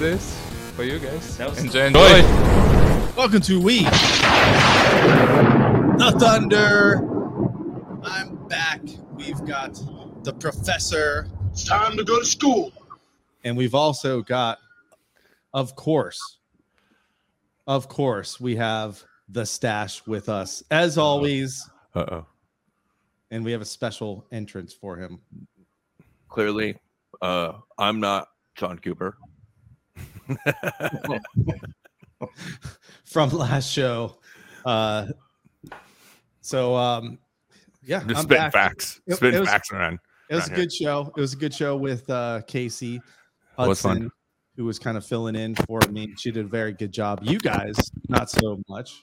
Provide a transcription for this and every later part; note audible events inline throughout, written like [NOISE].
here it is for you guys. That was- enjoy, enjoy. Welcome to We the Thunder. I'm back. We've got the professor, It's time to go to school. and we've also got, of course, of course, we have the stash with us as always, Uh oh. and we have a special entrance for him. Clearly, uh, I'm not Jon Cooper. [LAUGHS] from last show. Uh, so um, yeah, Just I'm spitting back. facts. It- spitting it was- facts around. It was a here. good show. It was a good show with uh, Casey It was. Hudson, who was kind of filling in for me. She did a very good job. You guys, not so much.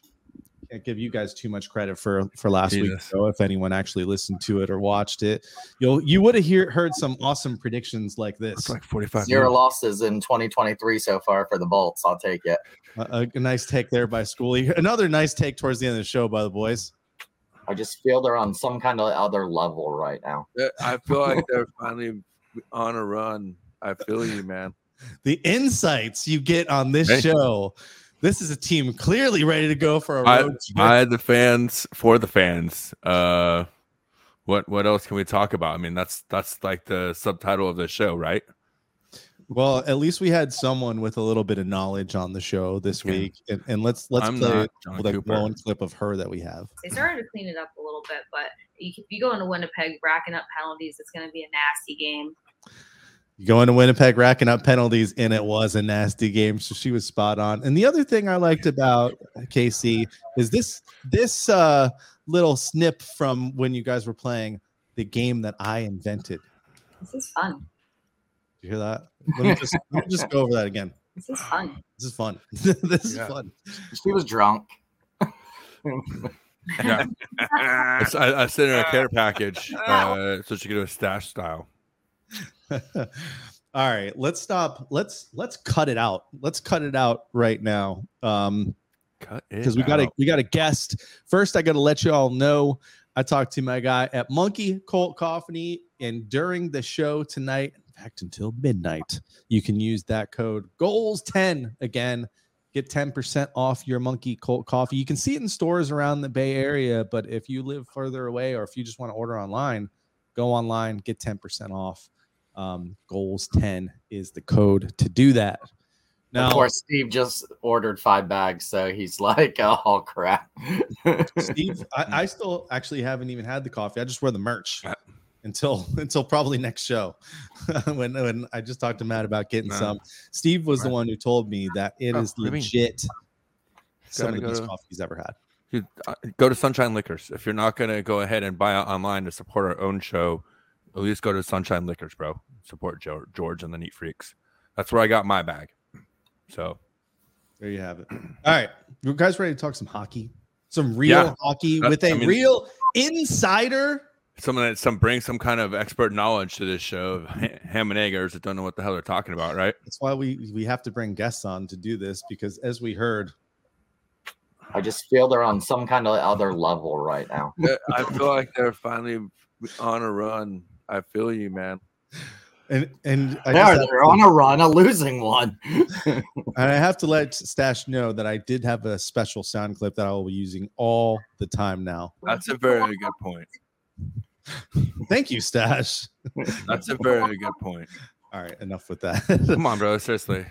Can't give you guys too much credit for for last week. Jesus. So if anyone actually listened to it or watched it, you'll you would have hear heard some awesome predictions like this. It's like 45 Zero minutes. losses in 2023 so far for the Bolts. I'll take it. A, a nice take there by Schoolie. Another nice take towards the end of the show by the boys. I just feel they're on some kind of other level right now. I feel like they're finally on a run. I feel you, man. [LAUGHS] the insights you get on this Hey. show. This is a team clearly ready to go for a road trip. I the fans for the fans. Uh, what what else can we talk about? I mean, that's that's like the subtitle of the show, right? well, at least we had someone with a little bit of knowledge on the show this Yeah. week, and, and let's let's I'm play not John the Cooper. one clip of her that we have. They started to clean it up a little bit, but you- if you go into Winnipeg racking up penalties, it's going to be a nasty game. Going to Winnipeg, racking up penalties, and it was a nasty game. So she was spot on. And the other thing I liked about Casey is this this uh, little snip from when you guys were playing the game that I invented. This is fun. Did you hear that? Let me just let me just go over that again. This is fun. This is fun. [LAUGHS] this is Yeah. fun. She was drunk. Yeah. I, s- [LAUGHS] I- I sent her a care package uh, so she could do a stash style. [LAUGHS] All right, let's stop. Let's let's cut it out. Let's cut it out right now. Um, Cut because we got a we got a guest. First, I got to let you all know I talked to my guy at Monkey Colt Coffee, and during the show tonight, in fact, until midnight, you can use that code Goals ten again. Get ten percent off your Monkey Colt Coffee. You can see it in stores around the Bay Area, but if you live further away or if you just want to order online, go online, get ten percent off. Um, Goals ten is the code to do that. Now, of course, Steve just ordered five bags, so he's [LAUGHS] like, "Oh crap!" Steve, I, I still actually haven't even had the coffee. I just wear the merch until [LAUGHS] until probably next show. [LAUGHS] when when I just talked to Matt about getting No. some. Steve was the one who told me that it Oh, is what do you mean? legit. Some of the best go- coffee he's ever had. Dude, uh, go to Sunshine Liquors. If you're not gonna go ahead and buy online to support our own show, at least go to Sunshine Liquors, bro. Support Joe, George and the Neat Freaks. That's where I got my bag. So There you have it. All right, you guys ready to talk some hockey? Some real Yeah. hockey That- with a I mean- real insider. someone that some bring some kind of expert knowledge to this show of ham and eggers that don't know what the hell they're talking about, right? That's why we we have to bring guests on to do this because as we heard, I just feel they're on some kind of other level right now. I feel like they're finally on a run. I feel you, man. and and I they're they're to- on a run, a losing one. [LAUGHS] And I have to let Stash know that I did have a special sound clip that I will be using all the time now. That's a very good point. [LAUGHS] Thank you, Stash. That's a very good point. All right, enough with that. [LAUGHS] Come on, bro. Seriously.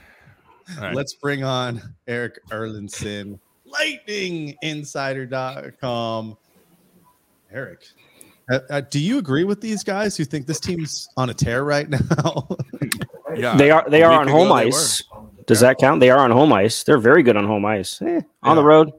All right. Let's bring on Eric Erlendsson, lightninginsider.com. Eric, uh, uh, do you agree with these guys who think this team's on a tear right [LAUGHS] now? yeah, They are they are on home they ice. Does that count? They are on home ice. They're very good on home ice. Eh, on the road,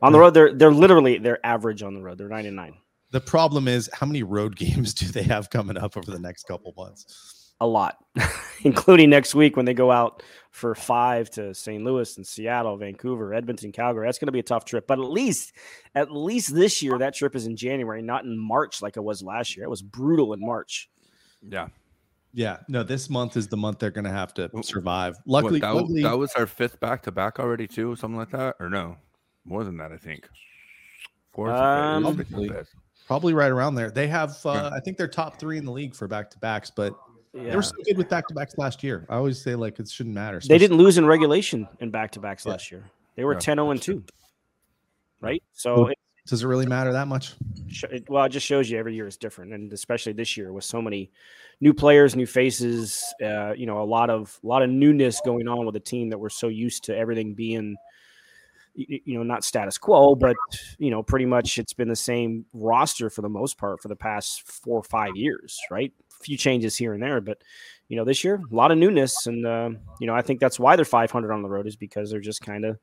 on the road, they're they're literally they're average on the road. They're nine and nine. the problem is, how many road [LAUGHS] games do they have coming up over the next couple months? A lot, [LAUGHS] including next week when they go out for five to St. Louis and Seattle, Vancouver, Edmonton, Calgary. That's going to be a tough trip. But at least, at least this year, that trip is in January, not in March like it was last year. It was brutal in March. Yeah. Yeah, no, this month is the month they're going to have to What- survive. What, Luckily, that, luckily that was our fifth back to back already, too, something like that, or no? More than that, I think. Fourth, or fifth. Um, It was fifth. probably right around there. They have, uh, Yeah. I think they're top three in the league for back to backs, but They were so good with back to backs last year. I always say like it shouldn't matter. They didn't lose in regulation in back to backs Yeah. last year. They were Yeah, 10 0 and 2. Right. So, Well, it, Does it really matter that much? it- well, it just shows you every year is different. And especially this year with so many new players, new faces, uh, you know, a lot of, a lot of newness going on with a team that we're so used to everything being, you know, not status quo, but, you know, pretty much it's been the same roster for the most part for the past four or five years. Right. A few changes here and there, but, you know, this year, a lot of newness. And, uh, you know, I think that's why they're 500 on the road is because they're just kind of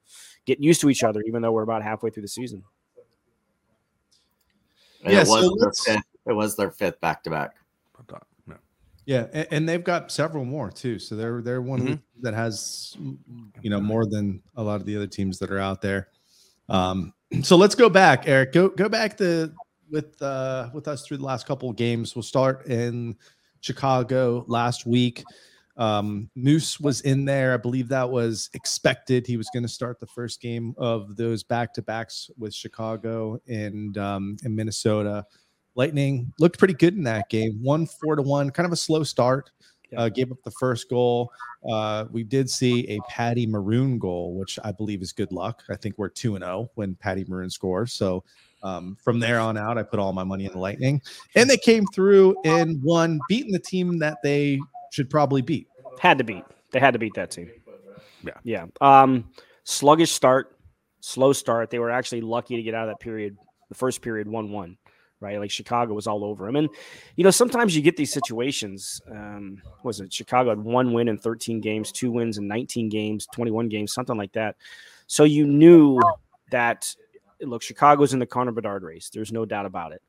getting used to each other, even though we're about halfway through the season. And Yeah, it, was so their fifth, it was their fifth back to back. But, no. Yeah, and, and they've got several more too. So they're they're one of the that has you know more than a lot of the other teams that are out there. Um, [CLEARS THROAT] so let's go back, Eric. Go go back to with uh with us through the last couple of games. We'll start in Chicago last week. Um, Moose was in there. I believe that was expected. He was going to start the first game of those back to backs with Chicago and um, and Minnesota. Lightning looked pretty good in that game. One four to one, kind of a slow start. Uh, gave up the first goal. Uh, we did see a Patty Maroon goal, which I believe is good luck. I think we're two and zero when Patty Maroon scores. So um, from there on out, I put all my money in the Lightning, and they came through and won, beating the team that they should probably beat. Had to beat. They had to beat that team. Yeah. Yeah. Um, sluggish start, slow start. They were actually lucky to get out of that period. The first period, one-one, right? Like Chicago was all over them. And you know, sometimes you get these situations. Um, was it Chicago had one win in 13 games, two wins in 19 games, 21 games, something like that. So you knew that look, Chicago's in the Connor Bedard race. There's no doubt about it.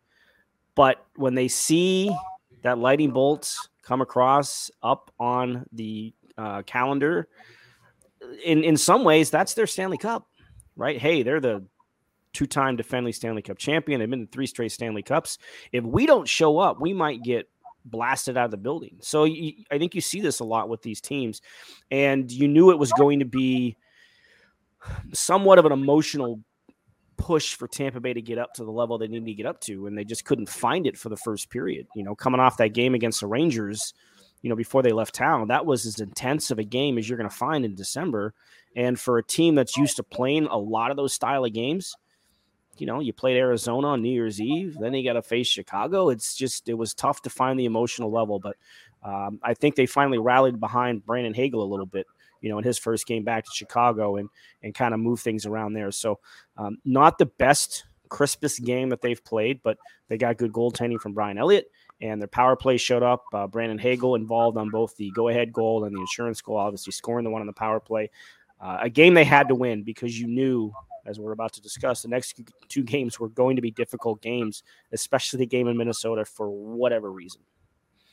But when they see that lightning bolt come across up on the uh, calendar, in in some ways, that's their Stanley Cup, right? Hey, they're the two-time defending Stanley Cup champion. They've been in three straight Stanley Cups. If we don't show up, we might get blasted out of the building. So you, I think you see this a lot with these teams, and you knew it was going to be somewhat of an emotional push for Tampa Bay to get up to the level they needed to get up to, and they just couldn't find it for the first period. You know, coming off that game against the Rangers, you know, before they left town, that was as intense of a game as you're going to find in December. And for a team that's used to playing a lot of those style of games, you know, you played Arizona on New Year's Eve, then you got to face Chicago. It's just, it was tough to find the emotional level, but um, I think they finally rallied behind Brandon Hagel a little bit, you know, in his first game back to Chicago and, and kind of move things around there. So, um, not the best, crispest game that they've played, but they got good goaltending from Brian Elliott and their power play showed up. Uh, Brandon Hagel involved on both the go ahead goal and the insurance goal, obviously scoring the one on the power play. Uh, a game they had to win because you knew, as we're about to discuss, the next two games were going to be difficult games, especially the game in Minnesota for whatever reason.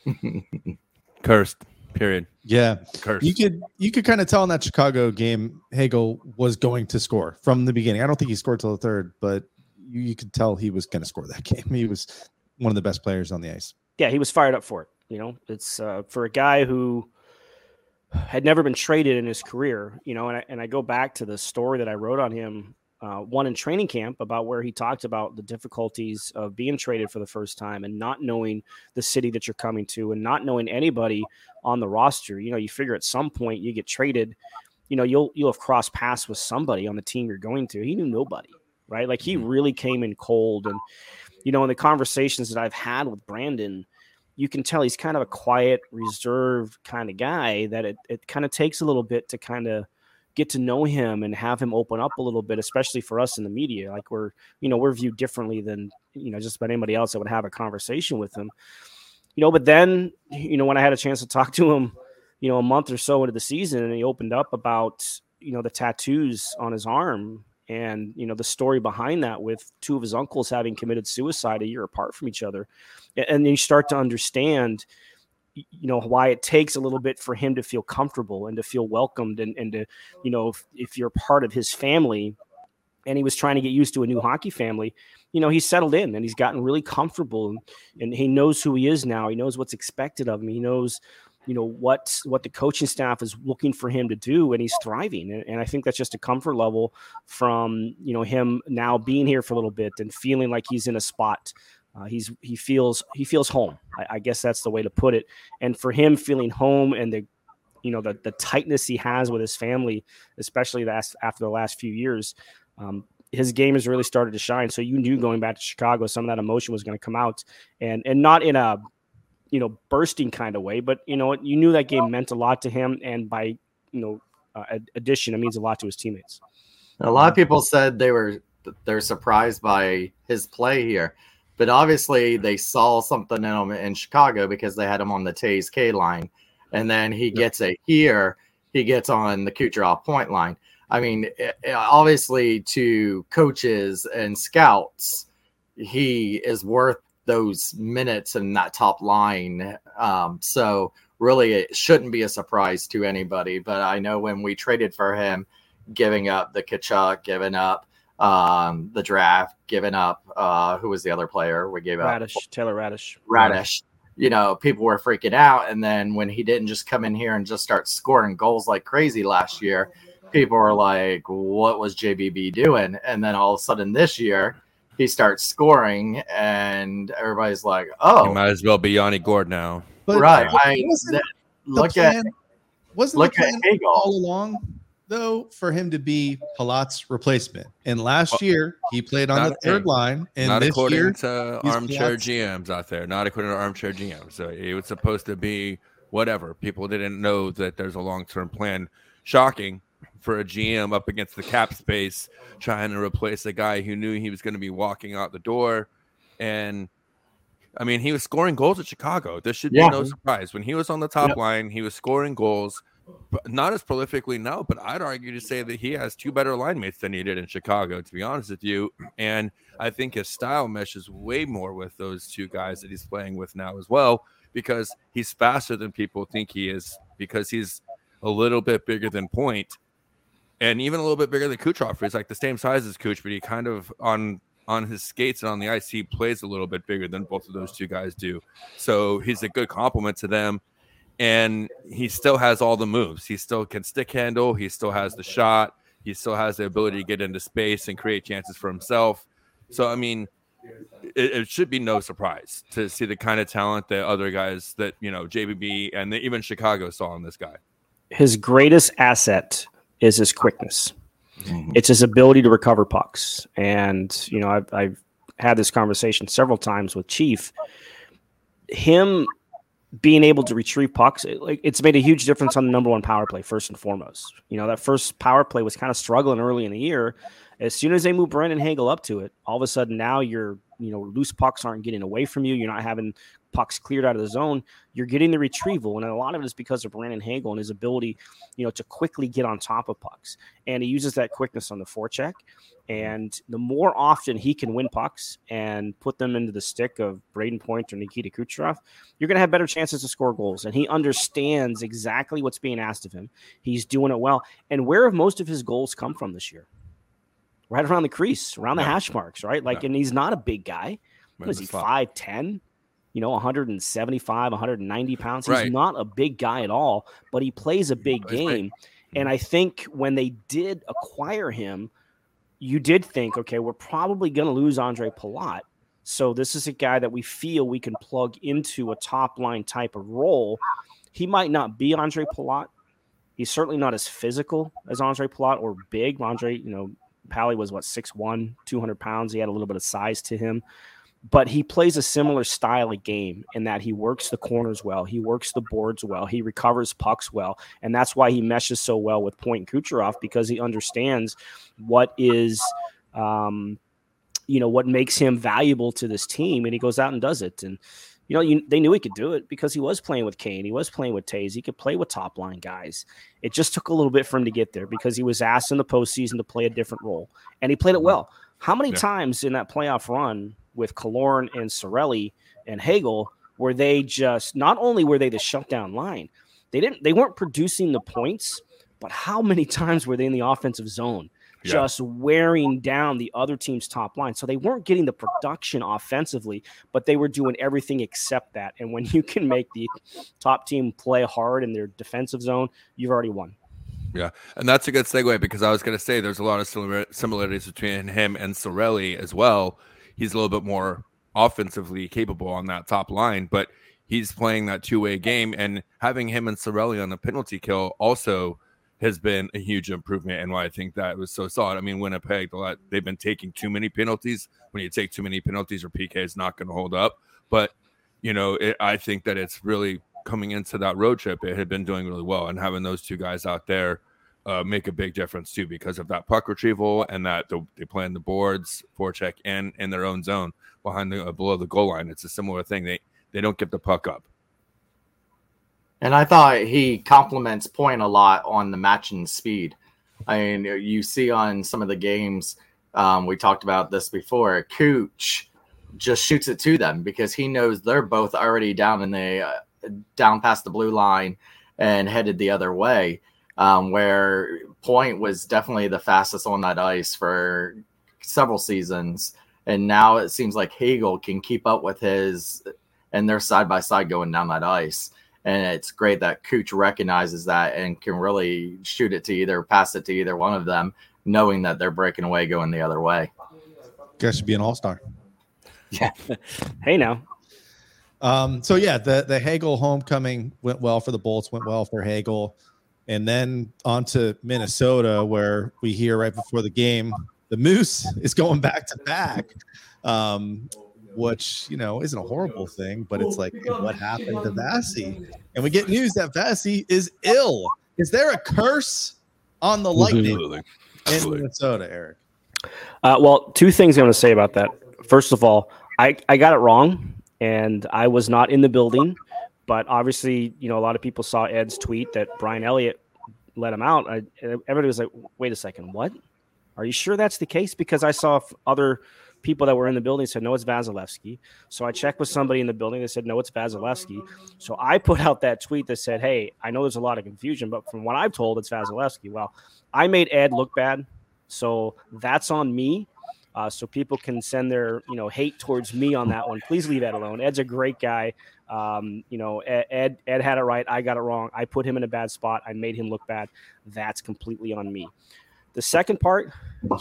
[LAUGHS] Cursed. Period. Yeah, Cursed. you could you could kind of tell in that Chicago game Hagel was going to score from the beginning. I don't think he scored till the third, but you, you could tell he was going to score that [LAUGHS] game. He was one of the best players on the ice. yeah, he was fired up for it. You know, it's uh, for a guy who had never been traded in his career. You know, and I, and I go back to the story that I wrote on him, uh, one in training camp about where he talked about the difficulties of being traded for the first time and not knowing the city that you're coming to and not knowing anybody on the roster. You know, you figure at some point you get traded. You know, you'll you'll have crossed paths with somebody on the team you're going to. He knew nobody, right? Like he really came in cold and you know, in the conversations that I've had with Brandon, you can tell he's kind of a quiet, reserved kind of guy that it, it kind of takes a little bit to kind of get to know him and have him open up a little bit, especially for us in the media. Like we're, you know, we're viewed differently than, you know, just about anybody else that would have a conversation with him. You know, but then, you know, when I had a chance to talk to him, you know, a month or so into the season, and he opened up about, you know, the tattoos on his arm and you know the story behind that with two of his uncles having committed suicide a year apart from each other and you start to understand you know why it takes a little bit for him to feel comfortable and to feel welcomed and, and to you know if, if you're part of his family and he was trying to get used to a new hockey family you know he's settled in and he's gotten really comfortable and, and he knows who he is now. He knows what's expected of him. He knows you know what what the coaching staff is looking for him to do and he's thriving. And, and, i think that's just a comfort level from you know him now being here for a little bit and feeling like he's in a spot Uh, he's he feels he feels home. I, I guess that's the way to put it. And for him feeling home and the you know the the tightness he has with his family, especially last after the last few years, um, his game has really started to shine. So you knew going back to Chicago, some of that emotion was going to come out, and and not in a you know bursting kind of way, but you know you knew that game meant a lot to him, and by you know uh, addition, it means a lot to his teammates. A lot of people said they were they're surprised by his play here, but obviously they saw something in him in Chicago because they had him on the Toews K line, and then he gets it here. He gets on the Kucherov point line. I mean, it- it- obviously to coaches and scouts, he is worth those minutes in that top line. Um, so really, it shouldn't be a surprise to anybody. But I know when we traded for him, giving up the Katchouk, giving up um, the draft, giving up uh, who was the other player we gave up? Raddysh, Taylor Raddysh. Raddysh. You know, people were freaking out. And then when he didn't just come in here and just start scoring goals like crazy last year, people were like, what was JBB doing? And then all of a sudden this year, he starts scoring, and everybody's like, You oh, might as well be Yanni Gourde now. But right. I, wasn't th- the look at plan- wasn't look the at plan Hagel. all along though for him to be Palat's replacement. And last Well, year he played on the a third line, and not this according year to armchair Palat's- GMs out there. Not according to armchair GMs. So it was supposed to be whatever. People didn't know that there's a long term plan. Shocking for a GM up against the cap space, trying to replace a guy who knew he was going to be walking out the door. And I mean, he was scoring goals at Chicago. This should Yeah. be no surprise. When he was on the top Yep. line, he was scoring goals. Not as prolifically now, but I'd argue to say that he has two better line mates than he did in Chicago, to be honest with you. And I think his style meshes way more with those two guys that he's playing with now as well, because he's faster than people think he is, because he's a little bit bigger than Point, and even a little bit bigger than Kucherov. He's like the same size as Kuch, but he kind of on on his skates and on the ice, he plays a little bit bigger than both of those two guys do. So he's a good compliment to them. And he still has all the moves. He still can stick handle. He still has the shot. He still has the ability to get into space and create chances for himself. So, I mean, it, it should be no surprise to see the kind of talent that other guys that, you know, JBB and the, even Chicago saw in this guy. His greatest asset is his quickness. Mhm. It's his ability to recover pucks. And, you know, I've, I've had this conversation several times with Chief. Him being able to retrieve pucks, it, like it's made a huge difference on the number one power play, first and foremost. You know, that first power play was kind of struggling early in the year. As soon as they move Brandon Hagel up to it, all of a sudden now you're, you know, loose pucks aren't getting away from you. You're not having pucks cleared out of the zone. You're getting the retrieval. And a lot of it is because of Brandon Hagel and his ability, you know, to quickly get on top of pucks. And he uses that quickness on the forecheck. And the more often he can win pucks and put them into the stick of Brayden Point or Nikita Kucherov, you're going to have better chances to score goals. And he understands exactly what's being asked of him. He's doing it well. And where have most of his goals come from this year? Right around the crease, around the Yeah. hash marks, right? Like, Yeah. and he's not a big guy. What is he, 5'10? You know, 175, 190 pounds. He's Right. not a big guy at all, but he plays a big plays big. game. Hmm. And I think when they did acquire him, you did think, okay, we're probably going to lose Andre Palat. So this is a guy that we feel we can plug into a top line type of role. He might not be Andre Palat. He's certainly not as physical as Andre Palat or big. Andre, you know, Pally was what, 6'1, 200 pounds. He had a little bit of size to him but he plays a similar style of game in that he works the corners well, he works the boards well, he recovers pucks well, and that's why he meshes so well with Point and Kucherov because he understands what is, um, you know, what makes him valuable to this team, and he goes out and does it. And you know, you, they knew he could do it because he was playing with Kane, he was playing with Toews, he could play with top line guys. It just took a little bit for him to get there because he was asked in the postseason to play a different role, and he played it well. How many Yeah. times in that playoff run with Killorn and Cirelli and Hagel were they just not only were they the shutdown line, they didn't they weren't producing the points, but how many [LAUGHS] times were they in the offensive zone? Yeah. Just wearing down the other team's top line. So they weren't getting the production offensively, but they were doing everything except that. And when you can make the top team play hard in their defensive zone, you've already won. Yeah, and that's a good segue because I was going to say there's a lot of similar- similarities between him and Cirelli as well. He's a little bit more offensively capable on that top line, but he's playing that two way game, and having him and Cirelli on the penalty kill also has been a huge improvement and why I think that was so solid. I mean, Winnipeg, they've been taking too many penalties. When you take too many penalties, or PK is not going to hold up. But you know, it, I think that it's really coming into that road trip. It had been doing really well, and having those two guys out there uh, make a big difference too because of that puck retrieval and that the, they play in the boards, forecheck, and in their own zone behind the uh, below the goal line. It's a similar thing. They they don't get the puck up. And I thought he compliments Point a lot on the matching speed. I mean, you see on some of the games, um, we talked about this before. Cooch just shoots it to them because he knows they're both already down in the uh, down past the blue line and headed the other way. Um, where Point was definitely the fastest on that ice for several seasons, and now it seems like Hagel can keep up with his, and they're side by side going down that ice. And it's great that Cooch recognizes that and can really shoot it to either pass it to either one of them, knowing that they're breaking away going the other way. Guys should be an all star. [LAUGHS] Yeah. [LAUGHS] hey now. Um, so yeah, the the Hagel homecoming went well for the Bolts, went well for Hagel, and then on to Minnesota, where we hear right before the game the Moose [LAUGHS] is going back to back, um, which you know isn't a horrible thing, but it's like what happened to Vasi? And we get news that Vasi is ill. Is there a curse on the Lightning in Minnesota, Eric? Uh, well, two things I'm going to say about that. First of all, I, I got it wrong, and I was not in the building. But obviously, you know, a lot of people saw Ed's tweet that Brian Elliott let him out. I, everybody was like, "Wait a second, what? Are you sure that's the case?" Because I saw other people that were in the building said, "No, it's Vasilevskiy." So I checked with somebody in the building. They said, "No, it's Vasilevskiy." So I put out that tweet that said, "Hey, I know there's a lot of confusion, but from what I've told, it's Vasilevskiy." Well, I made Ed look bad, so that's on me. Uh, so people can send their you know hate towards me on that one. Please leave Ed alone. Ed's a great guy. Um, you know, Ed, Ed Ed had it right. I got it wrong. I put him in a bad spot. I made him look bad. That's completely on me. The second part,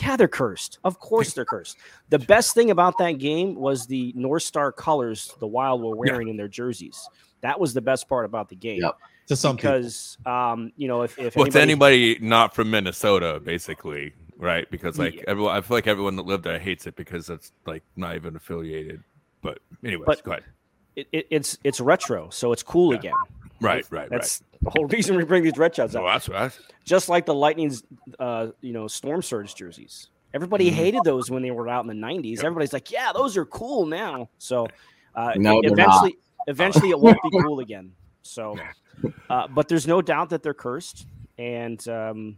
yeah, they're cursed. Of course, they're cursed. The best thing about that game was the North Star colors the Wild were wearing in their jerseys. That was the best part about the game. Yep. To some people. because um, you know if, if With anybody, anybody not from Minnesota, basically, right? Because like Yeah. everyone, I feel like everyone that lived there hates it because it's like not even affiliated. But anyways, But- go ahead. It, it, it's it's retro, so it's cool Yeah. again. Right, right, That's the whole reason we bring these red shots right. out. Well, that's right. just like the Lightning's, uh, you know, Storm Surge jerseys. Everybody Mhm. hated those when they were out in the '90s. Yep. Everybody's like, "Yeah, those are cool now." So, uh, No, they're eventually, eventually, it won't be cool again. So, [LAUGHS] uh, but there's no doubt that they're cursed. And um,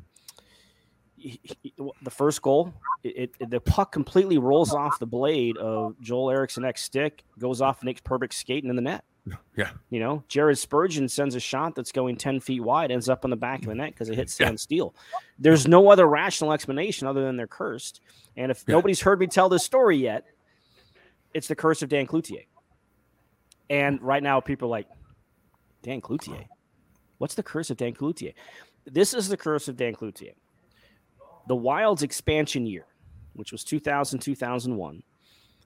he- he- the first goal, it, it the puck completely rolls off the blade of Joel Eriksson Ek's stick, goes off Nick Perbix skating in the net. [LAUGHS] Yeah. You know, Jared Spurgeon sends a shot that's going 10 feet wide, ends up on the back of the net because it hits Yeah. Sam Steel. There's no other rational explanation other than they're cursed. And if Yeah. nobody's heard me tell this story yet, it's the curse of Dan Cloutier. And right now, people are like, Dan Cloutier? What's the curse of Dan Cloutier? This is the curse of Dan Cloutier. The Wild's expansion year, which was 2000, 2001.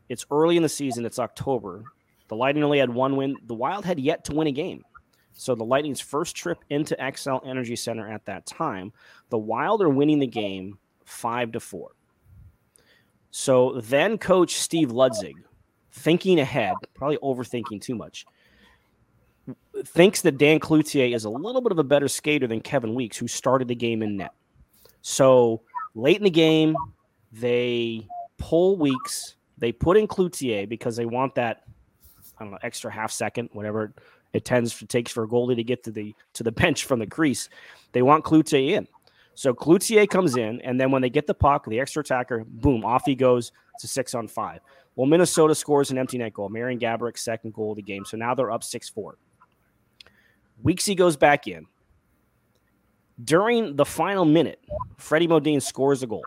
It's early in the season, it's October. The Lightning only had one win. The Wild had yet to win a game. So the Lightning's first trip into Xcel Energy Center at that time, the Wild are winning the game five to four. So then coach Steve Ludzik, thinking ahead, probably overthinking too much, thinks that Dan Cloutier is a little bit of a better skater than Kevin Weeks, who started the game in net. So late in the game, they pull Weeks, they put in Cloutier because they want that I don't know, extra half second, whatever it tends to takes for a goalie to get to the to the [LAUGHS] bench from the crease. They want Cloutier in. So Cloutier comes in, and then when they get the puck, the extra attacker, boom, off he goes. to six on five. Well, Minnesota scores an empty net goal. Marian Gaborik's second goal of the game. So now they're up 6 4. Weeksy goes back in. During the final minute, Freddie Modin scores a goal.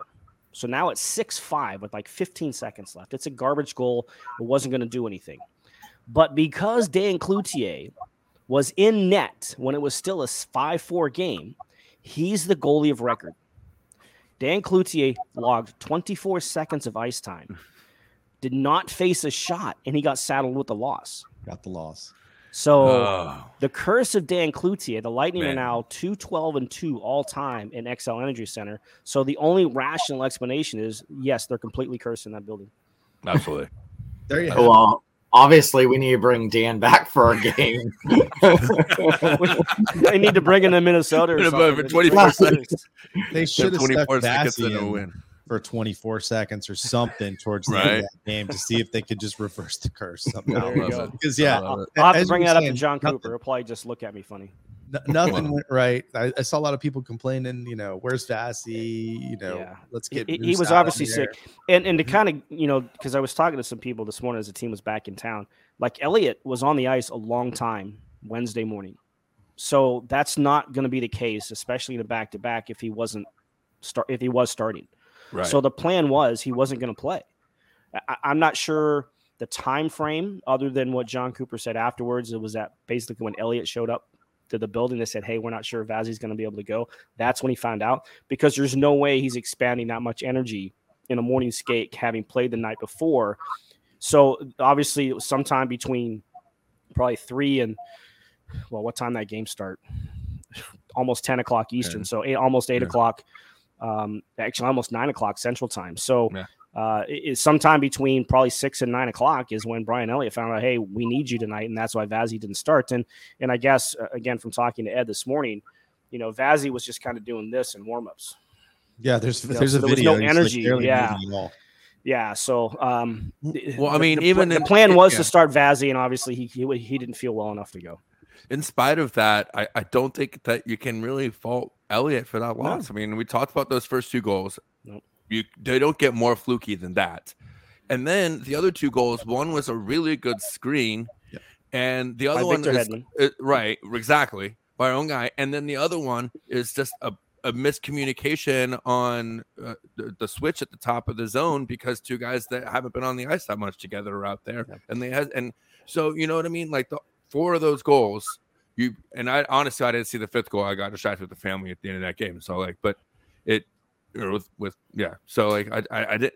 So now it's 6 5 with like 15 seconds left. It's a garbage goal. It wasn't going to do anything. But because Dan Cloutier was in net when it was still a 5 4 game, he's the goalie of record. Dan Cloutier logged 24 seconds of ice time. did not face a shot, and he got saddled with the loss. Got the loss. So Oh, the curse of Dan Cloutier, the Lightning are Man. now 212 and 2 all time in Xcel Energy Center. So the only rational explanation is yes, they're completely cursed in that building. absolutely. [LAUGHS] There you uh, have it. Well, obviously, we need to bring Dan back for a game. [LAUGHS] they need to bring in the Minnesota or For something. 24 seconds. They should have 24 stuck seconds Vassy and a in win. For 24 seconds or something towards the end of that game to see if they could just reverse the curse somehow. There you love go. it. Because yeah, love it. I'll have to bring were that up to John nothing- Cooper. He'll probably just look at me funny. N- nothing went right. I, I saw a lot of people complaining. You know, where's Vassy? You know, Yeah. let's get. he- he was obviously sick, and and to mm-hmm. kind of you know because I was talking to some people this morning as the team was back in town. Like Elliott was on the ice a long time Wednesday morning, so that's not going to be the case, especially in a back to back if he wasn't start if he was starting. Right. So the plan was he wasn't going to play. I, I'm not sure the time frame, other than what Jon Cooper said afterwards. It was that basically when Elliott showed up to the building, they said, "Hey, we're not sure if Vazzy's going to be able to go." That's when he found out because there's no way he's expanding that much energy in a morning skate, having played the night before. So obviously, it was sometime between probably three and well, what time that game start? [SIGHS] Almost ten o'clock Eastern, Yeah. so eight, almost eight Yeah. o'clock. Um, actually, almost nine o'clock Central Time. So, Yeah. uh, it- it's sometime between probably six and nine o'clock is when Brian Elliott found out, hey, we need you tonight, and that's why Vazzy didn't start. And and I guess uh, again from talking to Ed this morning, you know, Vazzy was just kind of doing this in warmups. Yeah, there's know, there's so a there video. no He's, like, energy, yeah. moving at all. Yeah, so um, Well, I mean, the, even the in- plan was yeah. to start Vazzy, and obviously he, he he didn't feel well enough to go. in spite of that, I, I don't think that you can really fault Elliott for that loss. I mean, we talked about those first two goals. Nope. You they don't get more fluky than that. And then the other two goals, one was a really good screen, Yep. and the By other one Victor is Hedman. uh, right, exactly, by our own guy. And then the other one is just a, a miscommunication on uh, the, the switch at the top of the zone because two guys that haven't been on the ice that much together are out there, Yep. and they had and so you know what I mean. Like the four of those goals, you and I honestly I didn't see the fifth goal. I got distracted with the family at the end of that game. So like, but it or with with yeah. So like I I, I did.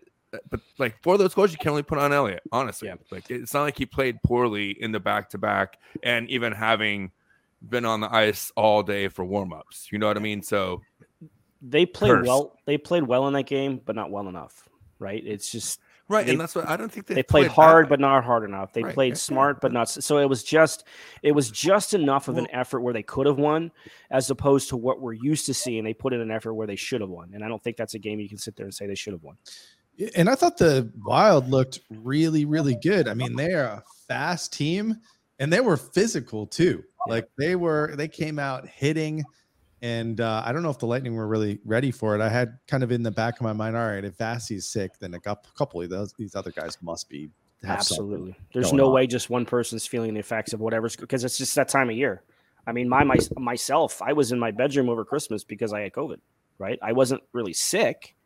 But like for those goals, you can only put on Elliott. Honestly, Yeah. like it's not like he played poorly in the back to back, and even having been on the ice all day for warm ups. You know what I mean? So They played Curse. well. They played well in that game, but not well enough. Right? It's just right, They- and that's what I don't think they, they played bad. hard, but not hard enough. They Right, played yeah, smart, but not. So it was just, it was just enough of an effort where they could have won, as opposed to what we're used to seeing. They put in an effort where they should have won, and I don't think that's a game you can sit there and say they should have won. And I thought the Wild looked really, really good. I mean, they're a fast team and they were physical too. Like they were, they came out hitting. And uh, I don't know if the Lightning were really ready for it. I had kind of in the back of my mind, all right, if Vassy's sick, then a couple of those these other guys must be. Absolutely. There's no on. way just one person's feeling the effects of whatever's because it's just that time of year. I mean, my, my myself, I was in my bedroom over Christmas because I had COVID. Right, I wasn't really sick,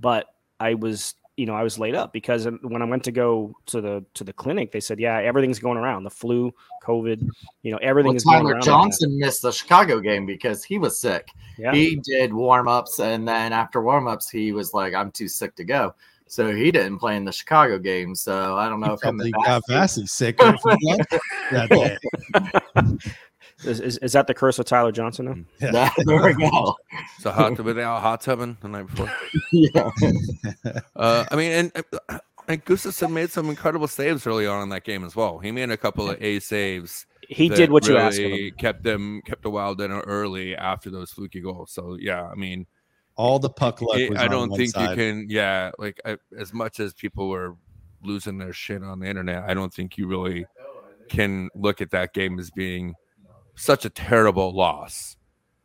but I was, you know, I was laid up because when I went to go to the to the clinic, they said, yeah, everything's going around the flu, COVID, you know, everything Well, is going around. right Johnson missed the Chicago game because he was sick. Yeah, He did warm ups, and then after warm ups, he was like, "I'm too sick to go." So he didn't play in the Chicago game. So I don't know He if him probably and got Vassy- Vassy sick [LAUGHS] that day. [LAUGHS] is, is, is that the curse of Tyler Johnson? Now? [LAUGHS] Yeah. That- there we go. So hot were they out hot tubbing the night before? [LAUGHS] yeah. [LAUGHS] Uh, I mean, and uh, and Gustavsson made some incredible saves early on in that game as well. He made a couple of A saves. He did what you asked of really him. Kept them kept the Wild in early after those fluky goals. So yeah, I mean, All the puck luck it- was I on don't one think side. you can. Yeah, like I, as much as people were losing their shit on the internet, I don't think you really can look at that game as being such a terrible loss.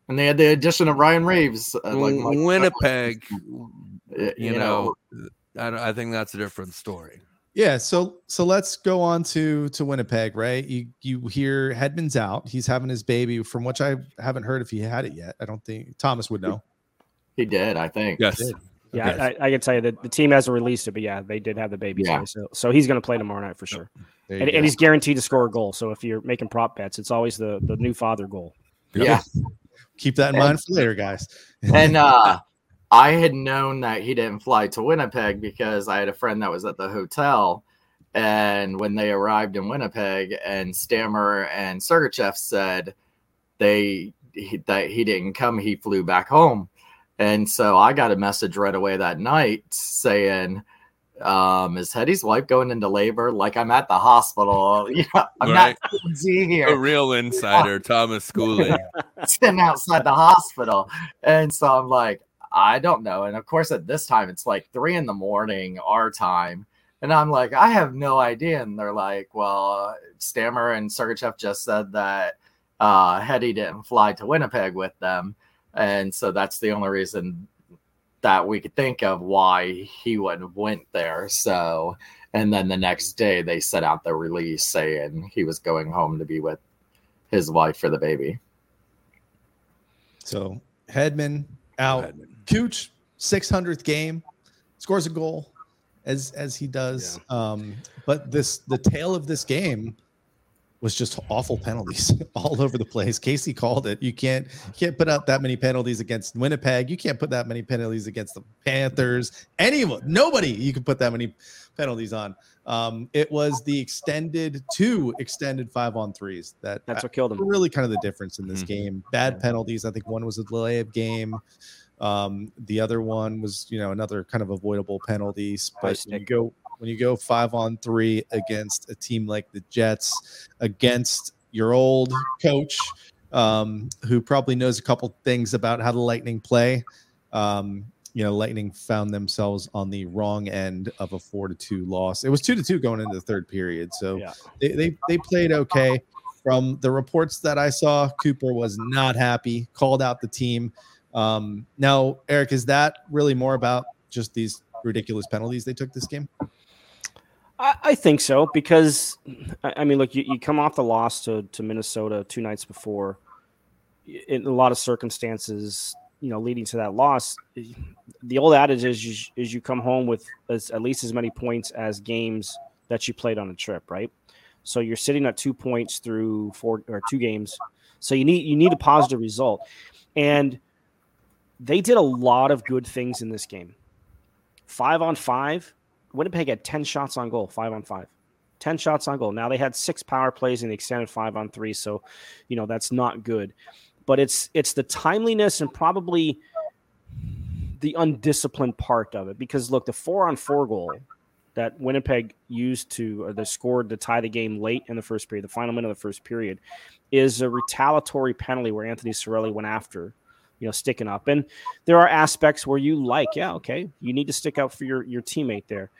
And they had the addition of Ryan Reaves. Uh, like Mike- Winnipeg, uh, you, know, I, I think that's a different story. Yeah, so so let's go on to to Winnipeg, right? You you hear Hedman's out. He's having his baby. From which I haven't heard if he had it yet. I don't think Thomas would know. he did. I think. Yes. Yeah, Okay. I, I can tell you that the team hasn't released it, but yeah, they did have the baby. Yeah. today, So, so he's going to play tomorrow night for sure, There you and, and he's guaranteed to score a goal. So if you're making prop bets, it's always the the new father goal. Yeah. Keep that in mind for later, guys. and [LAUGHS] uh I had known that he didn't fly to Winnipeg because I had a friend that was at the hotel. And when they arrived in Winnipeg, and Stammer and Sergachev said they he, that he didn't come, he flew back home. And so I got a message right away that night saying, um, is Hetty's wife going into labor? Like I'm at the hospital. [LAUGHS] You know, I'm Right. not TMZ A real insider, [LAUGHS] Thomas Schooling. sitting outside the hospital. And so I'm like, I don't know. And of course, at this time, it's like three in the morning, our time. And I'm like, I have no idea. And they're like, well, Stammer and Sergachev just said that uh, Hetty didn't fly to Winnipeg with them. And so that's the only reason that we could think of why he wouldn't have went there. So, and then the next day they sent out the release saying he was going home to be with his wife for the baby. So Hedman out. Cooch, 600th game, scores a goal as as he does. Um, but this the tail of this game was just awful penalties [LAUGHS] all over the place. Casey called it. You can't you can't put out that many penalties against Winnipeg. You can't put that many penalties against the Panthers. Anyone, nobody you can put that many penalties on. Um, it was the extended two extended five on threes that That's what killed him. really kind of the difference in this Mhm. game. Bad penalties. I think one was a delay of game. Um, the other one was, you know, another kind of avoidable penalties. But you go when you go five on three against a team like the Jets, against your old coach, um, who probably knows a couple things about how the Lightning play. Um, you know, Lightning found themselves on the wrong end of a four to two loss. It was two to two going into the third period. So Yeah. they, they they played okay. From the reports that I saw, Cooper was not happy, called out the team. Um, now, Eric, is that really more about just these ridiculous penalties they took this game? I, I think so because I, I mean, look, you, you come off the loss to, to Minnesota two nights before. In a lot of circumstances, you know, leading to that loss, the old adage is you, is you come home with as, at least as many points as games that you played on a trip, right? So you're sitting at two points through four or two games. So you need you need a positive result, and they did a lot of good things in this game. Five on five, Winnipeg had 10 shots on goal, five on five. 10 shots on goal. Now they had six power plays in the extended five on three. So, you know, that's not good. But it's it's the timeliness and probably the undisciplined part of it. Because look, the four on four goal that Winnipeg used to or they scored to tie the game late in the first period, the final minute of the first period, is a retaliatory penalty where Anthony Cirelli went after, you know, sticking up. And there are aspects where you like, yeah, okay, you need to stick up for your your teammate there.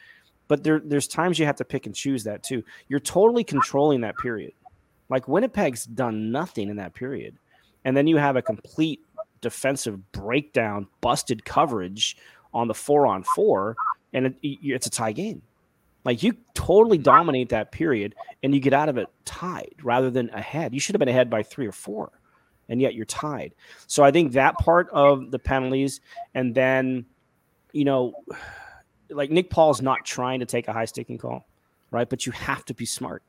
But there there's times you have to pick and choose that too. You're totally controlling that period. Like Winnipeg's done nothing in that period. And then you have a complete defensive breakdown, busted coverage on the four on four, and it, it's a tie game. Like you totally dominate that period and you get out of it tied rather than ahead. You should have been ahead by three or four, and yet you're tied. So I think that part of the penalties, and then, you know, like Nick Paul's not trying to take a high sticking call, right? But you have to be smart.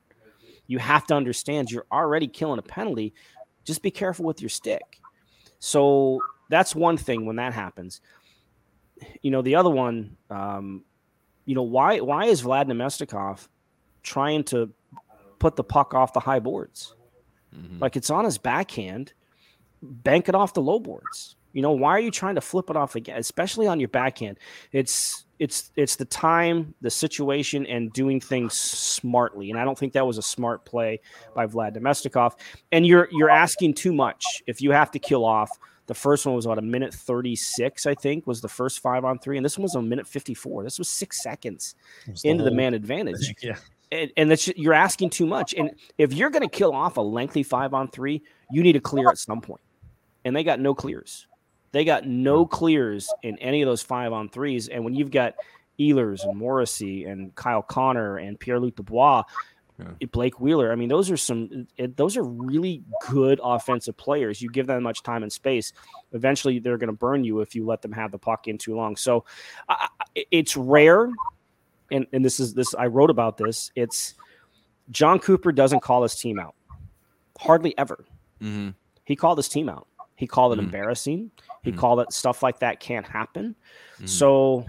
You have to understand you're already killing a penalty. Just be careful with your stick. So that's one thing when that happens. You know, the other one, um, you know, why why is Vlad Namestnikov trying to put the puck off the high boards? Mhm. Like it's on his backhand, bank it off the low boards. You know, why are you trying to flip it off again, especially on your backhand? It's it's it's the time, the situation, and doing things smartly. And I don't think that was a smart play by Vlad Namestnikov. And you're you're asking too much if you have to kill off. The first one was about a minute 36, I think, was the first five on three. And this one was a minute 54. This was six seconds into the man advantage Yeah. and, and that's you're asking too much. And if you're going to kill off a lengthy five on three, you need to clear at some point. And they got no clears. They got no clears in any of those five on threes. And when you've got Ehlers and Morrissey and Kyle Connor and Pierre Luc Dubois, Yeah. Blake Wheeler, I mean, those are some. It, those are really good offensive players. You give them much time and space, eventually they're going to burn you if you let them have the puck in too long. So, it's rare and and this is this I wrote about this. It's Jon Cooper doesn't call his team out. Hardly ever. Mhm. He called his team out. He called it Mhm. embarrassing. He Mhm. called it stuff like that can't happen. Mhm. So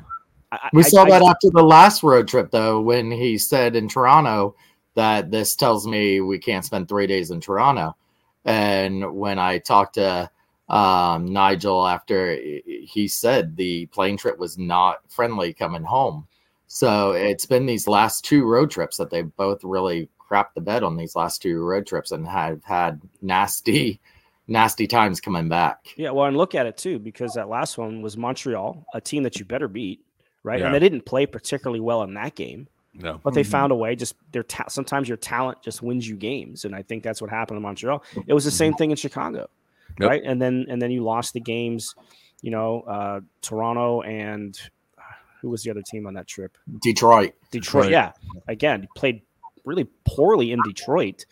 I, We I- saw I- that after the last road trip, though, when he said in Toronto that this tells me we can't spend three days in Toronto. And when I talked to um, Nigel after he said the plane trip was not friendly coming home. So it's been these last two road trips that they both really crapped the bed on these last two road trips and have had nasty, nasty times coming back. Yeah, well, and look at it too, because that last one was Montreal, a team that you better beat, right? Yeah. And they didn't play particularly well in that game, no. but they Mhm. found a way. Just their ta- sometimes your talent just wins you games, and I think that's what happened in Montreal. It was the same thing in Chicago, Yep. right? And then and then you lost the games, you know, uh, Toronto and uh, who was the other team on that trip? Detroit. Detroit. Right. Yeah, again, played really poorly in Detroit.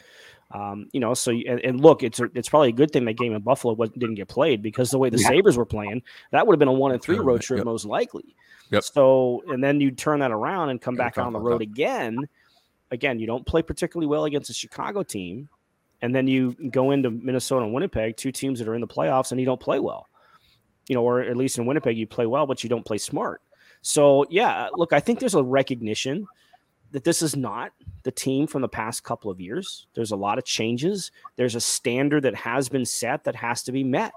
Um, you know, so and, and look, it's a, it's probably a good thing that game in Buffalo didn't get played because the way the Yeah. Sabres were playing, that would have been a one and three road trip yep. most likely. Yep. So, and then you turn that around and come Yeah, back on the road again. Again, you don't play particularly well against a Chicago team, and then you go into Minnesota and Winnipeg, two teams that are in the playoffs, and you don't play well. You know, or at least in Winnipeg, you play well, but you don't play smart. So, yeah, look, I think there's a recognition that this is not the team from the past couple of years. There's a lot of changes. There's a standard that has been set that has to be met.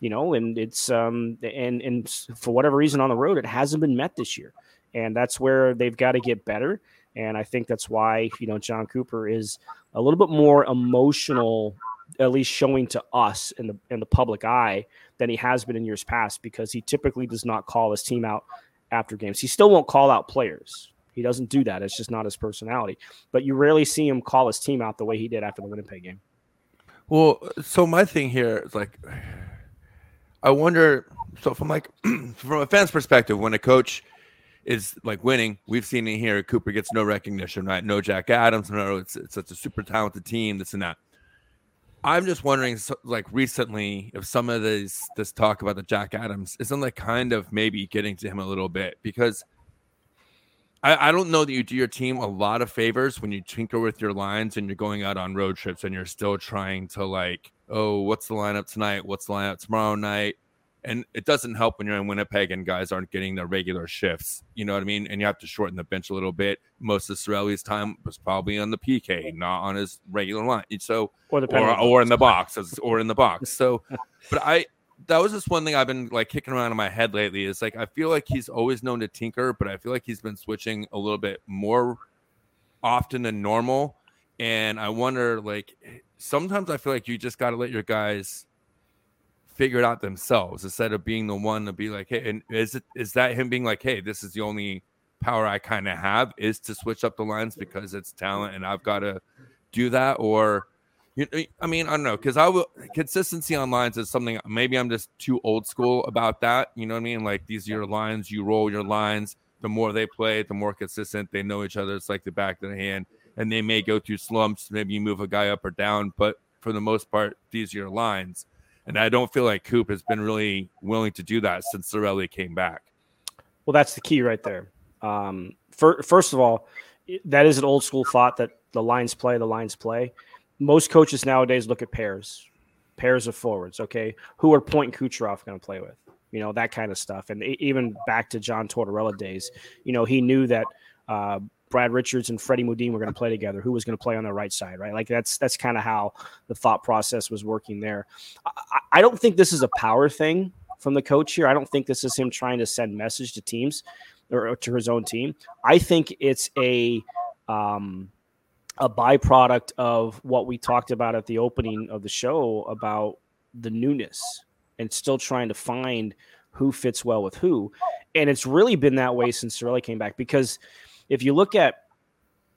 You know, and it's um and and for whatever reason on the road it hasn't been met this year. And that's where they've got to get better. And I think that's why, you know, Jon Cooper is a little bit more emotional, at least showing to us in the in the public eye than he has been in years past, because he typically does not call his team out after games. He still won't call out players. He doesn't do that. It's just not his personality. But you rarely see him call his team out the way he did after the Winnipeg game. Well, so my thing here is like, I wonder. So from like [CLEARS THROAT] from a fan's perspective, when a coach is like winning, we've seen it here. Cooper gets no recognition, right? No Jack Adams. No, it's, it's such a super talented team. This and that. I'm just wondering, so, like recently, if some of this this talk about the Jack Adams isn't like kind of maybe getting to him a little bit because I, I don't know that you do your team a lot of favors when you tinker with your lines and you're going out on road trips and you're still trying to like, oh, what's the lineup tonight? What's the lineup tomorrow night? And it doesn't help when you're in Winnipeg and guys aren't getting their regular shifts. You know what I mean? And you have to shorten the bench a little bit. Most of Cirelli's time was probably on the PK, not on his regular line. So Or the or, or in the box or in the box. So, but I that was just one thing I've been like kicking around in my head lately. Is like I feel like he's always known to tinker, but I feel like he's been switching a little bit more often than normal. And I wonder, like, eh, sometimes I feel like you just got to let your guys figure it out themselves instead of being the one to be like, hey, and is it is that him being like, hey, this is the only power I kind of have is to switch up the lines because it's talent and I've got to do that or I mean, I don't know because I will consistency on lines is something maybe I'm just too old school about that. You know what I mean? Like these are your lines, you roll your lines. The more they play, the more consistent they know each other. It's like the back of the hand, and they may go through slumps. Maybe you move a guy up or down, but for the most part, these are your lines. And I don't feel like Coop has been really willing to do that since Cirelli came back. Well, that's the key right there. Um, fir- first of all, that is an old school thought that the lines play, the lines play. Most coaches nowadays look at pairs, pairs of forwards. Okay, who are Point and Kucherov going to play with? You know that kind of stuff. And even back to John Tortorella days, you know he knew that uh, Brad Richards and Freddie Modin were going to play together. Who was going to play on the right side, right? Like that's that's kind of how the thought process was working there. I- I don't think this is a power thing from the coach here. I don't think this is him trying to send message to teams or to his own team. I think it's a um, a byproduct of what we talked about at the opening of the show about the newness and still trying to find who fits well with who. And it's really been that way since Cirelli came back because if you look at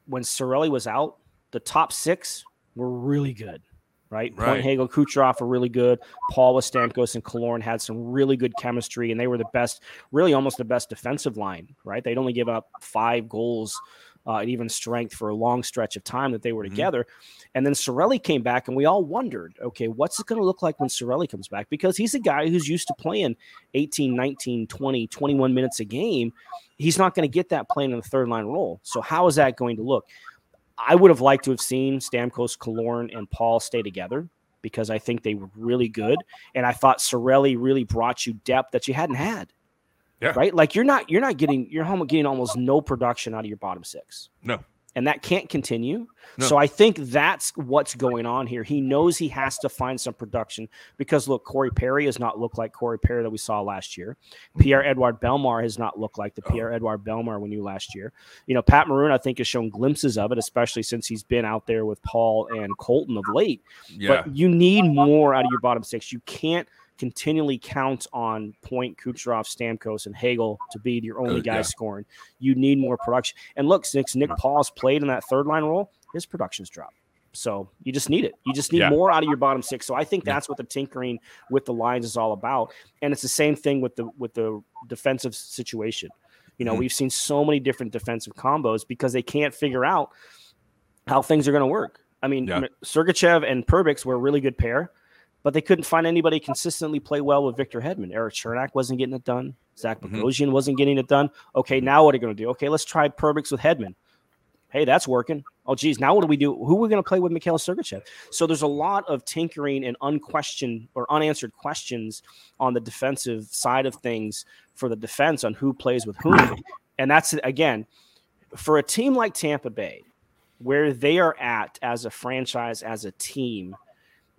when Cirelli was out, the top six were really good. Right, Right. Point Hagel, Kucherov were really good. Paul with Stamkos and Killorn had some really good chemistry, and they were the best, really almost the best defensive line. Right, they'd only give up five goals uh, at even strength for a long stretch of time that they were Mhm. together. And then Cirelli came back, and we all wondered, okay, what's it going to look like when Cirelli comes back? Because he's a guy who's used to playing 18, 19, 20, 21 minutes a game. He's not going to get that playing in the third line role. So, how is that going to look? I would have liked to have seen Stamkos, Killorn, and Paul stay together because I think they were really good, and I thought Cirelli really brought you depth that you hadn't had. Yeah. Right. Like you're not you're not getting you're home getting almost no production out of your bottom six. No. And that can't continue. No. So I think that's what's going on here. He knows he has to find some production because look, Corey Perry has not looked like Corey Perry that we saw last year. Pierre Edouard Bellemare has not looked like the oh. Pierre Edouard Bellemare we knew last year. You know, Pat Maroon, I think, has shown glimpses of it, especially since he's been out there with Paul and Colton of late. Yeah. But you need more out of your bottom six. You can't continually count on Point, Kucherov, Stamkos, and Hagel to be your only Uh, guys yeah. scoring. You need more production. And look, since Nick Paul's played in that third line role, his production's dropped. So you just need it. You just need Yeah. more out of your bottom six. So I think that's what the tinkering with the lines is all about. And it's the same thing with the with the defensive situation. You know, Mhm. we've seen so many different defensive combos because they can't figure out how things are going to work. I mean, Yeah. Sergachev and Perbix were a really good pair, but they couldn't find anybody consistently play well with Victor Hedman. Erik Cernak wasn't getting it done. Zach Mhm. Bogosian wasn't getting it done. Okay, now what are you going to do? Okay, let's try Perbix with Hedman. Hey, that's working. Oh, geez, now what do we do? Who are we going to play with Mikhail Sergachev? So there's a lot of tinkering and unquestioned or unanswered questions on the defensive side of things for the defense on who plays with whom. And that's again for a team like Tampa Bay, where they are at as a franchise, as a team.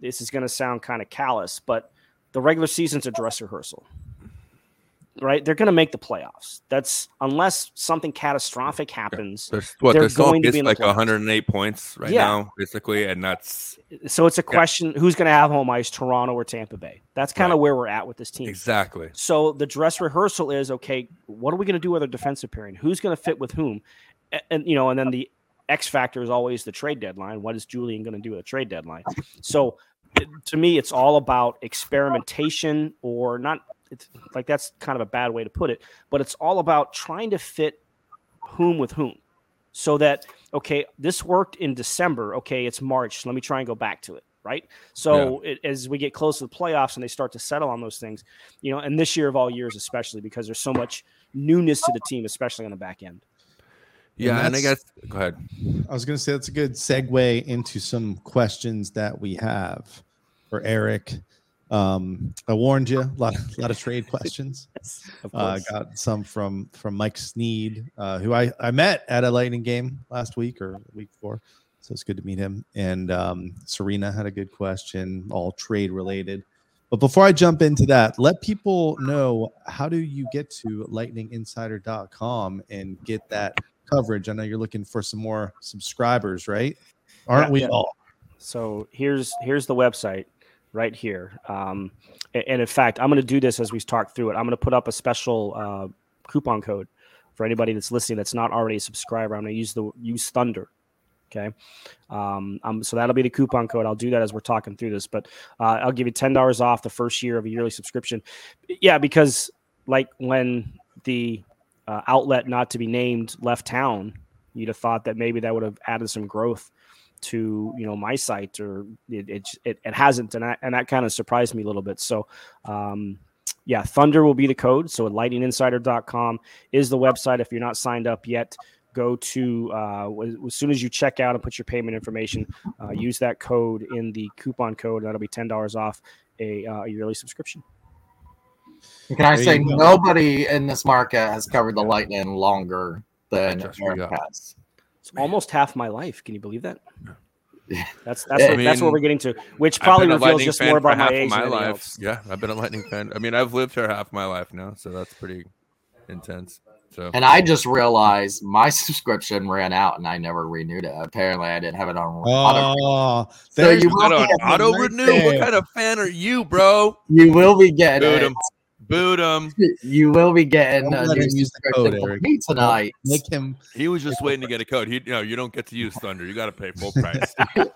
This is going to sound kind of callous, but the regular season's a dress rehearsal, right? They're going to make the playoffs. That's unless something catastrophic happens. There's what They're going to be like playoffs. 108 points right Yeah. now, basically, and that's So it's a question: who's going to have home ice, Toronto or Tampa Bay? That's kind of Right. where we're at with this team. exactly So the dress rehearsal is okay. What are we going to do with our defensive pairing? Who's going to fit with whom? And, and, you know, and then the X factor is always the trade deadline. What is Julien going to do at a trade deadline? So to me, it's all about experimentation, or not. It's like that's kind of a bad way to put it, but it's all about trying to fit whom with whom, so that okay, this worked in December. Okay, it's March. Let me try and go back to it. Right. So it, as we get close to the playoffs and they start to settle on those things, you know, and this year of all years, especially because there's so much newness to the team, especially on the back end. Yeah. And, I guess go ahead. I was going to say that's a good segue into some questions that we have for Eric. Um, I warned you, a lot, a lot of trade questions. [LAUGHS] Of Uh, got some from from Mike Sneed, uh, who I, I met at a Lightning game last week or week before. So it's good to meet him. And um, Serena had a good question, all trade related. But before I jump into that, let people know how do you get to lightninginsider.com and get that coverage? I know you're looking for some more subscribers, right? Aren't Yeah, we yeah. all? So here's here's the website right here. Um, a- and in fact, I'm going to do this as we talk through it. I'm going to put up a special uh, coupon code for anybody that's listening that's not already a subscriber. I'm going to use the use Thunder. Okay, um, um, so that'll be the coupon code. I'll do that as we're talking through this, but uh, I'll give you ten dollars off the first year of a yearly subscription. Yeah, because like when the uh, outlet not to be named left town, you'd have thought that maybe that would have added some growth to you know my site or it it, it, it hasn't. And that, and that kind of surprised me a little bit. So um yeah thunder will be the code. So lightninginsider.com is the website. If you're not signed up yet go to uh, as soon as you check out and put your payment information uh, use that code in the coupon code. That'll be $10 off a uh, yearly subscription Can I There say nobody in this market has covered the Lightning longer than Just Eric forgot. has? it's almost half my life can you believe that Yeah. that's that's I what, that's what we're getting to which probably reveals just more about my half of age my than life. else. Yeah, I've been a Lightning fan. I mean, I've lived here half my life now, so that's pretty intense. So And I just realized my [LAUGHS] subscription ran out and I never renewed it. Apparently, I didn't have it on auto. Oh, So you You will got be an getting- auto renew. What kind of fan are you, bro? You will be getting Boot it. Him. Boot him. [LAUGHS] You will be getting Don't a new use the code, Eric. me tonight. make him He was just [LAUGHS] waiting to get a code. He, you know, you don't get to use Thunder. You got to pay full price. [LAUGHS]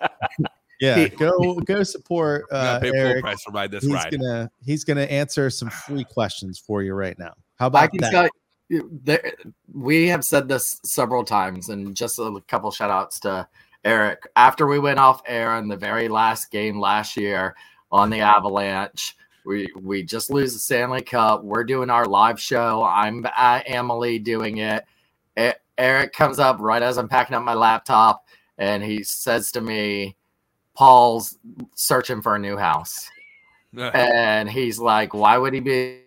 yeah go go support You uh, got to pay full Eric. price to ride this He's ride. gonna he's gonna answer some free [SIGHS] questions for you right now. How about I can that? tell you, there, we have said this several times, and just a couple shout outs to Eric. After we went off air in the very last game last year on the Avalanche, we we just lose the Stanley Cup. We're doing our live show. I'm at Amalie doing it. Eric comes up right as I'm packing up my laptop, and he says to me, Paul's searching for a new house. And he's like, why would he be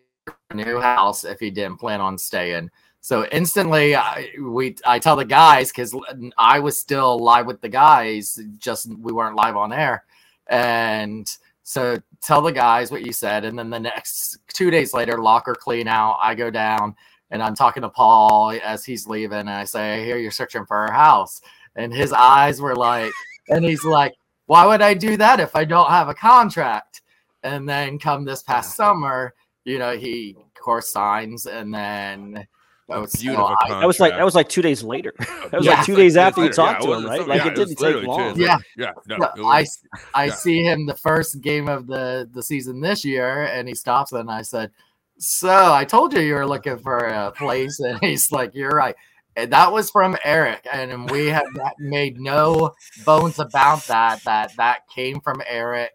a new house if he didn't plan on staying? So instantly, I, we I tell the guys because I was still live with the guys, just we weren't live on air, and so tell the guys what you said, and then the next two days later, locker clean out. I go down and I'm talking to Paul as he's leaving, and I say, "I hear you're searching for a house," and his eyes were like, and he's like, "Why would I do that if I don't have a contract?" And then come this past summer, you know, he of course signs, and then so Beautiful I- That was like that was like two days later. [LAUGHS] That was Yeah. like two days after you talked it to him, right? Like yeah, it didn't take literally long. days Yeah. yeah. No, Yeah, it I I yeah. see him the first game of the the season this year, and he stops and I said, "So I told you you were looking for a place," [LAUGHS] and he's like, "You're right." And that was from Eric, and we have made no bones about that. That that came from Eric.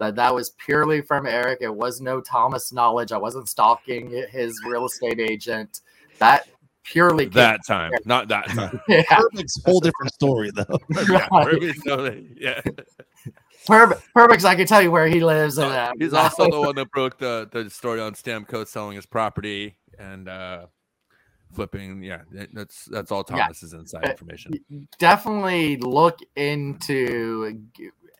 That that was purely from Eric. It was no Thomas knowledge. I wasn't stalking his real estate agent. That purely that time, not that time. [LAUGHS] Yeah, Perfect's whole different story though. [LAUGHS] yeah, Right. Ruby's yeah. perfect. Perfect. I can tell you where he lives. And, uh, He's also the one that broke the, the story on Stamkos selling his property and uh, flipping. Yeah, that's that's all Yeah. Thomas's inside Uh, information. definitely look into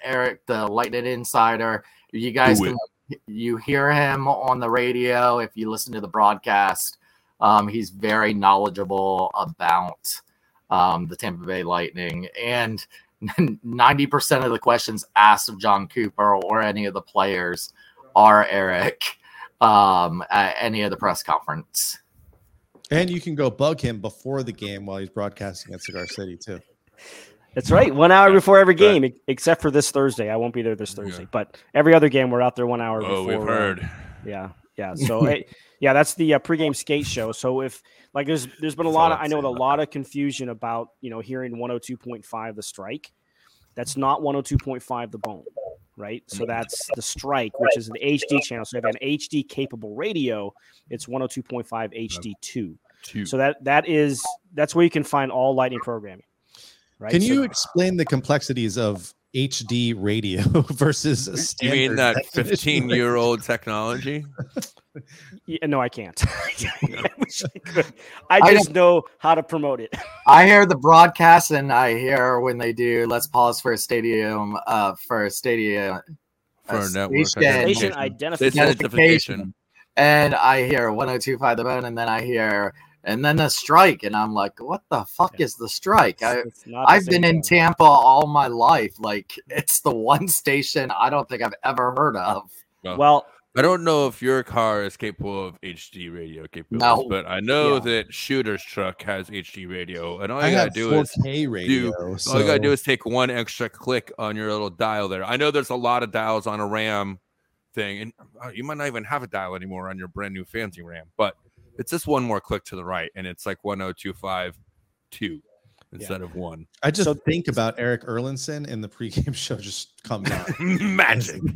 Eric, the Lightning Insider. You guys can you hear him on the radio if you listen to the broadcast. Um, he's very knowledgeable about um, the Tampa Bay Lightning, and [LAUGHS] ninety percent of the questions asked of Jon Cooper or any of the players are Eric um, at any of the press conference. And you can go bug him before the game while he's broadcasting at Cigar City too. That's right. One hour Yeah, before every game, e- except for this Thursday. I won't be there this Yeah. Thursday, but every other game we're out there one hour Oh, before. we've uh, heard. Yeah, yeah. [LAUGHS] So, yeah, that's the uh, pregame skate show. So if like there's there's been a lot of I know a lot of confusion about you know hearing 102.5 the strike. That's not 102.5 the bone, right? So that's the strike, which is an HD channel. So if you have an HD capable radio, it's 102.5 HD two. Two. So that that is that's where you can find all lightning programming. Right. Can So- you explain the complexities of HD radio [LAUGHS] versus a you mean that 15 year old technology? [LAUGHS] Yeah, no, I can't. [LAUGHS] I wish I. I I just know how to promote it. I hear the broadcast and I hear when they do let's pause for a stadium uh for a stadium For A a network station- Station identification. identification. identification. and I hear 1025 the bone and then I hear and then the strike and I'm like what the fuck is the strike? I, it's i've same been in. Tampa all my life like it's the one station I don't think I've ever heard of. Well, I don't know if your car is capable of HD radio capabilities, No. but I know Yeah. that Shooter's truck has HD radio, and all I you gotta do is 4K radio. all so you gotta do is take one extra click on your little dial there. I know there's a lot of dials on a RAM thing, and uh, you might not even have a dial anymore on your brand new fancy RAM, but it's just one more click to the right, and it's like 10252 instead of one. I just So- think about Eric Erlendsson and the pregame [LAUGHS] show just comes [LAUGHS] on. Magic. [LAUGHS]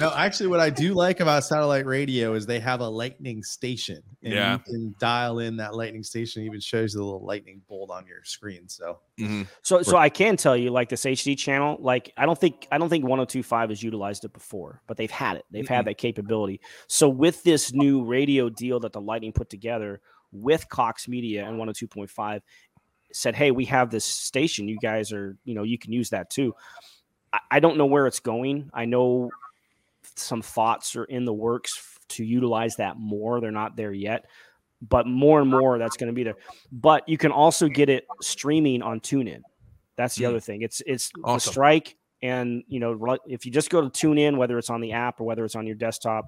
no, actually, what I do like about satellite radio is they have a lightning station. And Yeah. you can dial in that lightning station. It even shows the little lightning bolt on your screen. So Mhm. so so I can tell you, like this HD channel, like I don't think I don't think 102.5 has utilized it before, but they've had it. They've had that capability. So with this new radio deal that the Lightning put together with Cox Media and 102.5, said, "Hey, we have this station. You guys are, you know, you can use that too." I, I don't know where it's going. I know some thoughts are in the works to utilize that more. They're not there yet, but more and more that's going to be there. But you can also get it streaming on TuneIn. That's the Mm. other thing. It's it's the strike, and you know if you just go to TuneIn, whether it's on the app or whether it's on your desktop,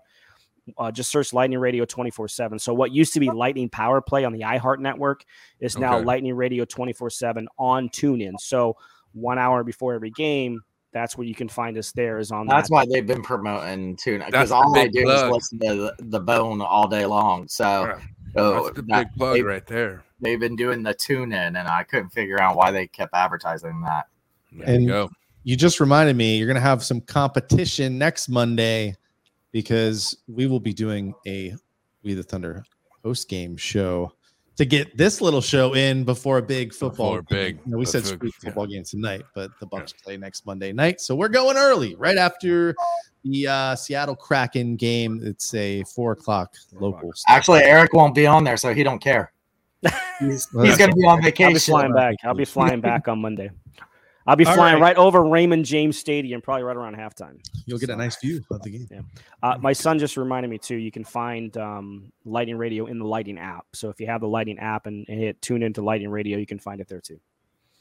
uh, just search Lightning Radio twenty four seven. So what used to be Lightning Power Play on the iHeart Network is now Okay. Lightning Radio twenty four seven on TuneIn. So one hour before every game, that's where you can find us. There is on That's that. why they've been promoting tuna That's because all I do plug. is listen to the, the bone all day long. So Yeah, oh, That's the that- big plug right there. they've been doing the tune in, and I couldn't figure out why they kept advertising that. There And- you go. you just reminded me you're going to have some competition next Monday because we will be doing a We the Thunder post game show to get this little show in before a big football. Before a big- game. You know, we a said big- sweet yeah. football game tonight, but the Bucks play next Monday night, so we're going early, right after the uh, Seattle Kraken game. It's a four o'clock local. start. Actually, Eric won't be on there, so he don't care. [LAUGHS] He's, Well, he's going to be on vacation. I'll be vacation. flying back. I'll be flying back on Monday. I'll be All flying right. right. over Raymond James Stadium, probably right around halftime. You'll get a nice view of the game. Uh, my son just reminded me too. You can find um, Lighting Radio in the Lighting app. So if you have the Lighting app and, and hit tune into Lighting Radio, you can find it there too.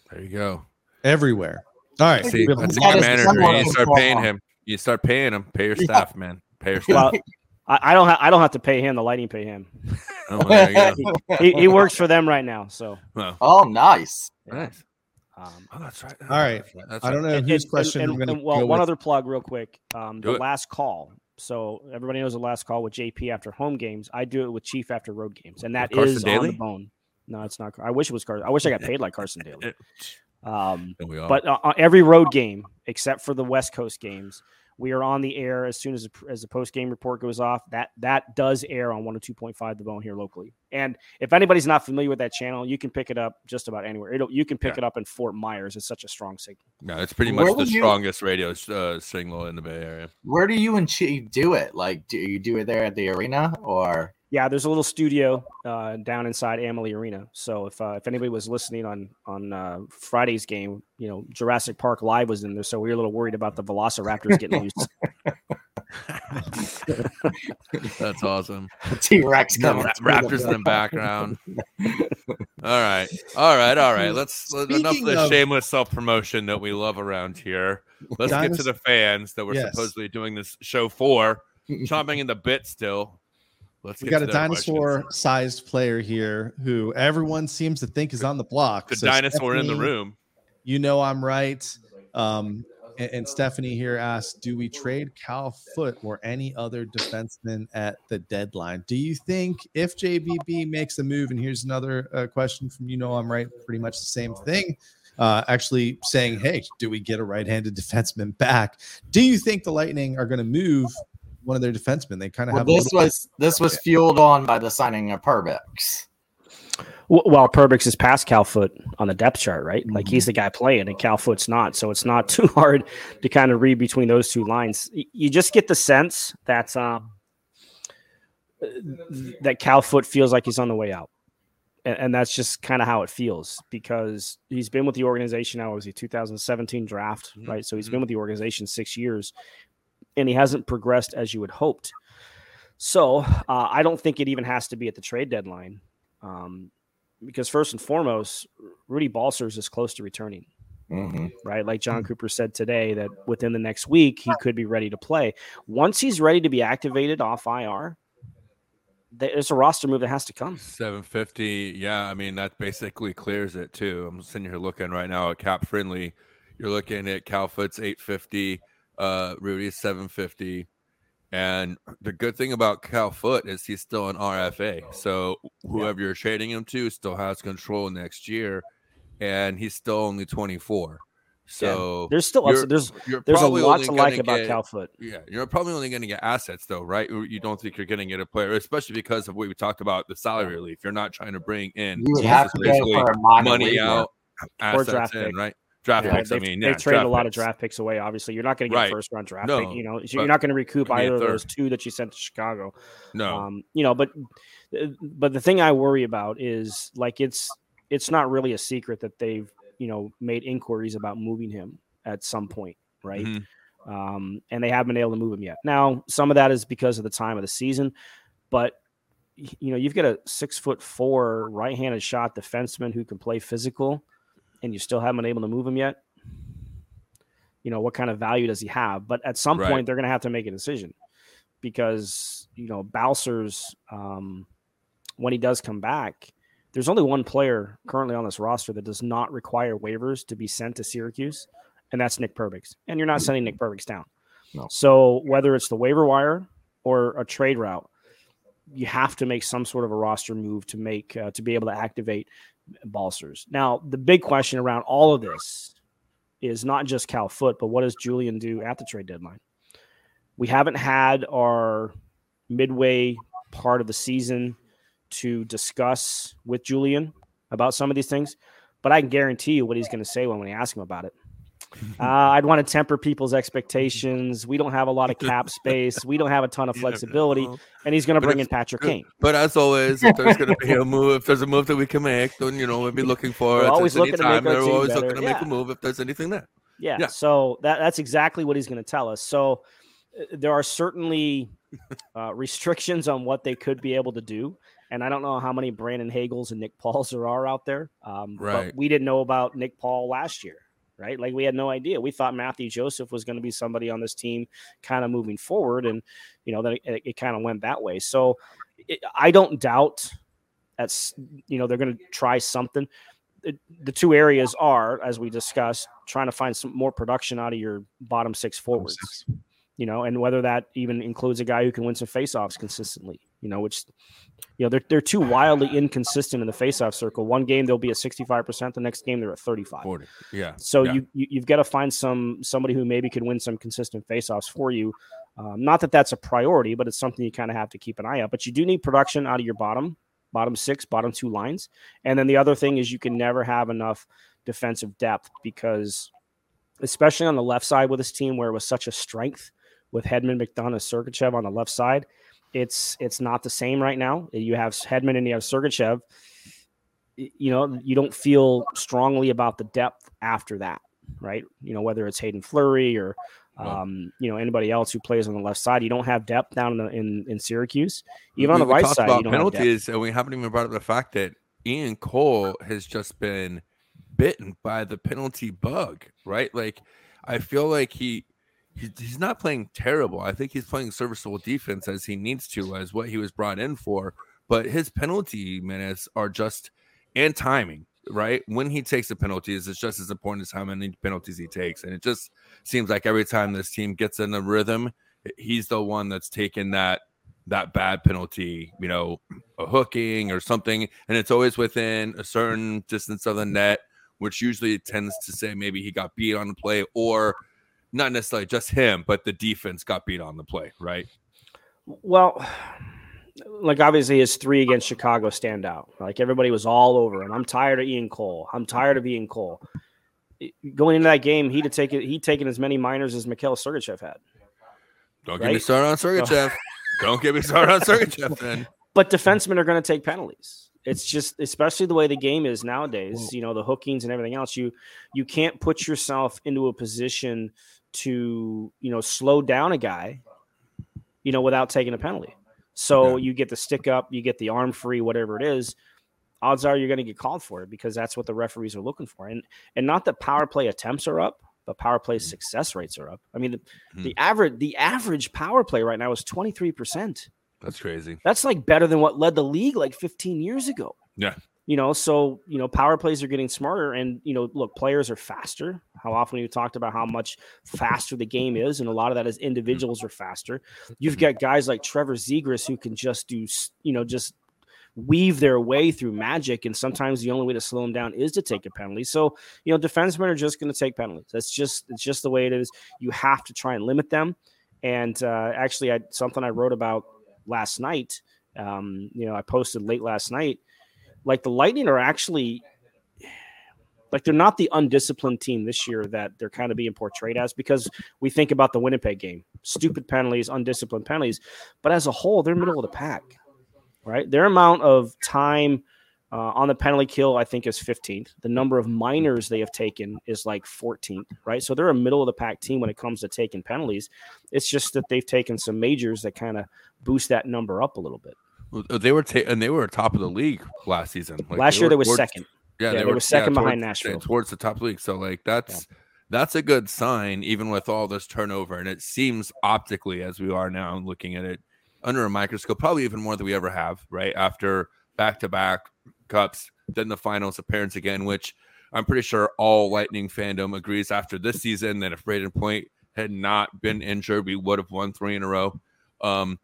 There you go. Everywhere. All right. See, we that's That your manager. You start paying him. You start paying him. Pay your [LAUGHS] Yeah. staff, man. Pay your staff. Well, I, I don't. Ha- I don't have to pay him. The Lighting pay him. [LAUGHS] Oh, there you go. [LAUGHS] He, he works for them right now. So Well, Oh, nice. nice. Um, Oh, that's right. All right. That's I don't right. know and- whose and- question and- I'm and, well, one with. other plug, real quick. Um, the it. last call. So everybody knows the last call with JP after home games. I do it with Chief after road games, and that is Carson is on the bone. No, it's not. I wish it was Carson. I wish I got paid like Carson Daly. [LAUGHS] Um, There we are. but uh, uh, every road game except for the West Coast games, we are on the air as soon as the, as the post game report goes off. That that does air on 102.5 The Bone here locally. And if anybody's not familiar with that channel, you can pick it up just about anywhere. It'll, you can pick Yeah. it up in Fort Myers. It's such a strong signal. no, it's pretty Where much the would you- strongest radio uh, signal in the Bay Area. Where do you and Chief do it? Like, do you do it there at the arena or? Yeah, there's a little studio uh, down inside Amalie Arena. So if uh, if anybody was listening on on uh, Friday's game, you know Jurassic Park Live was in there, so we were a little worried about the Velociraptors getting [LAUGHS] loose. That's awesome. [LAUGHS] T Rex coming. Ra- Raptors in the background. All right, all right, all right. Let's [LAUGHS] let, enough of the of- shameless self promotion that we love around here. Let's get to the fans that we're Yes. supposedly doing this show for. Chomping in the bit still. Let's We got a dinosaur-sized player here who everyone seems to think is on the block. The So dinosaur in the room. You know I'm right. Um, and, and Stephanie here asked, "Do we trade Cal Foote or any other defenseman at the deadline? Do you think if JBB makes a move?" And here's another uh, question from you know I'm right, pretty much the same thing. Uh, actually saying, "Hey, do we get a right-handed [LAUGHS] defenseman back? Do you think the Lightning are going to move one of their defensemen? They kind of Well, have this little- was this was fueled on by the signing of Perbix. W- Well, Perbix is past Cal Foote on the depth chart, right? Like he's the guy playing, and Cal Foote's not. So it's not [LAUGHS] too hard to kind of read between those two lines. You just get the sense that um, that Cal Foote feels like he's on the way out, and, and that's just kind of how it feels because he's been with the organization now. Was he 2017 draft, Mhm. right? So he's been with the organization six years, and he hasn't progressed as you had hoped. So uh, I don't think it even has to be at the trade deadline. Um, because first and foremost, Rudy Balcers is close to returning, Mhm. right? Like Jon Cooper said today, that within the next week he could be ready to play. Once he's ready to be activated off IR, there's a roster move that has to come. 750. Yeah, I mean that basically clears it too. I'm sitting here looking right now at CapFriendly. You're looking at Cal Foote's 850, uh, Rudy's 750. And the good thing about Cal Foote is he's still an RFA. So whoever you're trading him to still has control next year, and he's still only 24. So There's still you're- there's you're there's a lot to like about get- Cal Foote. yeah, you're probably only going to get assets though, right? You don't think you're going to get a player, especially because of what we talked about the salary relief. You're not trying to bring in You would have to basically for money out, assets draft in, right? Draft Yeah, picks. I mean, yeah, traded a lot picks. of draft picks away. Obviously, you're not going to get Right. a first round draft No, pick. You know, you're not going to recoup either of those two that you sent to Chicago. No, Um, you know, but but the thing I worry about is like it's it's not really a secret that they've you know made inquiries about moving him at some point, right? Mhm. Um, and they haven't been able to move him yet. Now, some of that is because of the time of the season, but you know, you've got a six foot four right-handed shot defenseman who can play physical, and you still haven't been able to move him yet. You know, what kind of value does he have? But at some Right. point, they're going to have to make a decision because you know Bowser's um, when he does come back, there's only one player currently on this roster that does not require waivers to be sent to Syracuse, and that's Nick Perbix. And you're not sending Nick Perbix down. No. So whether it's the waiver wire or a trade route, you have to make some sort of a roster move to make uh, to be able to activate Balcers. Now, the big question around all of this is not just Cal Foote, but what does Julien do at the trade deadline? We haven't had our midway part of the season to discuss with Julien about some of these things, but I can guarantee you what he's going to say when we ask him about it. Uh, I'd want to temper people's expectations. We don't have a lot of cap [LAUGHS] space. We don't have a ton of flexibility, and he's going to But bring in Patrick Kane. But as always, if there's going to be a [LAUGHS] move, if there's a move that we can make, then you know we'll be looking for We're it. always at any looking to make our They're team always better. looking to make Yeah. a move if there's anything there. Yeah, Yeah. so that that's exactly what he's going to tell us. So uh, there are certainly uh, restrictions on what they could be able to do, and I don't know how many Brandon Hagels and Nick Pauls there are out there. Um, Right. But we didn't know about Nick Paul last year, right? Like we had no idea. We thought Mathieu Joseph was going to be somebody on this team, kind of moving forward, and you know that it, it kind of went that way. So it, I don't doubt that's you know they're going to try something the- the two areas are, as we discussed, trying to find some more production out of your bottom six forwards. You know, and whether that even includes a guy who can win some faceoffs consistently. You know, which you know they're they're too wildly inconsistent in the faceoff circle. One game they'll be at sixty five percent, the next game they're at thirty five. 40. Yeah. So yeah. you, you you've got to find some somebody who maybe can win some consistent faceoffs for you. Um, not that that's a priority, but it's something you kind of have to keep an eye out. But you do need production out of your bottom bottom six, bottom two lines, and then the other thing is you can never have enough defensive depth because, especially on the left side with this team where it was such a strength with Hedman, McDonagh, Sergachev on the left side, it's it's not the same right now. You have Hedman and you have Sergachev. You know, you don't feel strongly about the depth after that, right? You know, whether it's Haydn Fleury or um, you know anybody else who plays on the left side, you don't have depth down in the, in, in Syracuse. Even on the right side, about you don't have depth. penalties, and we haven't even brought up the fact that Ian Cole has just been bitten by the penalty bug, right? Like, I feel like he, he he's not playing terrible. I think he's playing serviceable defense as he needs to, as what he was brought in for. But his penalty minutes are just and timing, right? When he takes the penalties, it's just as important as how many penalties he takes. And it just seems like every time this team gets in a rhythm, he's the one that's taking that that bad penalty, you know, a hooking or something, and it's always within a certain distance of the net, which usually tends to say maybe he got beat on the play or not necessarily just him, but the defense got beat on the play, right? Well, like obviously his three against Chicago stand out. Like everybody was all over him. I'm tired of Ian Cole. I'm tired of Ian Cole. Going into that game, he'd have taken he'd taken as many minors as Mikhail Sergachev had. Don't get me Right? started on Sergachev. [LAUGHS] Don't get me started on Sergachev then. But defensemen are going to take penalties. It's just, especially the way the game is nowadays. You know, the hookings and everything else. You you can't put yourself into a position to you know slow down a guy, you know, without taking a penalty. So you get the stick up, you get the arm free, whatever it is. Odds are you're going to get called for it because that's what the referees are looking for. And and not that power play attempts are up, but power play mm-hmm. success rates are up. I mean, the, mm-hmm. the average the average power play right now is 23 percent That's crazy. that's like better than what led the league like 15 years ago. Yeah. You know, so you know, power plays are getting smarter, and you know, look, players are faster. How often we talked about how much faster the game is, and a lot of that is individuals are faster. You've got guys like Trevor Zegras who can just do, you know, just weave their way through magic, and sometimes the only way to slow them down is to take a penalty. So you know, defensemen are just going to take penalties. That's just it's just the way it is. You have to try and limit them. And uh, actually, I something I wrote about last night. Um, you know, I posted late last night. Like the Lightning are actually like they're not the undisciplined team this year that they're kind of being portrayed as because we think about the Winnipeg game, stupid penalties, undisciplined penalties, but as a whole, they're middle of the pack, right? Their amount of time uh, on the penalty kill, I think, is 15th. The number of minors they have taken is like 14th, right? So they're a middle of the pack team when it comes to taking penalties. It's just that they've taken some majors that kind of boost that number up a little bit. They were ta- and they were top of the league last season. Like, Last year, they were towards- second. Yeah, Yeah, they were second behind towards- Nashville. towards the top of the league. So like that's that's a good sign, even with all this turnover. And it seems optically, as we are now looking at it under a microscope, probably even more than we ever have. Right after back to back cups, then the finals appearance again, which I'm pretty sure all Lightning fandom agrees after this season that if Brayden Point had not been injured, we would have won three in a row. Um,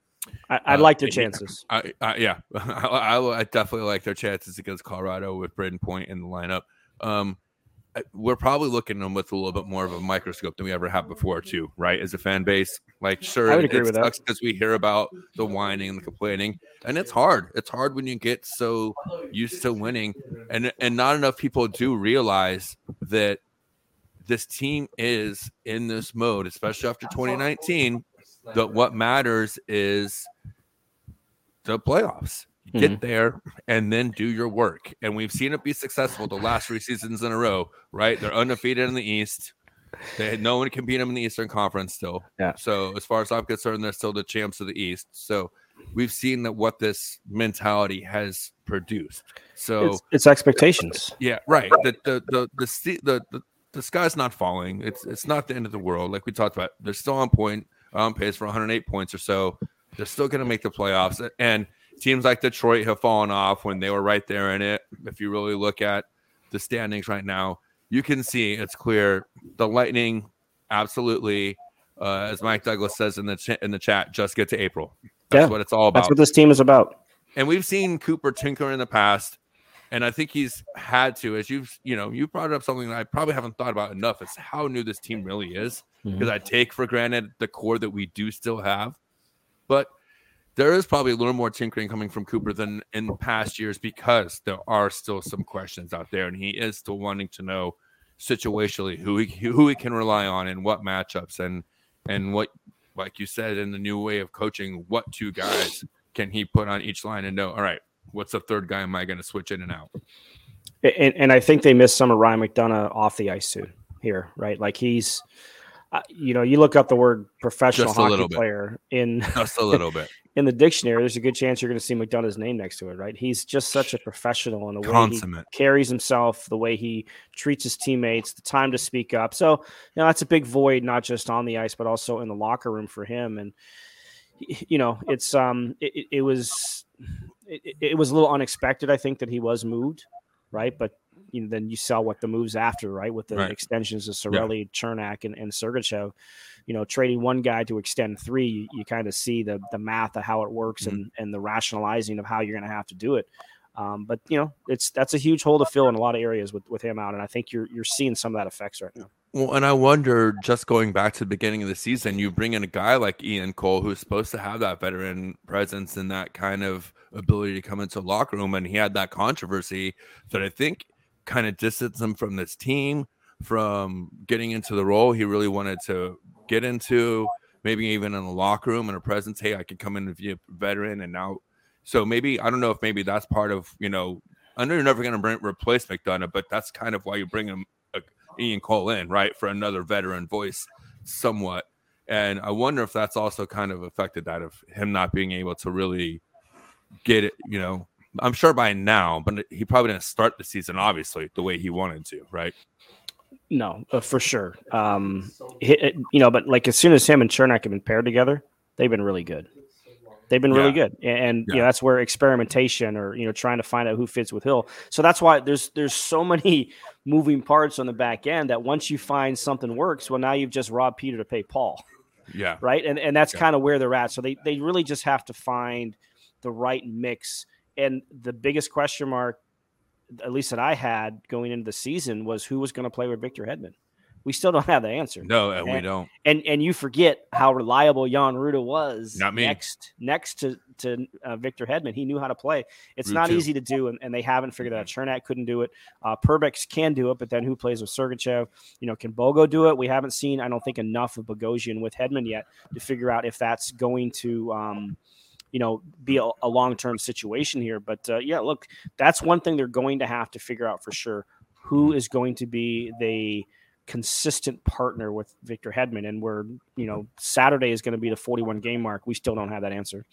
I, I Uh, like their yeah. chances. I, I yeah, [LAUGHS] I, I, I definitely like their chances against Colorado with Brayden Point in the lineup. Um, we're probably looking at them with a little bit more of a microscope than we ever have before, too, right? As a fan base, like sure, I would it, agree it with sucks because we hear about the whining and the complaining, and it's hard. It's hard when you get so used to winning, and and not enough people do realize that this team is in this mode, especially after 2019. That what matters is the playoffs. Mm-hmm. Get there and then do your work. And we've seen it be successful the last three seasons in a row, right? They're undefeated in the East. They had no one can beat them in the Eastern Conference still. Yeah. So as far as I'm concerned, they're still the champs of the East. So we've seen that what this mentality has produced. So It's, it's expectations. yeah, right. The the the the the, the, the, the sky's not falling. It's it's not the end of the world. Like we talked about, they're still on point, on pace for 108 points or so. They're still going to make the playoffs. And teams like Detroit have fallen off when they were right there in it. If you really look at the standings right now, you can see it's clear. The Lightning, absolutely, uh, as Mike Douglas says in the ch- in the chat, just get to April. That's Yeah, what it's all about That's what this team is about. and we've seen Cooper tinker in the past, and I think he's had to, as you've you know, you brought up something that I probably haven't thought about enough. It's how new this team really is, Mm-hmm. because I take for granted the core that we do still have, but there is probably a little more tinkering coming from Cooper than in past years because there are still some questions out there, and he is still wanting to know situationally who he who he can rely on and what matchups and and what like you said in the new way of coaching what two guys can he put on each line and know all right what's the third guy am i going to switch in and out? And, and I think they missed some of Ryan McDonagh off the ice too here, right? Like he's, you know, you look up the word professional Just hockey player in [LAUGHS] just a little bit [LAUGHS] in the dictionary. There's a good chance you're going to see McDonagh's name next to it, right? He's just such a professional in the way he carries himself, the way he treats his teammates, the time to speak up. So, you know, that's a big void, not just on the ice, but also in the locker room for him. And you know, it's um, it, it- it was it, it was a little unexpected. I think that he was moved, right? But you know, then you saw what the moves after, right? With the Right. extensions of Cirelli, Cernak, and, and Sergachev. You know, trading one guy to extend three, you, you kind of see the the math of how it works and and the rationalizing of how you're going to have to do it. Um, but you know, it's that's a huge hole to fill in a lot of areas with with him out, and I think you're you're seeing some of that effects right now. Well, and I wonder, just going back to the beginning of the season, you bring in a guy like Ian Cole, who's supposed to have that veteran presence and that kind of ability to come into locker room, and he had that controversy that I think kind of distance him from this team, from getting into the role he really wanted to get into, maybe even in the locker room and a presence. Hey, I could come in and be a veteran, and now, so maybe I don't know if maybe that's part of you know. I know you're never going to replace McDonagh, but that's kind of why you bring him uh, Ian Cole in, right, for another veteran voice, somewhat. And I wonder if that's also kind of affected that of him not being able to really get it. You know, I'm sure by now, but he probably didn't start the season obviously the way he wanted to, right? No, uh, for sure. Um, it- you know, but like as soon as him and Cernak have been paired together, they've been really good. They've been really good, and, and you know that's where experimentation or you know trying to find out who fits with Hill. So that's why there's there's so many [LAUGHS] moving parts on the back end that once you find something works, well now you've just robbed Peter to pay Paul Yeah, right? And and that's Yeah. kind of where they're at. So they they really just have to find the right mix. And the biggest question mark, at least that I had going into the season, was who was going to play with Victor Hedman. We still don't have the answer. no, and we don't. And and you forget how reliable Jan Rutta was. Not me. Next next to to uh, Victor Hedman, he knew how to play. It's Rude not too. easy to do, and, and they haven't figured out. Cernak couldn't do it. Uh, Perbix can do it, but then who plays with Sergachev? You know, can Bogo do it? We haven't seen, I don't think, enough of Bogosian with Hedman yet to figure out if that's going to. Um, you know, be a, a long-term situation here, but uh, yeah, look, that's one thing they're going to have to figure out for sure. Who is going to be the consistent partner with Victor Hedman, and we're you know Saturday is going to be the 41 game mark. We still don't have that answer.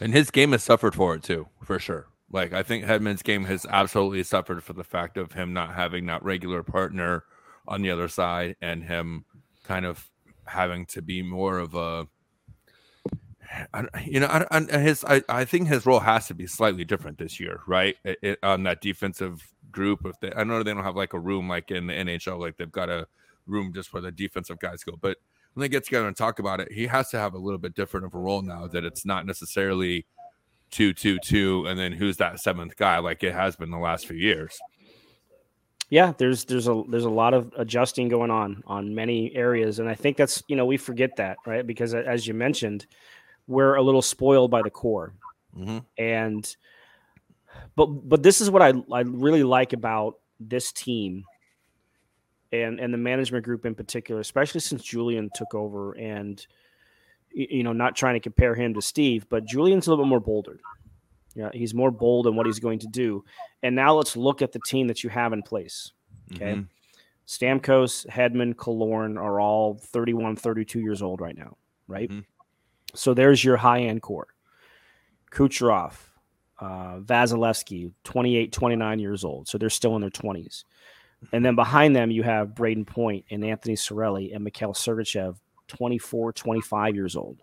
And his game has suffered for it too, for sure. Like I think Hedman's game has absolutely suffered for the fact of him not having that regular partner on the other side and him kind of having to be more of a You know, I, I, his I, I think his role has to be slightly different this year, right? It, it- on that defensive group, if they, I know they don't have like a room like in the NHL, like they've got a room just where the defensive guys go, but when they get together and talk about it, he has to have a little bit different of a role now. That it's not necessarily two, two, two, and then who's that seventh guy like it has been the last few years. yeah, there's there's a there's a lot of adjusting going on on many areas, and I think that's you know we forget that right because as you mentioned, we're a little spoiled by the core, Mhm. and but but this is what I I really like about this team, and and the management group in particular, especially since Julien took over, and you know not trying to compare him to Steve, but Julien's a little bit more bolder. Yeah, he's more bold in what he's going to do. And now let's look at the team that you have in place. Okay. Mhm. Stamkos, Hedman, Killorn are all 31, 32 years old right now, right? Mhm. So there's your high end core. Kucherov, uh, Vasilevskiy, 28, 29 years old. So they're still in their 20s. And then behind them, you have Brayden Point and Anthony Cirelli and Mikhail Sergachev, 24, 25 years old,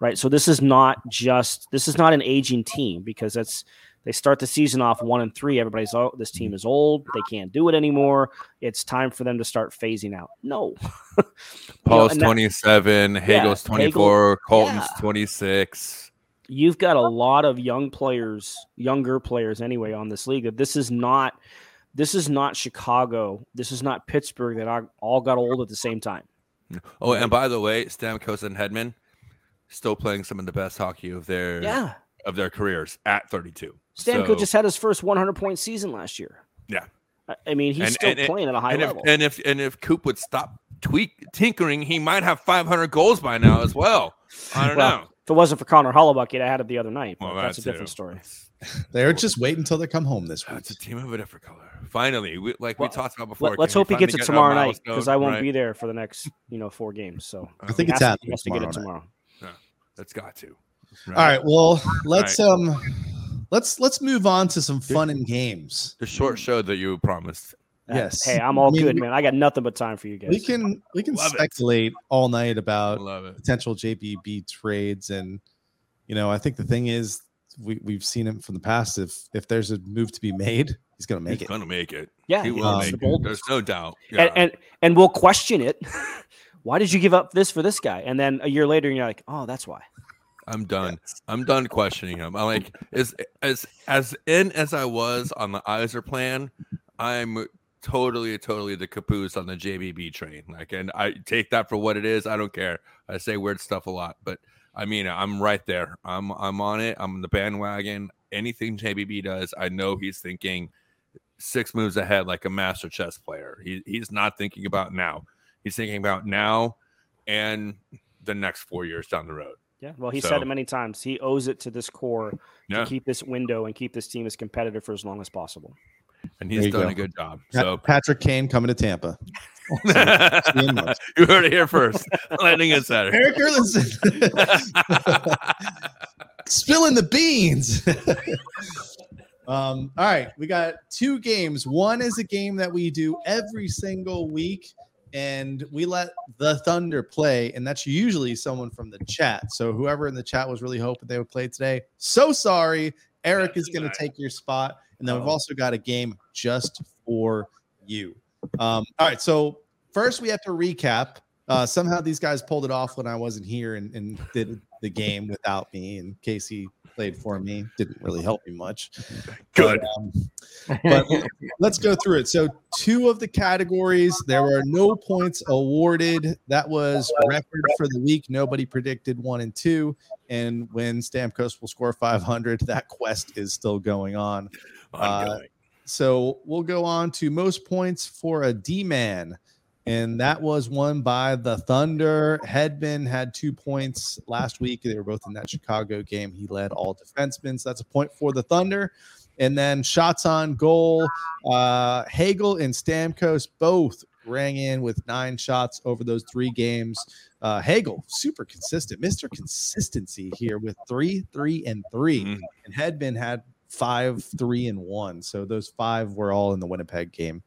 right? So this is not just, this is not an aging team because that's, they start the season off one and three. Everybody's, oh, this team is old. They can't do it anymore. It's time for them to start phasing out. No. [LAUGHS] You know, Paul's and that- 27, Hagel's Hagel- 24, Colton's yeah. 26. you've got a lot of young players, younger players anyway on this league. This is not this is not Chicago. This is not Pittsburgh that all got old at the same time. Oh, and by the way, Stamkos and Hedman still playing some of the best hockey of their Yeah. of their careers at 32. Stamkos So- just had his first 100 point season last year. Yeah. I- I mean, he's And- still and- and- playing at a high and if, level. and if and if Coop would stop tweak tinkering, he might have 500 goals by now as well. I don't Well, know. if it wasn't for Connor Hellebuyck, he'd have had it the other night. Well, that's a that different story. [LAUGHS] They're just waiting until they come home this week. That's a team of a different color. Finally, we, like Well, we talked about before. Let, us hope he gets it get tomorrow night because I won't right? be there for the next, you know, four games. So I think it's has, happening he has to get it tomorrow tomorrow. That's got to. All right, well, let's um let's let's move on to some fun and games. The short show that you promised. Yes. Hey, I'm all I mean, good, man. I got nothing but time for you guys. We can we can Love it. speculate all night about potential JBB trades and you know, I think the thing is we we've seen him from the past if if there's a move to be made, he's going to make He's it. gonna make it. yeah, He he will Um, make the it. There's no doubt. Yeah. and, and and we'll question it. [LAUGHS] why did you give up this for this guy? And then a year later, you're like, oh, that's why. I'm done. I'm done questioning him. I like as as as in as I was on the Iser plan. I'm totally totally the caboose on the JBB train. Like, and I take that for what it is. I don't care. I say weird stuff a lot, but I mean, I'm right there. I'm I'm on it. I'm the bandwagon. Anything JBB does, I know he's thinking six moves ahead, like a master chess player. He he's not thinking about now. He's thinking about now and the next four years down the road. Yeah. Well, he So- said it many times. He owes it to this core Yeah. to keep this window and keep this team as competitive for as long as possible. and he's you done go. a good job. Pa- So Patrick Kane coming to Tampa. [LAUGHS] you heard it here first. [LAUGHS] Landing and Saturday. Eric Erlendsson [LAUGHS] spilling the beans. um, all right, we got two games. One is a game that we do every single week, and we let the Thunder play, and that's usually someone from the chat. So whoever in the chat was really hoping they would play today, so sorry. Eric is going to take your spot, and then we've also got a game just for you. Um, all right, so first we have to recap. Uh, somehow these guys pulled it off when I wasn't here and, and did the game without me. And Casey played for me. Didn't really help me much. [LAUGHS] Good. But, um, but let's go through it. So, two of the categories, there were no points awarded. That was record for the week. Nobody predicted one and two. And when Stamkos will score 500, that quest is still going on. Uh. So we'll go on to most points for a D man. And that was won by the Thunder. Hedman had two points last week. They were both in that Chicago game. He led all defensemen. So that's a point for the Thunder. And then shots on goal. Uh, Hagel and Stamkos both rang in with nine shots over those three games. Uh, Hagel, super consistent, Mr. Consistency here with three, three, and 3 Mhm. And Hedman had five, three, and one. So those five were all in the Winnipeg game.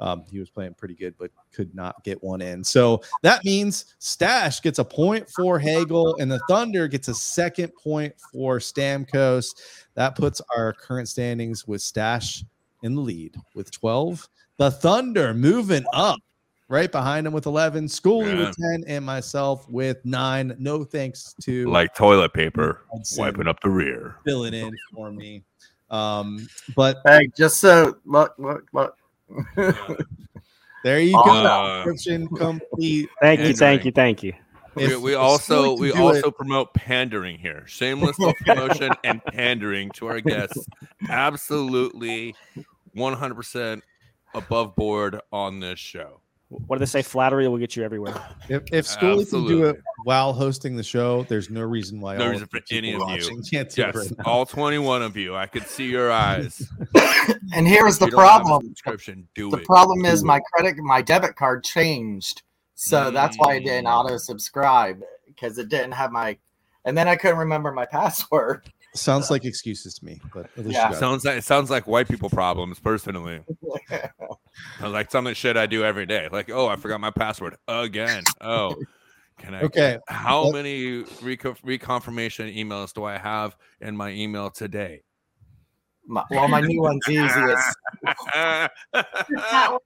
Um, he was playing pretty good, but could not get one in. So that means Stash gets a point for Hagel, and the Thunder gets a second point for Stamkos. That puts our current standings with Stash in the lead with 12. The Thunder moving up right behind him with 11. Schooley Yeah. with 10, and myself with nine. No thanks to like toilet paper, Hudson wiping up the rear. filling in for me. Um, but Hey, just so look, look, look. [LAUGHS] There you go. Uh, Subscription complete. Thank you, thank you, thank you. we, If- we if also we also it- promote pandering here shameless self-promotion and [LAUGHS] pandering to our guests absolutely 100% above board on this show What do they say? Flattery will get you everywhere. if, if Scully can do it while hosting the show, there's no reason why No all reason for any of you. [LAUGHS] can't do it yes right all 21 of you i could see your eyes [LAUGHS] And here's the If you don't have a problem. subscription do The it problem is my credit, my debit card changed, so that's why I didn't Mm. auto subscribe because it didn't have my, and then I couldn't remember my [LAUGHS] password. Sounds like excuses to me, but at least Yeah. you got it. sounds like it sounds like white people problems personally [LAUGHS] like some of the shit i do every day like oh i forgot my password again oh can i Okay. How Let- many reco- reconfirmation emails do I have in my email today? My, well, my new one's easy. It's, [LAUGHS] That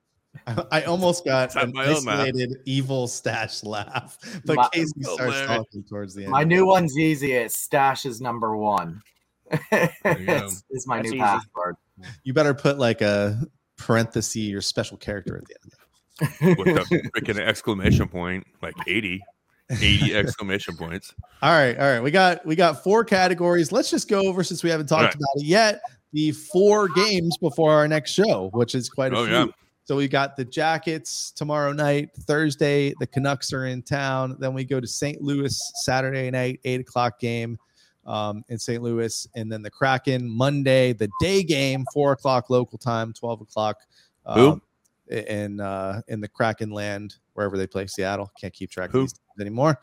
I almost got an my own isolated evil stash laugh, but My- Casey starts Hilarious. talking towards the end. my new one's easy. It's stash is number one. you [LAUGHS] go. it's, it's my That's new easy. password. You better put like a parenthesis or special character at the end. With the freaking exclamation point, like 80, 80 exclamation points. All right, all right. We got we got four categories. Let's just go over since we haven't talked All right. about it yet. The four games before our next show, which is quite a Oh, few. yeah. So we got the Jackets tomorrow night, Thursday. The Canucks are in town. Then we go to St. Louis Saturday night, eight o'clock game um, in St. Louis, and then the Kraken Monday, the day game, four o'clock local time, twelve o'clock. Who? um, in uh, in the Kraken land, wherever they play, Seattle. Can't keep track Who? of these anymore.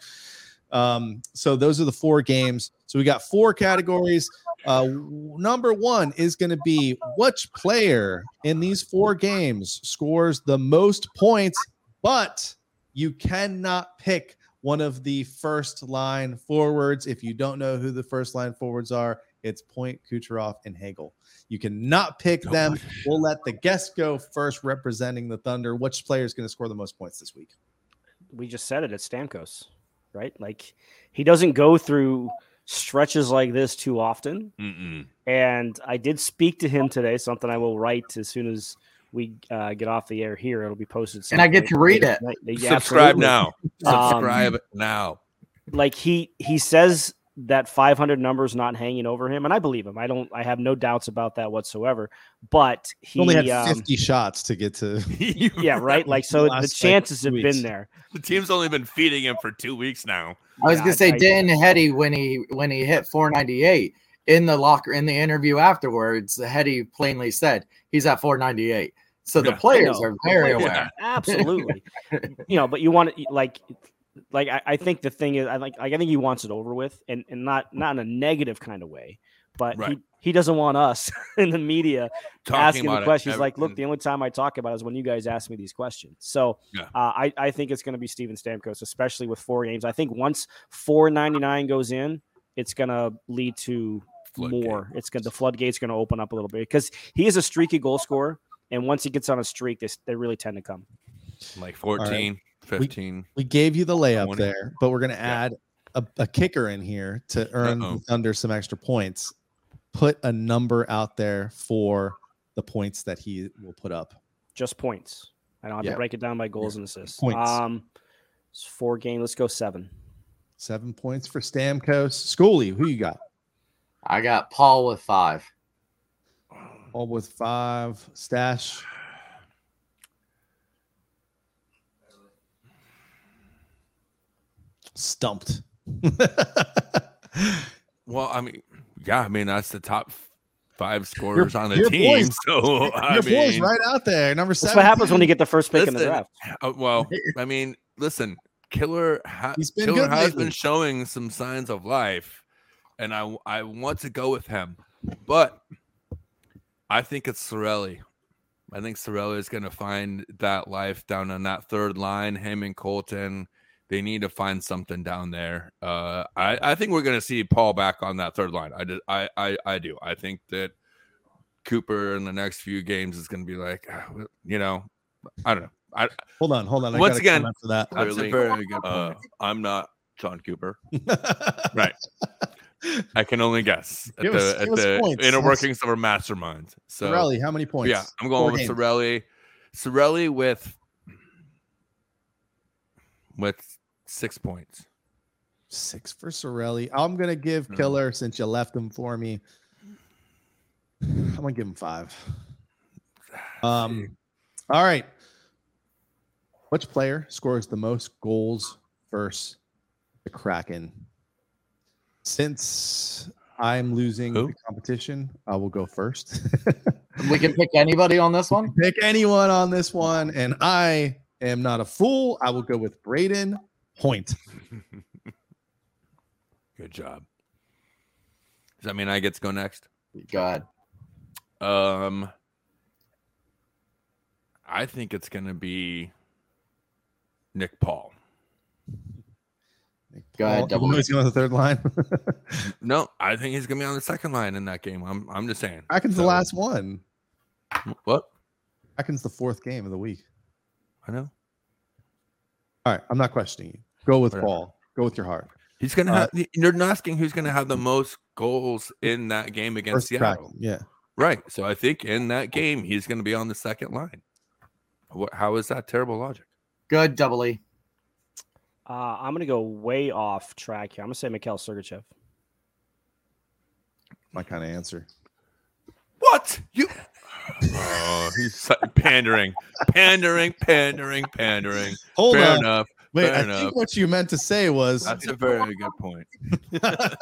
Um, so those are the four games. So we got four categories. Uh, number one is going to be which player in these four games scores the most points, but you cannot pick one of the first line forwards. If you don't know who the first line forwards are, it's Point, Kucherov, and Hagel. You cannot pick them. We'll let the guest go first, representing the Thunder. Which player is going to score the most points this week? We just said it at Stamkos, right? Like he doesn't go through stretches like this too often. Mm-mm. And I did speak to him today, something I will write as soon as we uh, get off the air here. It'll be posted. And I get to read it. Yeah, Subscribe absolutely. now. Um, Subscribe now. Like he he says that 500 number is not hanging over him, and I believe him. I don't. I have no doubts about that whatsoever. But he He only had um, 50 shots to get to. [LAUGHS] [LAUGHS] yeah, right. Like so, [LAUGHS] the last, like, chances two have weeks. been there. The team's only been feeding him for two weeks now. I was Yeah, gonna say I- Dan Hetty when he when he hit 498 in the locker in the interview afterwards, Hetty plainly said he's at 498. So the Yeah. Players are very Yeah, aware. Absolutely. you know, but you want to like like I, I think the thing is I like I think he wants it over with and, and not not in a negative kind of way. But Right. he, he doesn't want us [LAUGHS] in the media Talking asking the questions. every- like, look, the only time I talk about it is when you guys ask me these questions. So Yeah. uh, I, I think it's going to be Steven Stamkos, especially with four games. I think once 499 goes in, it's going to lead to Floodgate. more. It's going to the floodgate's are going to open up a little bit because he is a streaky goal scorer. And once he gets on a streak, they, they really tend to come. like 14, 15. We gave you the layup 20. there, but we're going to Yeah. add a, a kicker in here to earn Uh-oh. the some extra points. Put a number out there for the points that he will put up. Just points. I don't have Yeah. to break it down by goals and assists. Points. Um, it's four game. Let's go seven. Seven points for Stamkos. Schoolie, who you got? I got Paul with five. All with five. Stash. Stumped. [LAUGHS] Well, I mean, yeah, I mean that's the top five scorers on the team. boys- [LAUGHS] so I Your boy's mean, right out there. Number That's seven. what happens when you get the first pick in the draft. uh, well, I mean, listen, Killer, ha- He's been Killer good has lately. been showing some signs of life, and I I want to go with him, but I think it's Cirelli. I think Cirelli is going to find that life down on that third line. Him and Colton, they need to find something down there. Uh, I I think we're going to see Paul back on that third line. I did, I I I do. I think that Cooper in the next few games is going to be like, ah, you know, I don't know. I Hold on, hold on. I Once again, for that. That's a Clearly, very good uh. I'm not Jon Cooper. [LAUGHS] Right. I can only guess at Give us- the, at the inner workings of a mastermind. So Cirelli, how many points? yeah, I'm going Four with games. Cirelli. Cirelli with with six points. Six for Cirelli. I'm gonna give Hmm. Killer since you left him for me. I'm gonna give him five. Um, all right. Which player scores the most goals versus the Kraken? Since I'm losing Who? the competition, I will go first. We can pick anybody on this one. [LAUGHS] Pick anyone on this one, and I am not a fool. I will go with Brayden Point. [LAUGHS] Good job. Does that mean I get to go next? God. Um, I think it's going to be Nick Paul. Go ahead, Paul, double even though he's going on the third line. [LAUGHS] No, I think he's going to be on the second line in that game. I'm, I'm just saying. Kraken's the last one. What? Kraken's the fourth game of the week. I know. All right, I'm not questioning you. Go with Whatever. Paul. Go with your heart. He's going to Uh, have. You're not asking who's going to have the most goals in that game against Seattle, Kraken. Yeah. right? So I think in that game he's going to be on the second line. What? How is that terrible logic? Good, double E. Uh, I'm gonna go way off track here. I'm gonna say Mikhail Sergachev. My kind of answer. What you? Oh, he's su- pandering, pandering, pandering, pandering. Hold Fair on. enough. Wait, fair I enough. think what you meant to say was That's a very good point. [LAUGHS]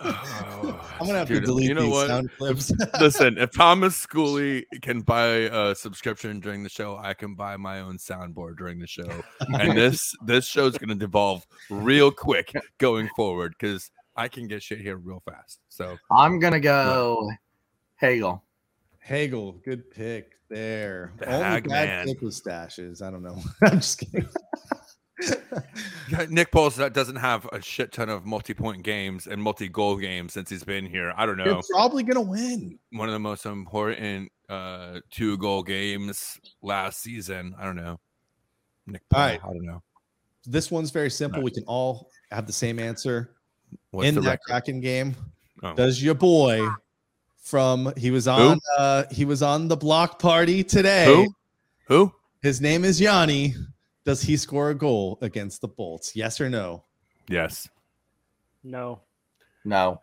Oh, I'm gonna have to delete you know these what? sound clips. Listen, if Thomas Schooley can buy a subscription during the show, I can buy my own soundboard during the show. And [LAUGHS] this this show's going to devolve real quick going forward because I can get shit here real fast. So I'm gonna go Hagel. Hagel, good pick there. The Only bad man. pick was stashes. I don't know. [LAUGHS] I'm just kidding. Nick Pauls that doesn't have a shit ton of multi-point games and multi-goal games since he's been here. I don't know. You're probably gonna win. One of the most important uh two-goal games last season. I don't know. Nick Paul, right. I don't know. This one's very simple. We can all have the same answer What's in that record? Kraken game. Oh. Does your boy from he was on uh he was on the block party today. Who? Who? His name is Yanni. Does he score a goal against the Bolts? Yes or no? Yes. No. No.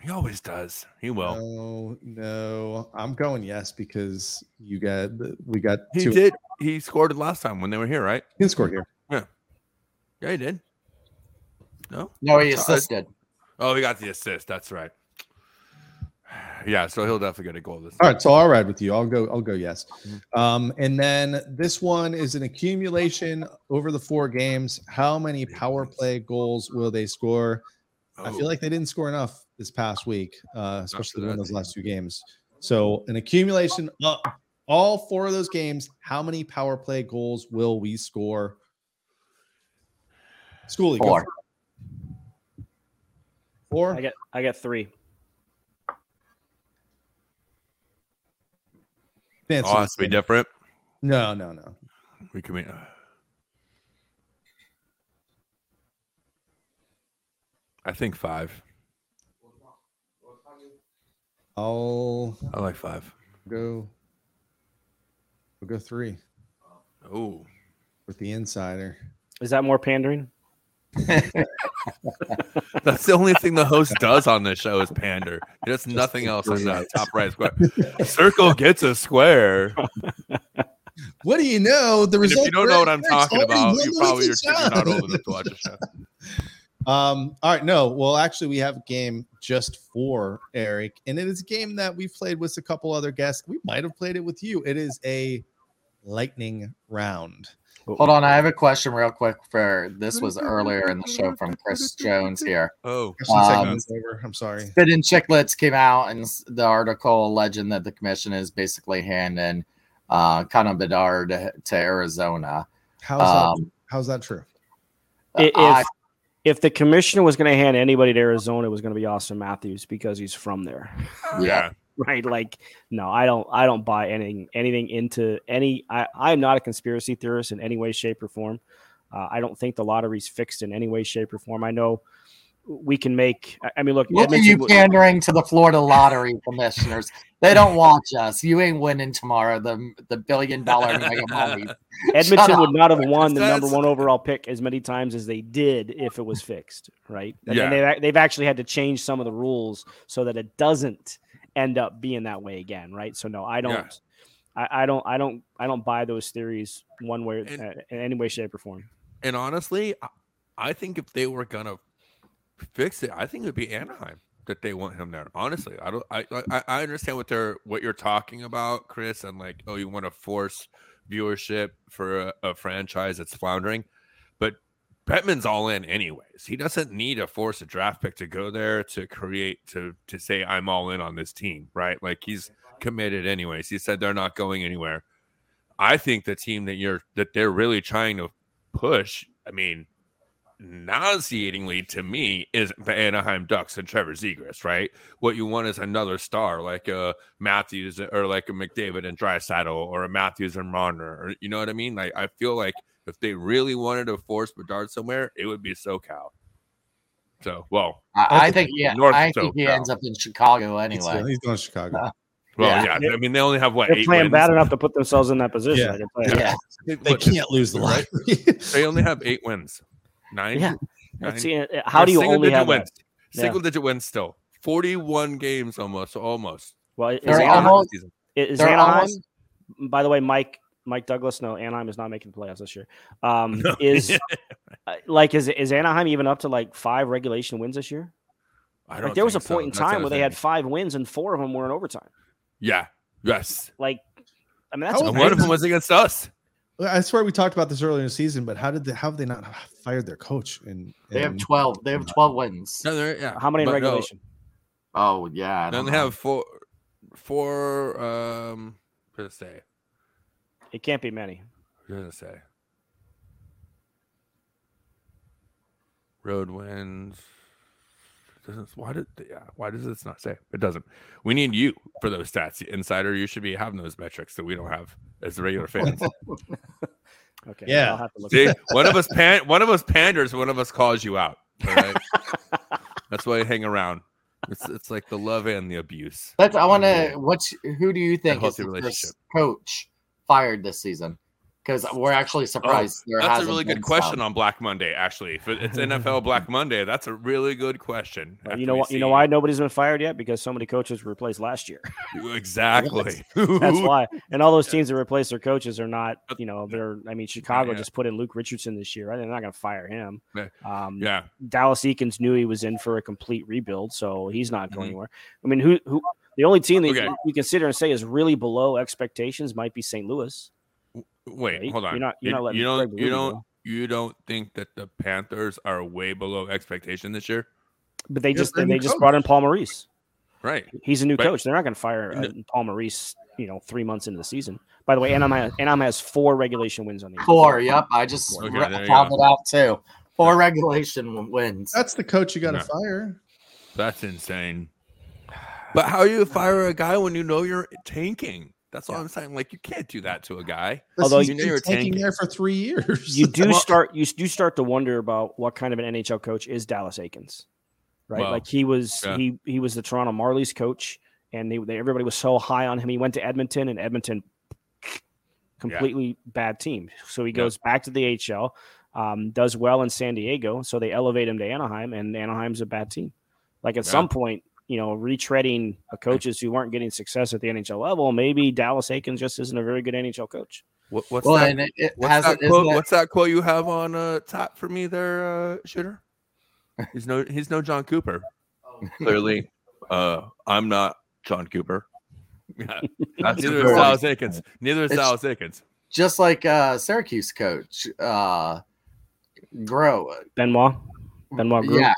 He always does. He will. No, no. I'm going yes because you got we got he two. did. He scored it last time when they were here, right? He can score here. Yeah, Yeah, he did. No. No, he assisted. Oh, he got the assist. That's right. [SIGHS] Yeah, so he'll definitely get a goal this. All right, so I'll ride with you. I'll go. I'll go yes. Mm-hmm. Um, and then this one is an accumulation over the four games. How many power play goals will they score? I Oh, feel like they didn't score enough this past week, uh, especially that in those last two games. So an accumulation of all four of those games. How many power play goals will we score? Schoolie, go Four. for. Four. I get I get three. Fancy oh, it has to be different. No, no, no. We can. Be, uh, I think five. I'll I like five. go. We'll go three Oh, with the insider. Is that more pandering? [LAUGHS] that's the only thing the host does on this show is pander. He does nothing else on that top right square. [LAUGHS] Circle gets a square. What do you know? The And if you don't know what I'm talking about, you probably are, you're not old enough to watch the show. [LAUGHS] Um, all right, no. Well, actually, we have a game just for Eric, and it is a game that we've played with a couple other guests. We might have played it with you. It is a lightning round. Hold on, I have a question real quick for this was earlier in the show from Chris Jones here. Oh, Question Um, segment's. I'm sorry. Spit and Chicklets came out and the article alleging that the commission is basically handing uh Connor Bedard to, to Arizona. How's that? Um, How's that true? If I- if the commissioner was going to hand anybody to Arizona, it was going to be Auston Matthews because he's from there, yeah. [LAUGHS] right? Like, no, I don't. I don't buy anything anything into any. I I am not a conspiracy theorist in any way, shape, or form. Uh, I don't think the lottery's fixed in any way, shape, or form. I know we can make. I- I mean, look, Look at you w- pandering to the Florida lottery commissioners. They don't watch us. You ain't winning tomorrow. The the billion dollar mega money. [LAUGHS] Edmonton up. would not have won the number one overall pick as many times as they did if it was fixed, right? And Yeah. they've, they've actually had to change some of the rules so that it doesn't end up being that way again, right? So no, I don't. Yeah. I, I don't. I don't. I don't buy those theories one way, And- uh, in any way, shape, or form. And honestly, I- I think if they were gonna fix it, I think it would be Anaheim that they want him there. Honestly, I don't. I I, I understand what they're what you're talking about, Chris, and like, oh, you want to force viewership for a, a franchise that's floundering, Bettman's all in anyways. He doesn't need to force a draft pick to go there to create to to say I'm all in on this team, right? Like he's committed anyways. He said they're not going anywhere. I think the team that you're that they're really trying to push. I mean, nauseatingly to me is the Anaheim Ducks and Trevor Zegras, right? What you want is another star like a Matthews or like a McDavid and Draisaitl or a Matthews and Marner, or you know what I mean? Like I feel like if they really wanted to force Bedard somewhere, it would be SoCal. So, well, I, I think yeah. North I think he ends up in Chicago anyway. he's going to Chicago. Uh, well, Yeah. yeah. I mean, they only have what They're playing wins. bad enough to put themselves in that position. Yeah. I can. Yeah. They What, can't lose the right? [LAUGHS] They only have eight wins. Nine. Yeah. Nine? Let's see, uh, how do you Single only digit have that? wins? Single digit wins still. Forty-one games almost, almost. Well, is They're Anaheim, almost- is they're Anaheim almost- by the way, Mike Mike Douglas, no, Anaheim is not making the playoffs this year. Um, [LAUGHS] is [LAUGHS] uh, like is is Anaheim even up to like five regulation wins this year? I don't Like there was a think so. point in time the where they had five wins and four of them were in overtime. Yeah. Yes. Like, I mean that's And one of them was against us. I swear we talked about this earlier in the season, but how did they, how have they not fired their coach? And, They have twelve. They have twelve wins. No, yeah. how many in But no, regulation? Oh yeah. I Then don't they know. have four, four. Um, what does it can't be many. What does it say? Road wins. Doesn't why did yeah why does this not say it doesn't? We need you for those stats, insider. You should be having those metrics that we don't have as the regular fans. [LAUGHS] Okay, Yeah. I'll have to look. See, one of us pan, one of us panders, one of us calls you out. All right, [LAUGHS] that's why I hang around. It's it's like the love and the abuse. That's. I want to. What's who do you think is the relationship. first coach fired this season? Because we're actually surprised. there Oh, That's a hasn't really good question some. on Black Monday. Actually, if it's NFL Black [LAUGHS] Monday, that's a really good question. Well, you know what? You know why nobody's been fired yet? Because so many coaches were replaced last year. [LAUGHS] Exactly. [LAUGHS] That's why. And all those teams that replace their coaches are not, you know, they're. I mean, Chicago Yeah. just put in Luke Richardson this year. Right? They're not going to fire him. Yeah. Um, Yeah. Dallas Eakins knew he was in for a complete rebuild, so he's not going Mhm. anywhere. I mean, who who the only team that Okay. you consider and say is really below expectations might be St. Louis. Wait, Right? hold on. You're not- you're you, not letting you don't. You don't. go. You don't think that the Panthers are way below expectation this year? But they just they're they just brought in Paul Maurice. Right. He's a new Right. coach. They're not going to fire uh, No. Paul Maurice, you know, three months into the season. By the way, Anaheim, Anaheim has four regulation wins on the year. Four. Yep. I just Okay, re- found it out too. Four regulation wins. That's the coach you got to No. fire. That's insane. But how are you fire a guy when you know you're tanking? That's all I'm saying. Like you can't do that to a guy. Although you know you're tanking tanking. there for three years. You do [LAUGHS] Well- start you do start to wonder about what kind of an NHL coach is Dallas Eakins, right? Well, like he was yeah. he he was the Toronto Marlies coach, and they, they everybody was so high on him. He went to Edmonton, and Edmonton completely bad team. So he Yeah. goes back to the HL, um, does well in San Diego, so they elevate him to Anaheim, and Anaheim's a bad team. Like at Yeah. some point, you know, retreading coaches who weren't getting success at the NHL level, maybe Dallas Eakins just isn't a very good NHL coach. What, what's well, that? and it, it What's has that quote? isn't What's that quote you have on uh, top for me there, uh, shooter? [LAUGHS] He's no he's no Jon Cooper. Clearly, uh, I'm not John Cooper. Yeah, That's [LAUGHS] neither [LAUGHS] is. Dallas Eakins. Neither is It's- Dallas Eakins. just like uh, Syracuse coach uh, Groulx. Benoit, Benoit Groulx.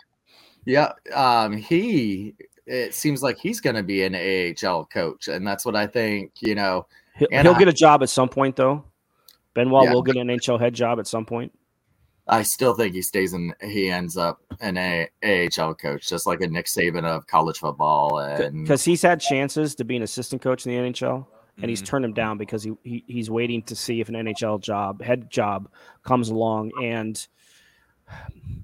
Yeah, yeah. Um, he. It seems like he's going to be an AHL coach, and that's what I think. You know, He'll, And he'll I- get a job at some point, though. Benoit Yeah. will get an NHL head job at some point. I still think he stays in. He ends up an a- AHL coach, just like a Nick Saban of college football, and Because he's had chances to be an assistant coach in the NHL, and he's Mhm. turned him down because he, he he's waiting to see if an NHL job, head job, comes along. And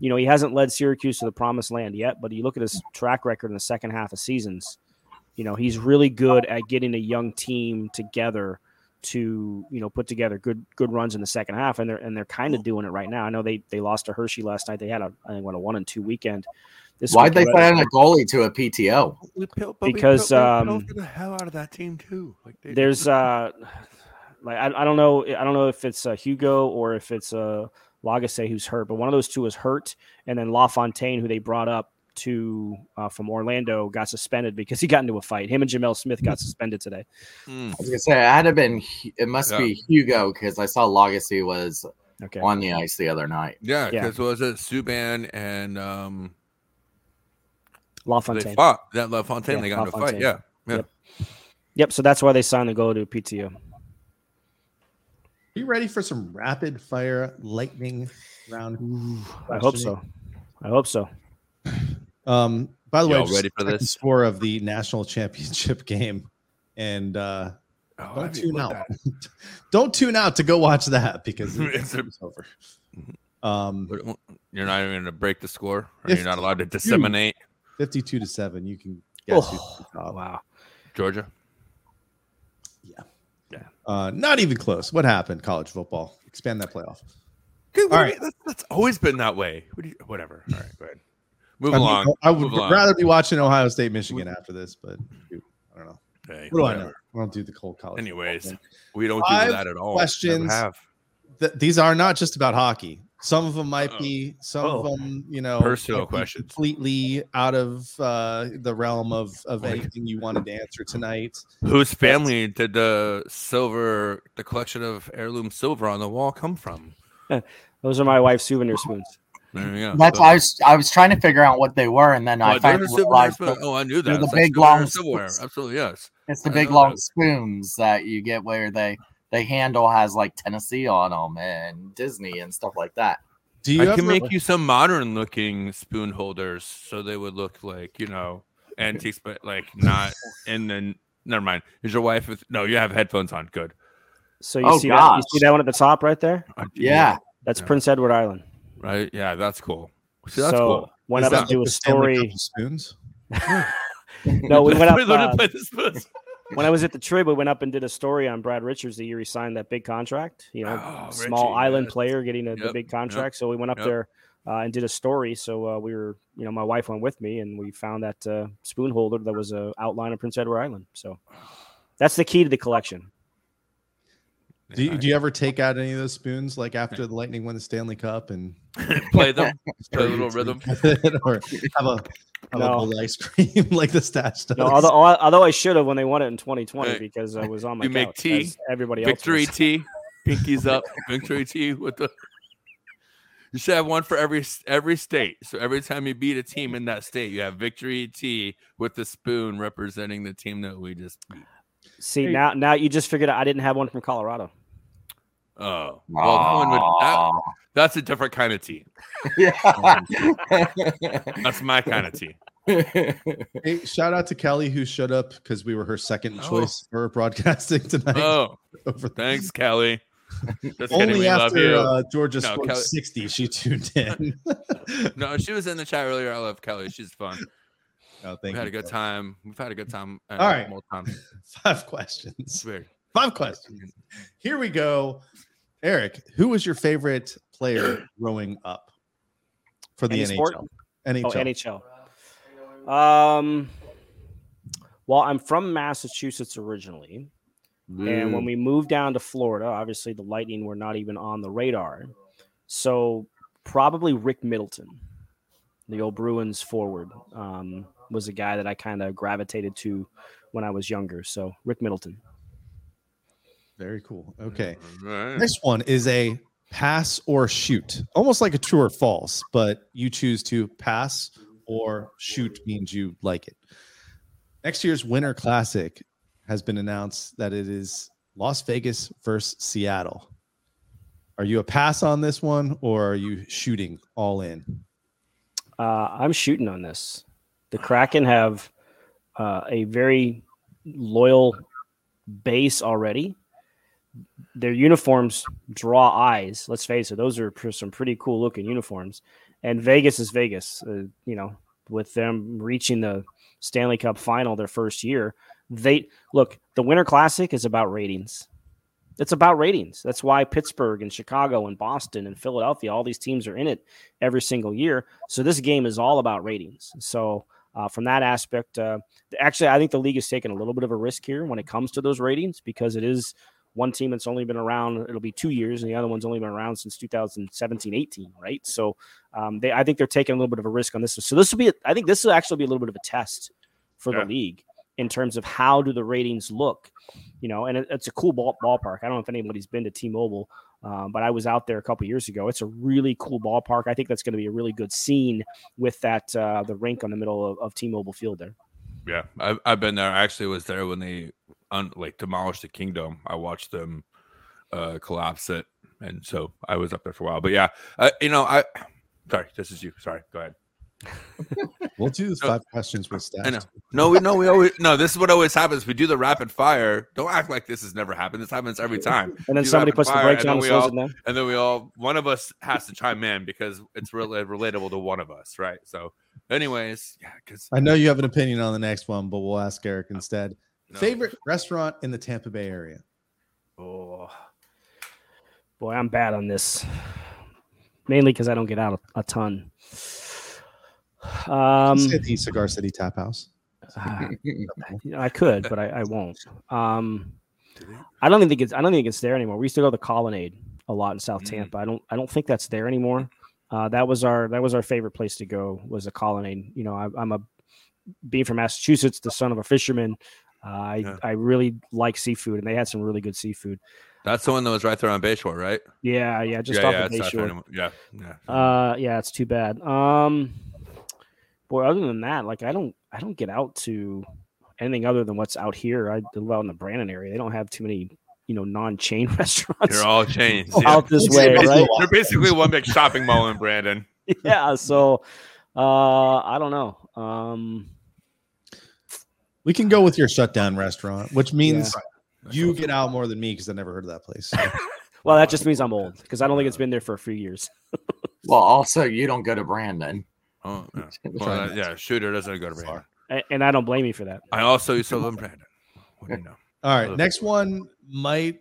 you know, he hasn't led Syracuse to the promised land yet, but you look at his track record in the second half of seasons, you know, he's really good at getting a young team together to, you know, put together good good runs in the second half. And they're and they're kind of doing it right now. I know they they lost to Hershey last night. They had a I think what a one and two weekend. This Why'd they week, sign a goalie to a PTO? We pil- but we Because, um, the hell out of that team too. Like there's uh like I, I don't know I don't know if it's uh, Hugo or if it's uh Lagacé who's hurt, but one of those two is hurt, and then LaFontaine, who they brought up to uh, from Orlando, got suspended because he got into a fight. Him and Jamel Smith got suspended today. Mm. I was gonna say it had to been. It must Yeah. be Hugo because I saw Lagacé was Okay, on the ice the other night. Yeah, Yeah. because was it Subban and um they fought that LaFontaine. Yeah, they got into a fight. Yeah. Yeah. Yep. Yep. So that's why they signed to go to PTO. Are you ready for some rapid fire lightning round? I hope so. I hope so. Um, by the way, Y'all just ready for the this? score of the national championship [LAUGHS] game, and uh, Oh, don't tune out. [LAUGHS] don't tune out to go watch that because [LAUGHS] It's it's over. Um, You're not even going to break the score, or If you're not allowed to disseminate fifty-two to seven. You can guess Oh, at the top. wow. Georgia. Uh, not even close. What happened? College football. Expand that playoff. Dude, All right. that's, that's always been that way. What do you, whatever. All right, go ahead. Move I, mean, along. I would Move along. rather be watching Ohio State, Michigan after this, but I don't know. Hey, What do I know? I don't do the cold college. Anyways, we don't Five do that at all. questions. Have. Th- these are not just about hockey. Some of them might Uh-oh. be. Some of Oh. them, you know, Personal might be questions. completely out of uh, the realm of of Like- anything you wanted to answer tonight. Whose family did the silver, the collection of heirloom silver on the wall come from? [LAUGHS] Those are my wife's souvenir spoons. There you go. That's So- I was I was trying to figure out what they were, and then I Oh, they're finally silverware realized spoon- Oh, I knew they're that. the It's big, silverware long silverware. spoons. Absolutely, yes. it's the I big long that. spoons that you get where they the handle has like Tennessee on them and Disney and stuff like that. Do you I ever, can make you some modern looking spoon holders so they would look like, you know, antiques, but like not in the. Never mind. Is your wife with. No, you have headphones on. Good. So you Oh, see that? You see that one at the top right there? Uh, Yeah, That's Yeah. Prince Edward Island. Right. Yeah, that's cool. See, that's so cool. went Is up that to do like a story. Spoons. [LAUGHS] No, we [LAUGHS] went up. Learn uh, play the spoons. When I was at the Trib, we went up and did a story on Brad Richards the year he signed that big contract. You know, Oh, small Richie, island yes. player getting a, the Yep, big yep, contract. So we went up yep. there uh, and did a story. So uh, we were, you know, my wife went with me, and we found that uh, spoon holder that was a outline of Prince Edward Island. So [SIGHS] that's the key to the collection. Do you, do you ever take out any of those spoons like after the Lightning won the Stanley Cup and [LAUGHS] play them? [LAUGHS] Play a little rhythm. [LAUGHS] or have a have a No. bowl of ice cream like the stats does? No, although although I should have when they won it in 2020 Hey, because I was on my you make couch, tea, as everybody else. Victory was. tea. Pinkies up. Victory tea with the. You should have one for every every state. So every time you beat a team in that state, you have victory tea with the spoon representing the team that we just beat. See now, now you just figured out I didn't have one from Colorado. Oh, well, that one would, that, that's a different kind of tea. yeah. That's my kind of tea. [LAUGHS] Hey, shout out to Kelly who showed up because we were her second Oh. choice for broadcasting [LAUGHS] tonight. Oh, [LAUGHS] over thanks, Kelly. Just kidding, Only love after you. uh, Georgia No, scored Kelly- 60, she tuned in. No, she was in the chat earlier. I love Kelly. She's fun. Oh, We've had you, a good Kelly. time. We've had a good time. uh, All right. More times. [LAUGHS] Five questions. Weird. Five questions. Here we go. Eric, who was your favorite player [CLEARS THROAT] growing up for the Any NHL? sport? NHL. Oh, NHL. Um, well, I'm from Massachusetts originally, and when we moved down to Florida, obviously the Lightning were not even on the radar. So probably Rick Middleton, the old Bruins forward, um, was a guy that I kind of gravitated to when I was younger. So Rick Middleton. Very cool. Okay. All right. Next one is a pass or shoot, almost like a true or false, but you choose to pass or shoot means you like it. Next year's Winter Classic has been announced that it is Las Vegas versus Seattle. Are you a pass on this one or are you shooting all in? Uh, I'm shooting on this. The Kraken have uh, a very loyal base already. their uniforms draw eyes. Let's face it; those are some pretty cool looking uniforms. And Vegas is Vegas. Uh, you know, with them reaching the Stanley Cup final their first year, they look. The Winter Classic is about ratings. It's about ratings. That's why Pittsburgh and Chicago and Boston and Philadelphia, all these teams are in it every single year. So this game is all about ratings. So uh, from that aspect, uh, actually, I think the league is taking a little bit of a risk here when it comes to those ratings because it is one team that's only been around. It'll be two years, and the other one's only been around since 2017, 18, right? So um, they, I think they're taking a little bit of a risk on this. So this will be, I think this will actually be a little bit of a test for Yeah. the league in terms of how do the ratings look you know, and it, it's a cool ball, ballpark. I don't know if anybody's been to T-Mobile, um, but I was out there a couple years ago. It's a really cool ballpark. I think that's going to be a really good scene with that uh, the rink on the middle of, of T-Mobile Field there. Yeah, I've, I've been there. I actually was there when they un, like demolished the Kingdome. I watched them uh, collapse it, and so I was up there for a while. But yeah, uh, you know, I sorry, this is you. Sorry, go ahead. We'll do this No, five questions with staff. I know. No, we no, we always no. This is what always happens. We do the rapid fire. Don't act like this has never happened. This happens every time. [LAUGHS] And then somebody rapid puts the brakes on and we slows all- it down. and then we all one of us has to chime in because it's really relatable to one of us, right? So, anyways, yeah, because I know you have an opinion on the next one, but we'll ask Eric uh, instead. Favorite restaurant in the Tampa Bay area? Oh, boy, I'm bad on this. Mainly because I don't get out a, a ton. Um, the Cigar City Tap House. ah, [LAUGHS] I could, but I, I won't. Um, I don't even think it's I don't think it's there anymore. We used to go to the Colonnade a lot in South Mm. Tampa. I don't I don't think that's there anymore. Uh, that was our that was our favorite place to go was the Colonnade. You know, I, I'm a being from Massachusetts, the son of a fisherman. Uh, I Yeah. I really like seafood, and they had some really good seafood. that's the one that was right there on Bayshore, right? Yeah, yeah, just yeah, off yeah, of it's not there Bayshore. yeah, yeah. Uh, yeah, it's too bad. Um, boy, other than that, like I don't, I don't get out to anything other than what's out here. I live out in the Brandon area. They don't have too many, you know, non-chain [LAUGHS] restaurants They're all changed. [LAUGHS] out this It's way, basically right? They're basically one big shopping mall in Brandon. [LAUGHS] yeah. So, uh, I don't know. Um, We can go with your shutdown restaurant, which means Yeah. you get out more than me because I never heard of that place. So, well, that just means I'm old because I don't think it's been there for a few years. Well, also you don't go to Brandon. Oh, [LAUGHS] yeah. Well, not yeah, shooter doesn't go to Brandon. A- And I don't blame you for that. I also used to live in Brandon. What do you know? All right, next one might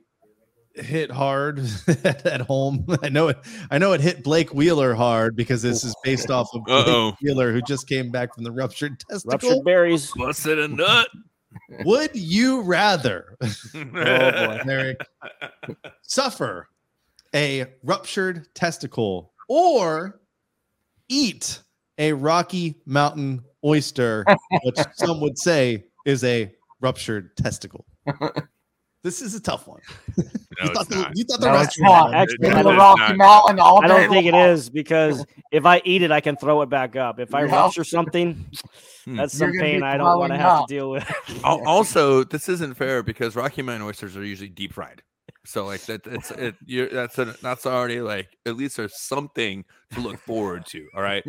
hit hard [LAUGHS] at home. I know it. I know it hit Blake Wheeler hard because this is based off of Blake Uh-oh. Wheeler, who just came back from the ruptured testicle. Ruptured berries. Busted a nut. [LAUGHS] Would you rather, Oh boy. Suffer a ruptured testicle or eat a Rocky Mountain oyster, which [LAUGHS] some would say is a ruptured testicle? This is a tough one. [LAUGHS] No, you, thought it's the, you thought the No, it's restaurant not. Actually, It I In the Rocky. Mountain all I don't think it long. is because if I eat it, I can throw it back up. If I Yeah. rupture something, [LAUGHS] Hmm. that's You're some pain I don't want to have to deal with. Also, this isn't fair because Rocky Mountain oysters are usually deep fried. So like that, it's it. You're, that's a, that's already like at least there's something to look forward to. All right.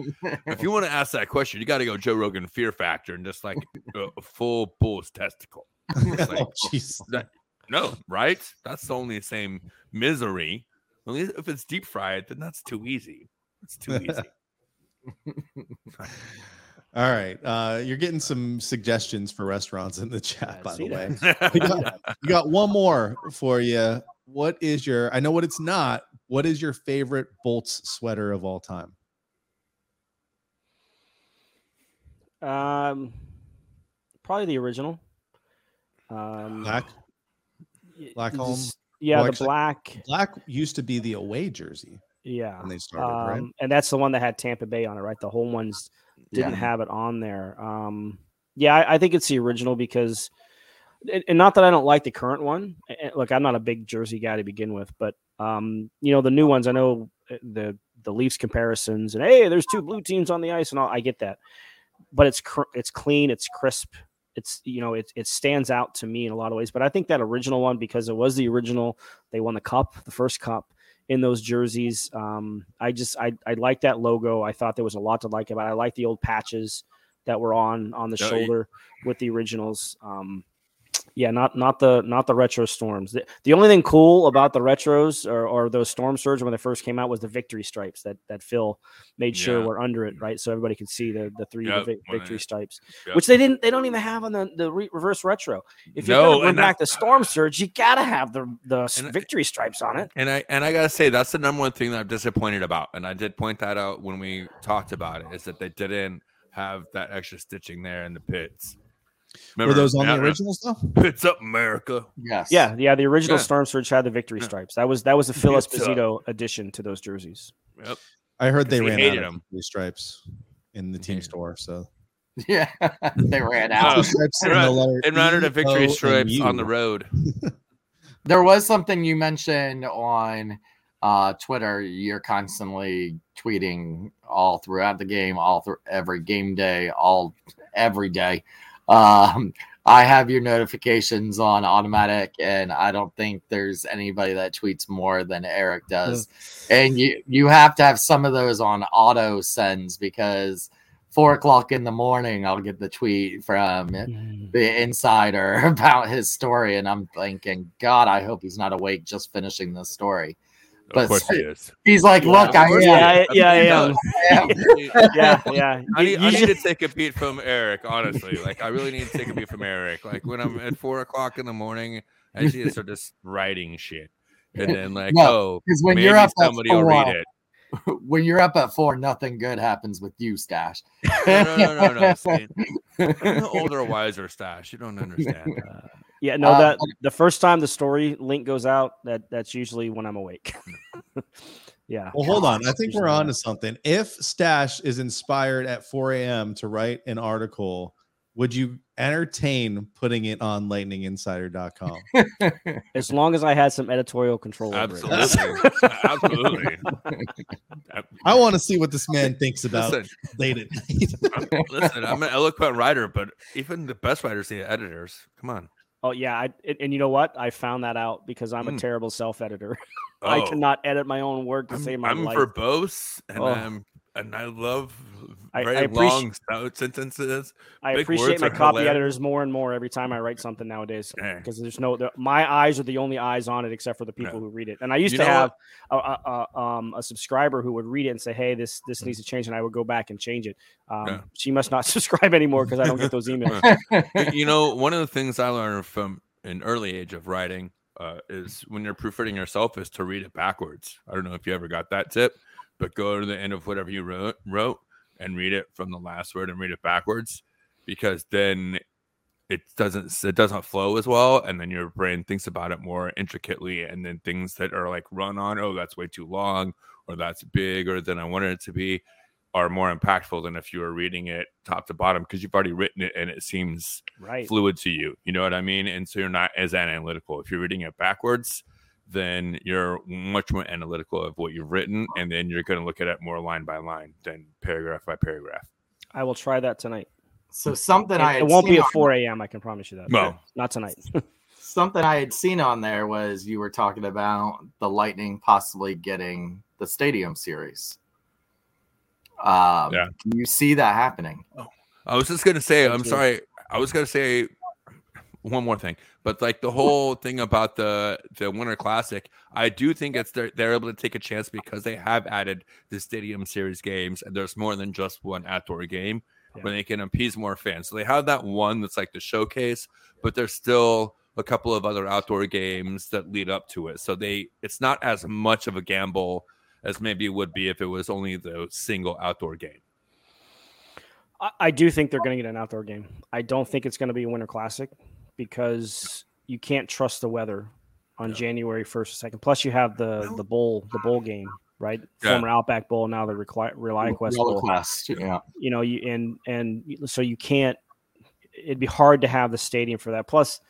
If you [LAUGHS] want to ask that question, you got to go Joe Rogan Fear Factor and just like a, full bull's testicle. It's like, [LAUGHS] Oh, that, no, right? That's only the only same misery. At least if it's deep fried, then that's too easy. It's too easy. [LAUGHS] All right. Uh, you're getting some suggestions for restaurants in the chat, by the way. We got, we got one more for you. What is your, I know what it's not. What is your favorite Bolts sweater of all time? Um, probably the original. Um, Black? Black home? Yeah, Well, the actually- black. Black used to be the away jersey Yeah. when they started, right? Um, and that's the one that had Tampa Bay on it, right? The home ones didn't Yeah. have it on there. Um, yeah, I, I think it's the original because, and, not that I don't like the current one. Look, I'm not a big jersey guy to begin with, but um, you know the new ones. I know uh, the the Leafs comparisons and hey, there's two blue teams on the ice and all. I get that, but it's cr- it's clean, it's crisp. It's you know it it stands out to me in a lot of ways. But I think that original one because it was the original. They won the cup, the first cup in those jerseys. Um, I just I I like that logo. I thought there was a lot to like about. it. I like the old patches that were on on the you- shoulder with the originals. Um, Yeah, not not the not the retro storms. The, the only thing cool about the retros or, or those storm surge when they first came out was the victory stripes that that Phil made sure Yeah. were under it, right? So everybody could see the the three Yep, victory stripes, Yep. which they didn't they don't even have on the the re- reverse retro. If you're No, gonna bring back that- the storm surge, you gotta have the the And- uh, victory stripes on it. And I and I gotta say that's the number one thing that I'm disappointed about. And I did point that out when we talked about it, is that they didn't have that extra stitching there in the pits. Were Remember, those on the yeah, original stuff? [LAUGHS] Pits up America. Yes. Yeah, yeah. The original Yeah. storm surge had the victory Yeah. stripes. That was that was the Phil It's, Esposito addition to those jerseys. Yep. I heard they He ran hated out of them. these stripes in the team hated store. So [LAUGHS] Yeah. they ran Oh, out. stripes it and the ran- It ran out of victory stripes on the road. [LAUGHS] There was something you mentioned on uh, Twitter. You're constantly tweeting all throughout the game, all through every game day, all every day. Um, I have your notifications on automatic, and I don't think there's anybody that tweets more than Eric does. And you you have to have some of those on auto sends because four o'clock in the morning, I'll get the tweet from the insider [LAUGHS] about his story, and I'm thinking, God, I hope he's not awake just finishing this story. Of But- course he is. He's like, Yeah, look, I am. he Yeah, is. Yeah, I am. does. I am. [LAUGHS] yeah, yeah. I need, I need should- to take a beat from Eric, honestly. Like, I really need to take a beat from Eric. Like, when I'm at four o'clock in the morning, I just need to start just writing shit. And then, like, No, oh, Because when maybe you're up at somebody will read four, it. [LAUGHS] when you're up at four, nothing good happens with you, Stash. No, no, no, no, no. See, I'm [LAUGHS] the older, wiser stash. You don't understand. Yeah, no, Uh, that the first time the story link goes out, that that's usually when I'm awake. [LAUGHS] yeah. Well, hold on. I think we're on to something. If Stash is inspired at 4 a.m. to write an article, would you entertain putting it on lightninginsider.com? [LAUGHS] As long as I had some editorial control over it. Absolutely. [LAUGHS] Absolutely. I want to see what this man thinks about Listen, late at night. I'm- listen, I'm an eloquent writer, but even the best writers need editors. Come on. Oh yeah, I, and, you know what? I found that out because I'm a Mm. terrible self-editor. [LAUGHS] I Oh, cannot edit my own work to I'm, save my I'm life. verbose and Oh. I'm and I love I- I very long sentences. I big appreciate my copy hilarious. editors more and more every time I write something nowadays because there's no my eyes are the only eyes on it except for the people Yeah. who read it. And I used You to have a, a, a, um, a subscriber who would read it and say, "Hey, this this needs to change," and I would go back and change it. Um, Yeah. She must not [LAUGHS] subscribe anymore because I don't get those [LAUGHS] emails. You know, one of the things I learned from an early age of writing uh, is when you're proofreading yourself is to read it backwards. I don't know if you ever got that tip, but go to the end of whatever you wrote, wrote and read it from the last word and read it backwards because then it doesn't it doesn't flow as well and then your brain thinks about it more intricately and then things that are like run on oh that's way too long or that's bigger than I wanted it to be are more impactful than if you were reading it top to bottom because you've already written it and it seems Right. fluid to you. You know what I mean? And so you're not as analytical. If you're reading it backwards, then you're much more analytical of what you've written, and then you're going to look at it more line by line than paragraph by paragraph. I will try that tonight. So something I It, had it won't be at 4 a.m. I can promise you that. No, not tonight. [LAUGHS] something I had seen on there was you were talking about the Lightning possibly getting the Stadium Series. Um, Yeah. Can you see that happening? I was just going to say, I'm sorry. I was going to say one more thing, but like the whole [LAUGHS] thing about the the Winter Classic, I do think it's they're, they're able to take a chance because they have added the Stadium Series games, and there's more than just one outdoor game where they can appease more fans. So they have that one that's like the showcase, but there's still a couple of other outdoor games that lead up to it. So they it's not as much of a gamble as maybe it would be if it was only the single outdoor game. I, I do think they're going to get an outdoor game. I don't think it's going to be a Winter Classic because you can't trust the weather on Yeah. January first or second. Plus, you have the Well- the bowl the bowl game, right? Yeah. Former Outback Bowl, now the Recli- ReliaQuest Bowl. Quest, yeah. You know, you and and so you can't. It'd be hard to have the stadium for that. Plus,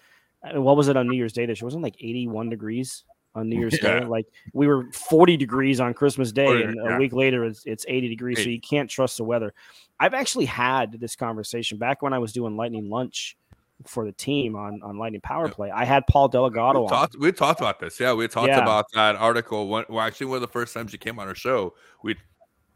I mean, what was it on New Year's Day? This year? wasn't like eighty one degrees on New Year's [LAUGHS] Day. Like we were forty degrees on Christmas Day, 40, and a week later it's, it's eighty degrees. So you can't trust the weather. I've actually had this conversation back when I was doing Lightning Lunch for the team on on Lightning Power Play. I had Paul Delgado We on. talked, we talked about this. Yeah, we talked Yeah. about that article. One, well, actually, one of the first times you came on our show, we,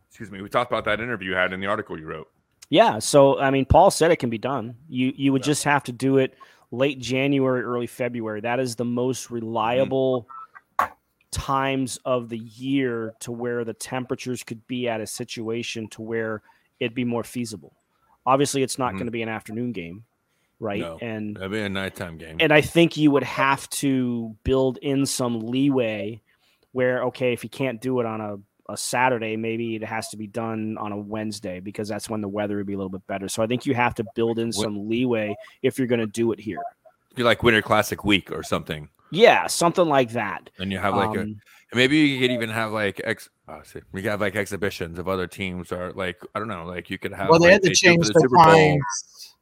excuse me, we talked about that interview you had in the article you wrote. Yeah, so I mean, Paul said it can be done. You you would Yeah. just have to do it late January, early February. That is the most reliable times of the year to where the temperatures could be at a situation to where it'd be more feasible. Obviously, it's not Mhm. going to be an afternoon game, right? No. And That'd be a nighttime game. and I think you would have to build in some leeway where, okay, if you can't do it on a, a Saturday, maybe it has to be done on a Wednesday because that's when the weather would be a little bit better. So I think you have to build in some leeway if you're going to do it here. Be like Winter Classic week or something, Yeah, something like that. and you have like a Um, maybe you could even have like ex. Oh, see, we have like exhibitions of other teams or like I don't know, like you could have. Well, they like, had to do change the the Super Bowl. times.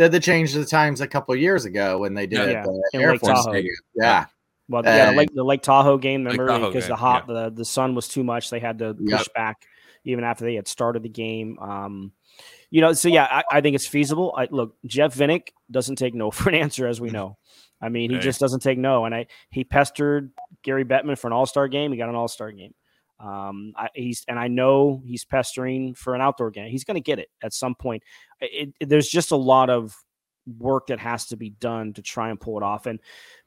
They had to change the times a couple years ago when they did Yeah. it Yeah, at the in Air Lake Force Tahoe. Stadium. Yeah. Well, yeah, the Uh, Lake, the Lake Tahoe game, Lake remember, because the game, hot the, the sun was too much, they had to push Yep. back even after they had started the game. Um, you know, so yeah, I, I think it's feasible. I look, Jeff Vinik doesn't take no [LAUGHS] for an answer, as we know. I mean, he Hey. just doesn't take no. And I he pestered Gary Bettman for an All Star game. He got an All Star game. Um, I, he's and I know he's pestering for an outdoor game. He's going to get it at some point. It, it- there's just a lot of work that has to be done to try and pull it off. And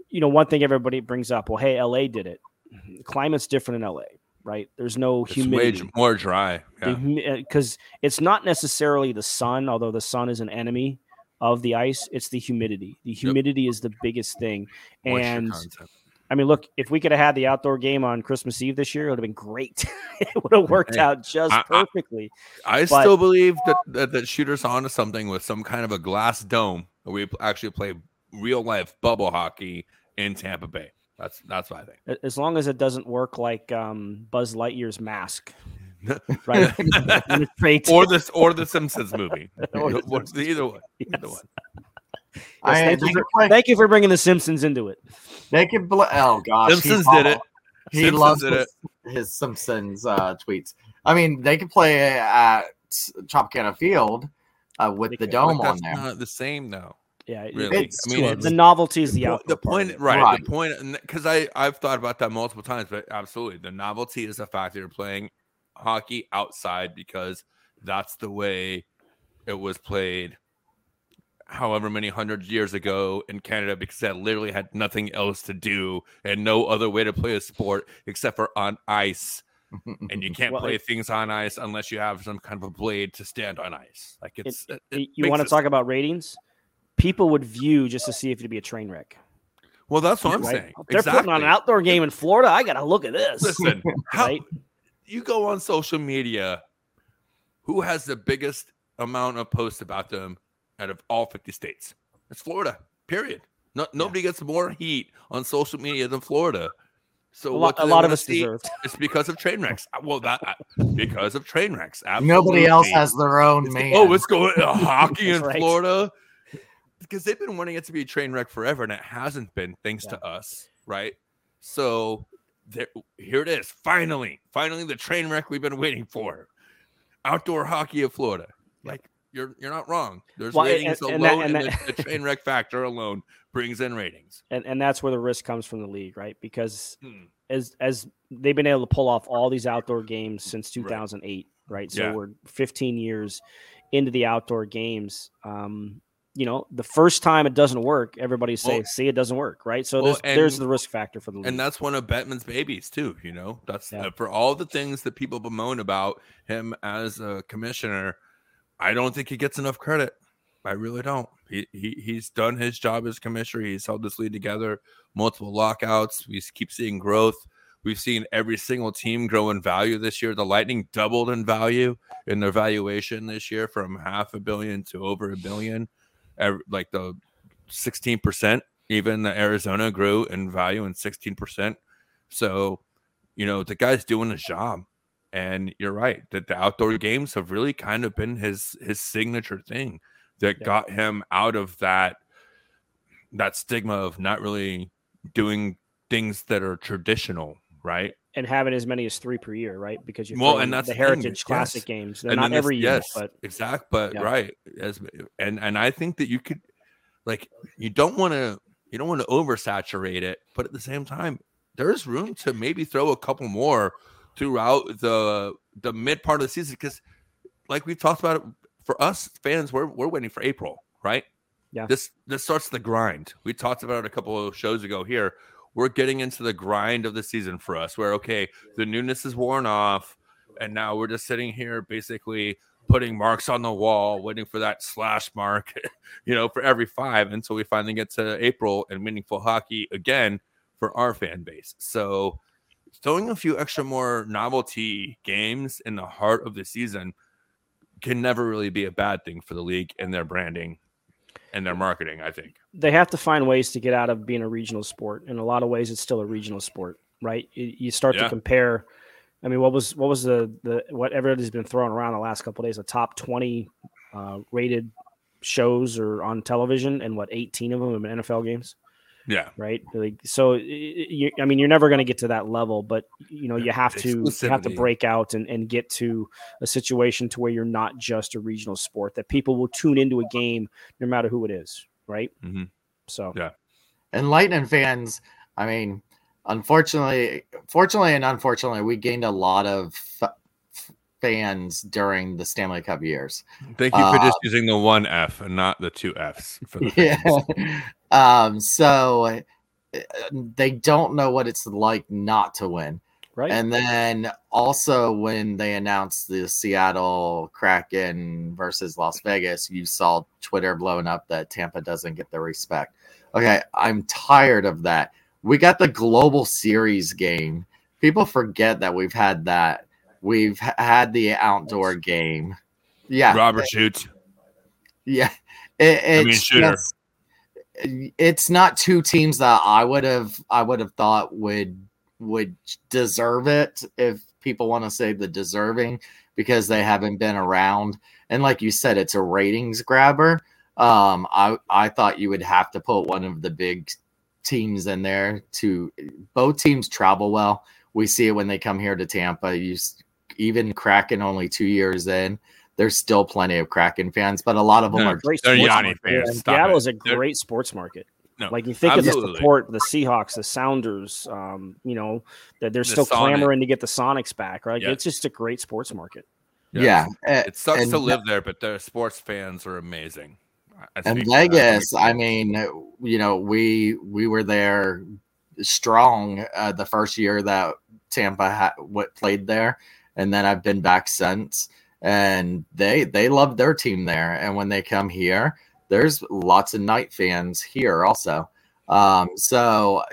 you know, one thing everybody brings up, well, hey, LA did it. The climate's different in LA, right? There's no It's humidity more dry. Yeah. because it's not necessarily the sun, although the sun is an enemy of the ice. It's the humidity. The humidity is the biggest thing. Moisture And content. I mean, look, if we could have had the outdoor game on Christmas Eve this year, it would have been great. [LAUGHS] it would have worked out just I- I- perfectly. I but- still believe that, that that shooters onto something with some kind of a glass dome. where We actually play real life bubble hockey in Tampa Bay. That's that's what I think. As long as it doesn't work like um, Buzz Lightyear's mask, [LAUGHS] right? [LAUGHS] Or this or the Simpsons movie. Or the the- either one. Either one. I, thank you could play, Thank you for bringing the Simpsons into it. they could. Bl- oh gosh, Simpsons did it. He Simpsons loves did his, his Simpsons uh, tweets. I mean, they could play at Tropicana Field uh, with They the could. dome But on there. not the same though. Yeah, Really, It's I mean, too it's, the novelty is the the, the point, it. right, Right. The point, because I I've thought about that multiple times, but absolutely, the novelty is the fact that you're playing hockey outside because that's the way it was played. However many hundred years ago in Canada, because that literally had nothing else to do and no other way to play a sport except for on ice, and you [LAUGHS] can't Well, play it- things on ice unless you have some kind of a blade to stand on ice. Like it's it, it you want to talk about ratings? People would view just to see if it'd be a train wreck. Well, that's what I'm right? saying. They're putting on an outdoor game in Florida. I got to look at this. Listen, [LAUGHS] how, Right? you go on social media, who has the biggest amount of posts about them out of all 50 states? It's Florida, period. No, nobody gets more heat on social media than Florida. So a lot, a lot of us see? deserved. It's because of train wrecks. Uh, Well, that uh, because of train wrecks. Absolutely. Nobody else has their own It's- man. Oh, what's going uh, [LAUGHS] hockey in right. Florida because they've been wanting it to be a train wreck forever, and it hasn't been, thanks to us, right? So there, here it is. Finally, finally, the train wreck we've been waiting for. Outdoor hockey of Florida. Like you're you're not wrong. There's Well, ratings and that- alone, and and, that- the, the [LAUGHS] train wreck factor alone brings in ratings. and and that's where the risk comes from the league, right? Because Hmm. as as they've been able to pull off all these outdoor games since 2008, right? So Yeah. we're 15 years into the outdoor games. Um, you know, the first time it doesn't work, everybody say, Well- "See, it doesn't work," right? So Well, there's there's the risk factor for the league. And that's one of Bettman's babies too. You know, that's Yeah. uh, for all the things that people bemoan about him as a commissioner. I don't think he gets enough credit. I really don't. He, he he's done his job as commissioner. He's held this league together, multiple lockouts. We keep seeing growth. We've seen every single team grow in value this year. The Lightning doubled in value in their valuation this year from half a billion to over a billion. Like the 16%. Even the Arizona grew in value in 16%. So, you know, the guy's doing his job. And you're right that the outdoor games have really kind of been his his signature thing that Yeah. got him out of that that stigma of not really doing things that are traditional, right? and having as many as three per year, right? Because you Well, and that's the the thing, Heritage yes. Classic games. They're And not every year, yes, but exact, but Yeah. right, as and and I think that you could, like, you don't want to you don't want to oversaturate it, but at the same time, there is room to maybe throw a couple more throughout the the mid part of the season because, like we've talked about, it, for us fans, we're we're waiting for April, right? Yeah. This this starts the grind. We talked about it a couple of shows ago here. We're getting into the grind of the season for us where okay, the newness is worn off and now we're just sitting here basically putting marks on the wall waiting for that slash mark, [LAUGHS] you know, for every 5 until we finally get to April and meaningful hockey again for our fan base. So throwing a few extra more novelty games in the heart of the season can never really be a bad thing for the league and their branding and their marketing, I think. They have to find ways to get out of being a regional sport. In a lot of ways, it's still a regional sport, right? You, start Yeah. to compare. I mean, what was what was the the what everybody's been throwing around the last couple of days? The top twenty uh, rated shows are on television, and what eighteen of them have been NFL games. Yeah. right? Like, so, y- y- you, I mean, you're never going to get to that level, but you know, you have to you have to break out and, and get to a situation to where you're not just a regional sport that people will tune into a game no matter who it is, right? Mhm. So, Yeah. And Lightning fans, I mean, unfortunately, fortunately and unfortunately, we gained a lot of f- f- fans during the Stanley Cup years. Thank you for Uh, just using the one F and not the two Fs. For the Yeah. [LAUGHS] um. So uh, they don't know what it's like not to win. right? And then also when they announced the Seattle Kraken versus Las Vegas, you saw Twitter blowing up that Tampa doesn't get the respect. Okay, I'm tired of that. We got the Global Series game. People forget that we've had that. We've had the outdoor game. Yeah, Robert Shoots. yeah. It, I mean, it's shooter. just- it's not two teams that I would have I would have thought would would deserve it if people want to say the deserving because they haven't been around. And like you said, it's a ratings grabber. Um, I I thought you would have to put one of the big teams in there to both teams travel well. We see it when they come here to Tampa. You s- even Kraken only two years in. There's still plenty of Kraken fans, but a lot of them No, are great They're sports Yanni fans. And Stop Seattle it. is a They're- great sports market. No, Like you think of the support, the Seahawks, the Sounders, um, you know, that they're The still Sonic. clamoring to get the Sonics back, right? Yeah. It's just a great sports market. yeah. eh, It sucks and to live there, but their sports fans are amazing. I- I and speak for that. Vegas, I mean, you know, we we were there strong uh, the first year that Tampa ha- what played there, and then I've been back since, and they they love their team there, and when they come here, there's lots of Knight fans here also. Um, so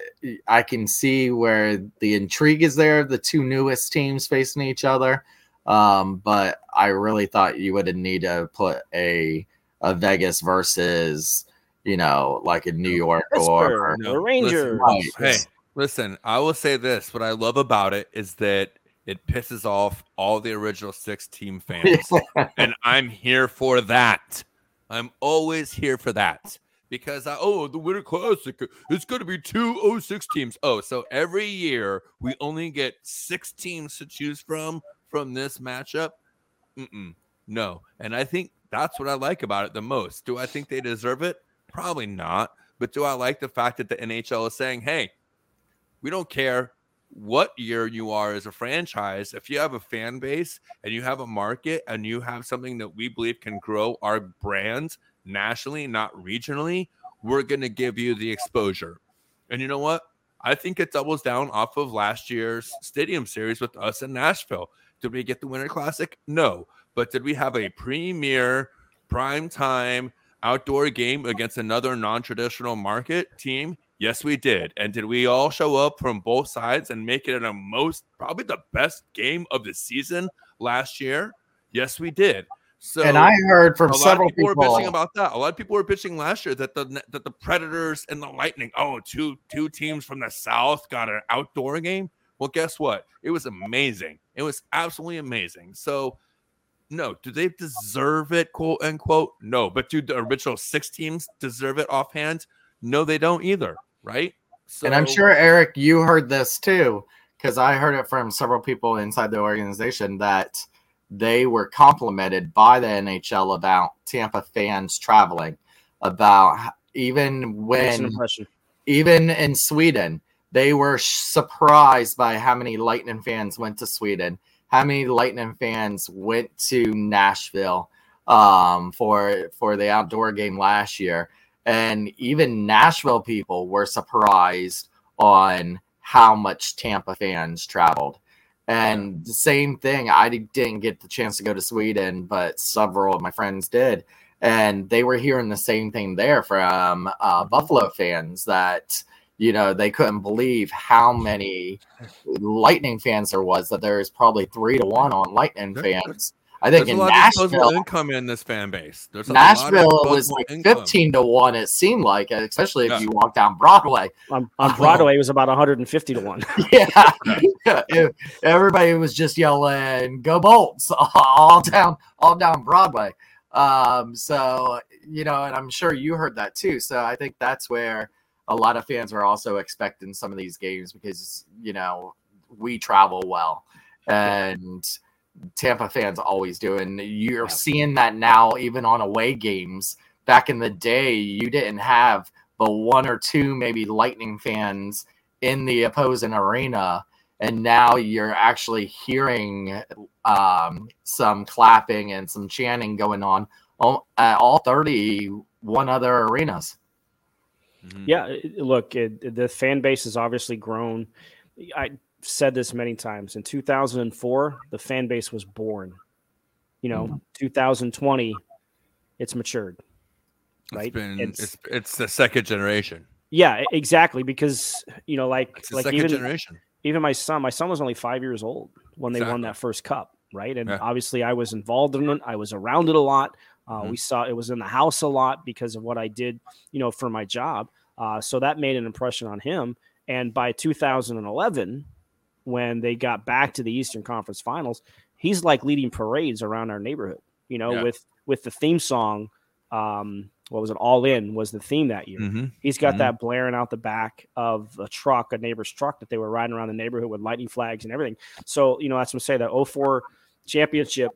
I can see where the intrigue is there. The two newest teams facing each other, um, but I really thought you would need to put a a Vegas versus you know like a New York or Pittsburgh, no, the Rangers. Right. Hey, listen, I will say this. What I love about it is that it pisses off all the original six team fans. [LAUGHS] and I'm here for that. I'm always here for that. Because I, oh, the Winter Classic, it's going to be two 06 teams. Oh, so every year we only get six teams to choose from from this matchup? Mm-mm, no. And I think that's what I like about it the most. Do I think they deserve it? Probably not. But do I like the fact that the NHL is saying, hey, we don't care what year you are as a franchise. If you have a fan base and you have a market and you have something that we believe can grow our brands nationally, not regionally, we're going to give you the exposure. And you know what? I think it doubles down off of last year's stadium series with us in Nashville. Did we get the Winter Classic? No. But did we have a premier prime time outdoor game against another non-traditional market team? Yes, we did. And did we all show up from both sides and make it a most probably the best game of the season last year? Yes, we did. So and I heard from several people, people. were bitching about that. A lot of people were bitching last year that the that the Predators and the Lightning, oh, two two teams from the South got an outdoor game. Well, guess what? It was amazing. It was absolutely amazing. So, no, do they deserve it, quote unquote? No, but do the original six teams deserve it offhand? No, they don't either, right? So, and I'm sure Eric, you heard this too, because I heard it from several people inside the organization that they were complimented by the NHL about Tampa fans traveling, about even when even in Sweden, they were sh- surprised by how many Lightning fans went to Sweden, how many Lightning fans went to Nashville um, for for the outdoor game last year, and even Nashville people were surprised on how much Tampa fans traveled. And the same thing, I didn't get the chance to go to Sweden, but several of my friends did. And they were hearing the same thing there from uh, Buffalo fans that, you know, they couldn't believe how many [LAUGHS] Lightning fans there was, that there is probably three to one on Lightning fans. I think There's in a lot of disposable Nashville, income in this fan base. There's a lot of Nashville it was like income. 15 to 1 it seemed like especially if Yeah. you walk down Broadway On, on. Broadway, it was about 150 to one. [LAUGHS] yeah [LAUGHS] It- everybody was just yelling go bolts [LAUGHS] all down all down Broadway um so you know and I'm sure you heard that too so I think that's where a lot of fans are also expecting some of these games because you know we travel well and Tampa fans always do. And you're Yeah. seeing that now, even on away games. Back in the day, you didn't have the one or two, maybe Lightning fans in the opposing arena. And now you're actually hearing um, some clapping and some chanting going on all- at all 31 other arenas. Mhm. Yeah, look, it, the fan base has obviously grown. I said this many times. In 2004, the fan base was born. You know, 2020, it's matured. It's Right? been It's- it's, it's the second generation. Yeah, exactly. Because you know, like It's like second even generation. even my son, my son was only five years old when they won that first cup, right? And Yeah. obviously, I was involved in it. I was around it a lot. Uh, Mhm. We saw it was in the house a lot because of what I did, you know, for my job. Uh, so that made an impression on him. And by 2011, when they got back to the Eastern Conference Finals, he's like leading parades around our neighborhood. You know, Yeah. with with the theme song. Um, what was it? All in was the theme that year. Mhm. He's got Mhm. that blaring out the back of a truck, a neighbor's truck that they were riding around the neighborhood with lightning flags and everything. So, you know, that's what I'm saying. That 04 championship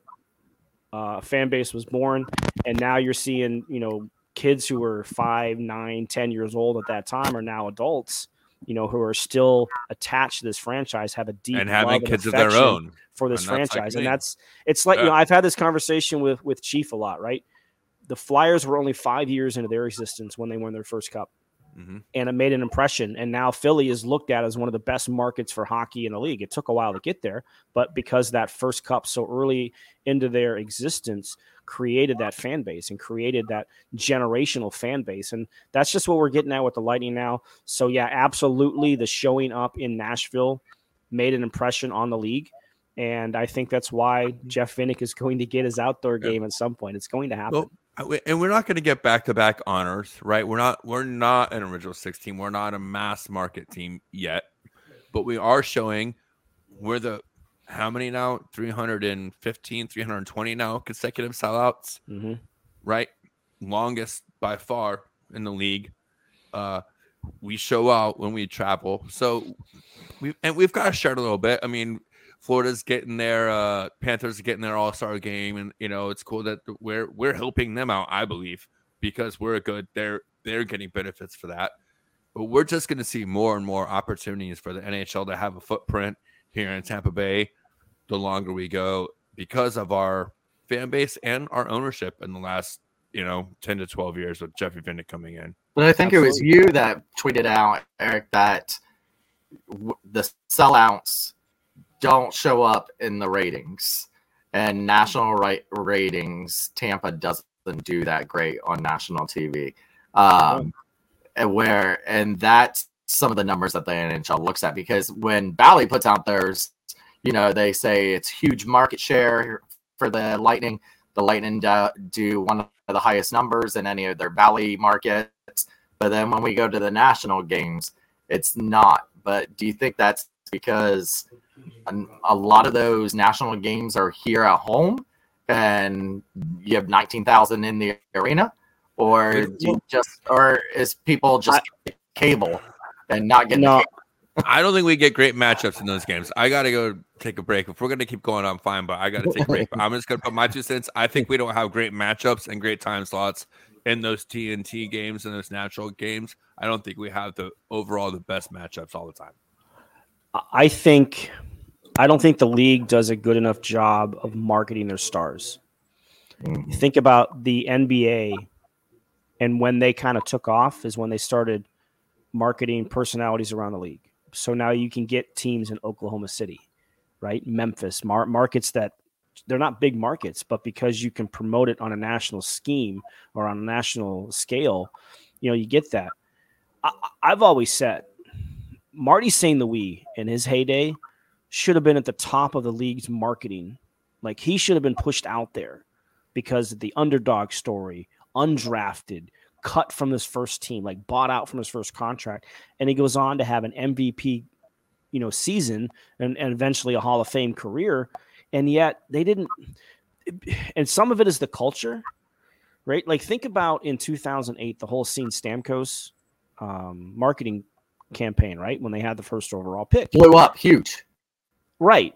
uh, fan base was born. And now you're seeing, you know, kids who were five, nine, ten years old at that time are now adults, you know, who are still attached to this franchise, have a deep and love having kids of their own. for this And that's like franchise. and that's it's like, you know, I've had this conversation with with Chief a lot, right? The Flyers were only five years into their existence when they won their first cup Mhm. and it made an impression. And now Philly is looked at as one of the best markets for hockey in the league. It took a while to get there, but because that first cup so early into their existence created that fan base and created that generational fan base. And that's just what we're getting at with the Lightning now. So, yeah, absolutely. The showing up in Nashville made an impression on the league. And I think that's why Jeff Vinik is going to get his outdoor game at some point. It's going to happen. Well, and we're not going to get back to back honors, right? We're not we're not an original six team. We're not a mass market team yet, but we are showing we're the how many now 315 320 now consecutive sellouts Mhm. right longest by far in the league uh we show out when we travel so we and we've got to share a little bit i mean florida's getting their uh panthers are getting their all-star game and you know it's cool that we're we're helping them out i believe because we're a good they're they're getting benefits for that. But we're just going to see more and more opportunities for the nhl to have a footprint here in tampa bay the longer we go because of our fan base and our ownership in the last you know 10 to 12 years with jeffrey Vinik coming in. But I think it was you that tweeted out, Eric, that w- the sellouts don't show up in the ratings, and national right ratings. Tampa doesn't do that great on national TV. Um, and where and that's some of the numbers that the NHL looks at because when Bally puts out theirs, you know they say it's huge market share for the Lightning. The Lightning do, do one of the highest numbers in any of their Bally markets. But then when we go to the national games, it's not. But do you think that's because an- a lot of those national games are here at home and you have 19,000 in the arena? Or do you just, or is people just cable and not getting No, I don't think we get great matchups in those games. I got to go take a break. If we're going to keep going, I'm fine, but I got to take a break. [LAUGHS] I'm just going to put my two cents. I think we don't have great matchups and great time slots in those TNT games and those natural games. I don't think we have the overall the best matchups all the time. I think I don't think the league does a good enough job of marketing their stars. Mhm. Think about the NBA And when they kind of took off is when they started marketing personalities around the league. So now you can get teams in Oklahoma City, right? Memphis, mar- markets that they're not big markets, but because you can promote it on a national scheme or on a national scale, you know, you get that. I, I've always said Marty St. Louis in his heyday should have been at the top of the league's marketing. Like he should have been pushed out there because of the underdog story, undrafted, cut from his first team, like bought out from his first contract. And he goes on to have an MVP, you know, season and, and eventually a Hall of Fame career. And yet they didn't and some of it is the culture, right? Like think about in 2008, the whole seen Stamkos um, marketing campaign, right? When they had the first overall pick. Blew up huge. Right.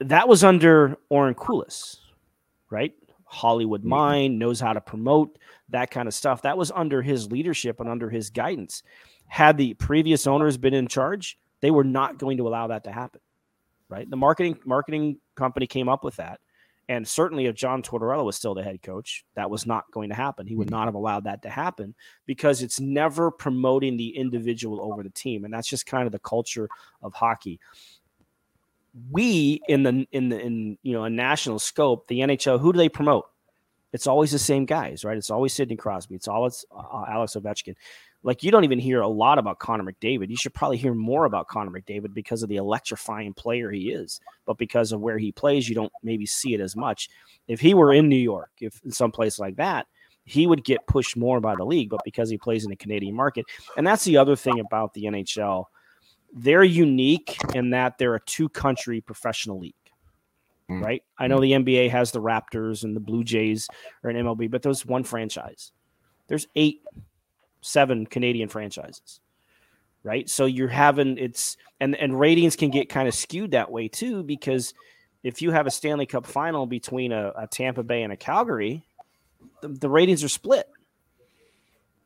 That was under Oren Koules, right? Hollywood Mhm. mind knows how to promote that kind of stuff. That was under his leadership and under his guidance. Had the previous owners been in charge, they were not going to allow that to happen. Right? The marketing marketing company came up with that. And certainly if John Tortorella was still the head coach, that was not going to happen. He would not have allowed that to happen because it's never promoting the individual over the team. And that's just kind of the culture of hockey we in the in the in you know a national scope, the NHL, who do they promote? It's always the same guys, right? It's always Sidney Crosby. It's always uh, Alex Ovechkin. Like you don't even hear a lot about Connor McDavid. You should probably hear more about Connor McDavid because of the electrifying player he is, but because of where he plays, you don't maybe see it as much. If he were in New York, if in some place like that, he would get pushed more by the league, but because he plays in the Canadian market, and that's the other thing about the NHL they're unique in that they're a two country professional league. Mm. Right? I know the NBA has the Raptors and the Blue Jays or an MLB, but there's one franchise. There's eight, seven Canadian franchises. Right? So you're having it's and and ratings can get kind of skewed that way too because if you have a Stanley Cup final between a, a Tampa Bay and a Calgary, the, the ratings are split.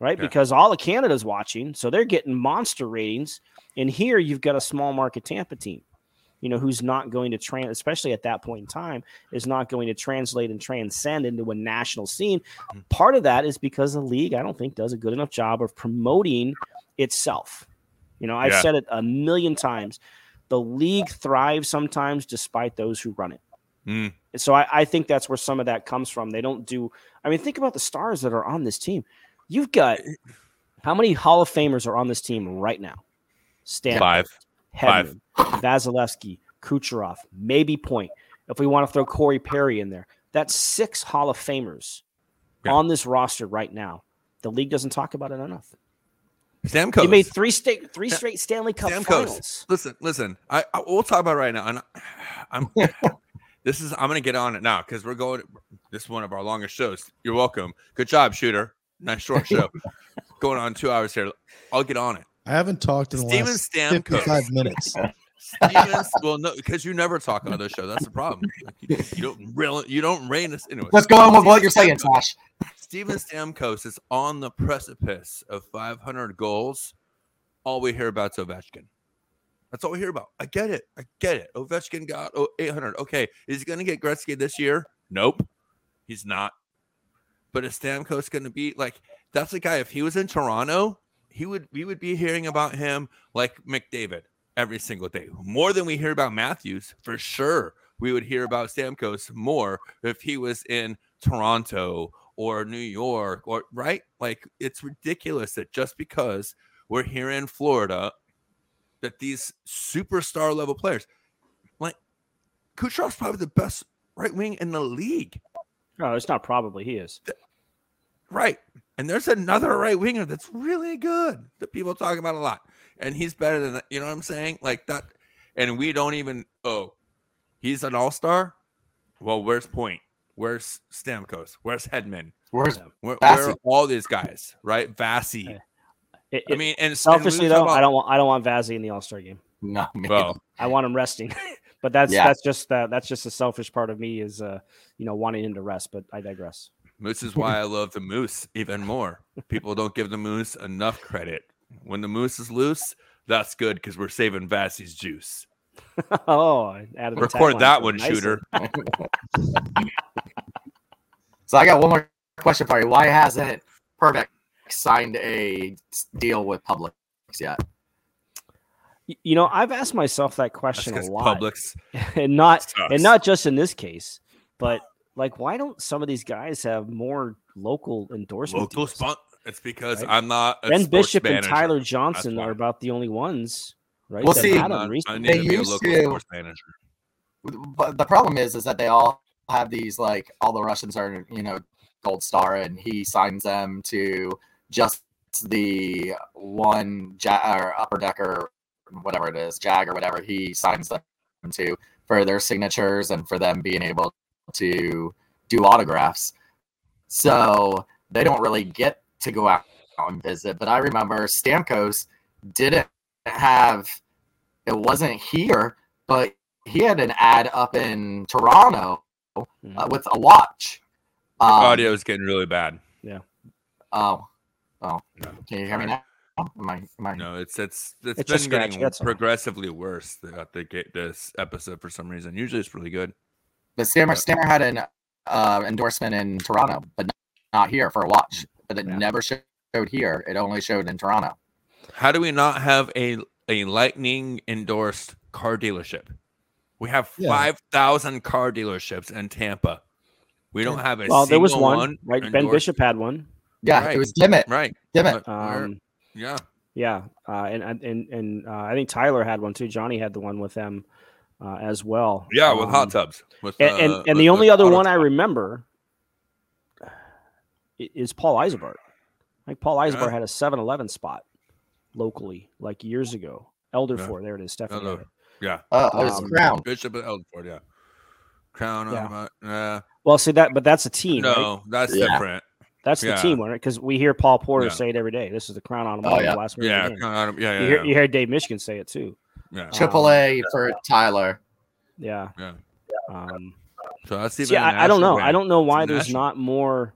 Right? Yeah. Because all of Canada's watching, so they're getting monster ratings. And here you've got a small market Tampa team, you know, who's not going to trans, especially at that point in time, is not going to translate and transcend into a national scene. Part of that is because the league, I don't think, does a good enough job of promoting itself. You know, I've Yeah. said it a million times. The league thrives sometimes despite those who run it. Mm. So I, I think that's where some of that comes from. They don't do. I mean, think about the stars that are on this team. You've got how many Hall of Famers are on this team right now? Stan, Five. Five. Hedman, Vasilevskiy, Kucherov, maybe Point. If we want to throw Corey Perry in there, that's six Hall of Famers Yeah. on this roster right now. The league doesn't talk about it enough. Stamkos. You made three state, three straight Stanley Cup Stamkos. finals. Listen, listen. I, I we'll talk about it right now. And I'm [LAUGHS] this is I'm gonna get on it now because we're going. This is one of our longest shows. You're welcome. Good job, shooter. Nice short show. [LAUGHS] going on two hours here. I'll get on it. I haven't talked in the Steven last Stamkos. 55 minutes. Steven, well, no, because you never talk on this show. That's the problem. Like, you, you don't really, you don't reign us. Anyway, Let's go on with what you're Steven saying, Tosh. Steven Stamkos is on the precipice of 500 goals. All we hear about is Ovechkin. That's all we hear about. I get it. I get it. Ovechkin got oh, 800. Okay. Is he going to get Gretzky this year? Nope. He's not. But is Stamkos going to be like, that's the guy. If he was in Toronto, he would, we would be hearing about him like McDavid every single day. More than we hear about Matthews, for sure. We would hear about Stamkos more if he was in Toronto or New York or right? Like it's ridiculous that just because we're here in Florida that these superstar level players like Kucherov's probably the best right wing in the league. No, it's not probably. He is. Right. And there's another right winger that's really good that people talk about a lot. And he's better than you know what I'm saying? Like that. And we don't even oh, he's an all-star. Well, where's Point? Where's Stamkos? Where's Hedman? Where's Where, where are all these guys? Right? Vasi. Hey, It- I mean, and and selfishly talk though, about- I don't want I don't want Vazzy in the All Star game. no man. Well, I want him resting. [LAUGHS] but that's Yeah. that's just uh, that's just a selfish part of me is uh you know wanting him to rest. But I digress. Moose is [LAUGHS] why I love the Moose even more. People don't give the Moose enough credit. When the Moose is loose, that's good because we're saving Vasi's juice. [LAUGHS] oh, I added Record tagline that one, Nicely. shooter. [LAUGHS] So I got one more question for you. Why hasn't Perfect signed a deal with Publix yet. You know, I've asked myself that question a lot, Publix and not sucks. and not just in this case, but like, why don't some of these guys have more local endorsement? local deals? spon- It's because Right. I'm not a Ben sports Bishop and. Tyler Johnson are about the only ones, right? Well, that see, I'm them not- I recently. need to They be a used local to- sports manager. But the problem is, is that they all have these like all the Russians are you know gold star, and he signs them to just the one ja- or upper decker, whatever it is, Jag or whatever. He signs them to for their signatures and for them being able to do autographs. So they don't really get to go out and visit. But I remember Stamkos didn't have. It wasn't here, but he had an ad up in Toronto uh, Mhm. with a watch. Um, Audio is getting really bad. Yeah. Oh, oh. No. Can you hear me now? Am I? Am I? No, it's it's it's It's been getting progressively worse throughout the ga- this episode for some reason. Usually it's really good. But Stammer, Stammer had an uh, endorsement in Toronto, but not here for a watch. But it Yeah. never showed here. It only showed in Toronto. How do we not have a a lightning endorsed car dealership? We have Yeah. five thousand car dealerships in Tampa. We don't have a Well, there was single one, right? Ben Bishop had one. Yeah, Right. it was Dimmitt. right? Dimmitt. Um, yeah, yeah, uh, and and and, and uh, I think Tyler had one too. Johnny had the one with them uh, as well. yeah, with Um, hot tubs. With, And, uh, and, and with- the only other auto one I remember is Paul Eisbart. Like Paul Eisbart Yeah. had a 7-Eleven spot locally, like years ago. Elderford, there it is. Stephanie. Elder- yeah, Oh, it Um, Crown. Bishop of Elderford. yeah. Crown, Yeah. yeah. Uh, Well, see that, but that's a team. right? no, that's Yeah. different. That's the Yeah. team one, because we hear Paul Porter Yeah. say it every day. This is the crown on him. yeah. last minute Yeah, of the game. Crown, yeah, yeah, You, hear, you hear Dave Mishkin say it too. Yeah. Triple A for Tyler. Yeah. Yeah. Um, So that's even see, I, don't national know. I don't know why there's national- not more.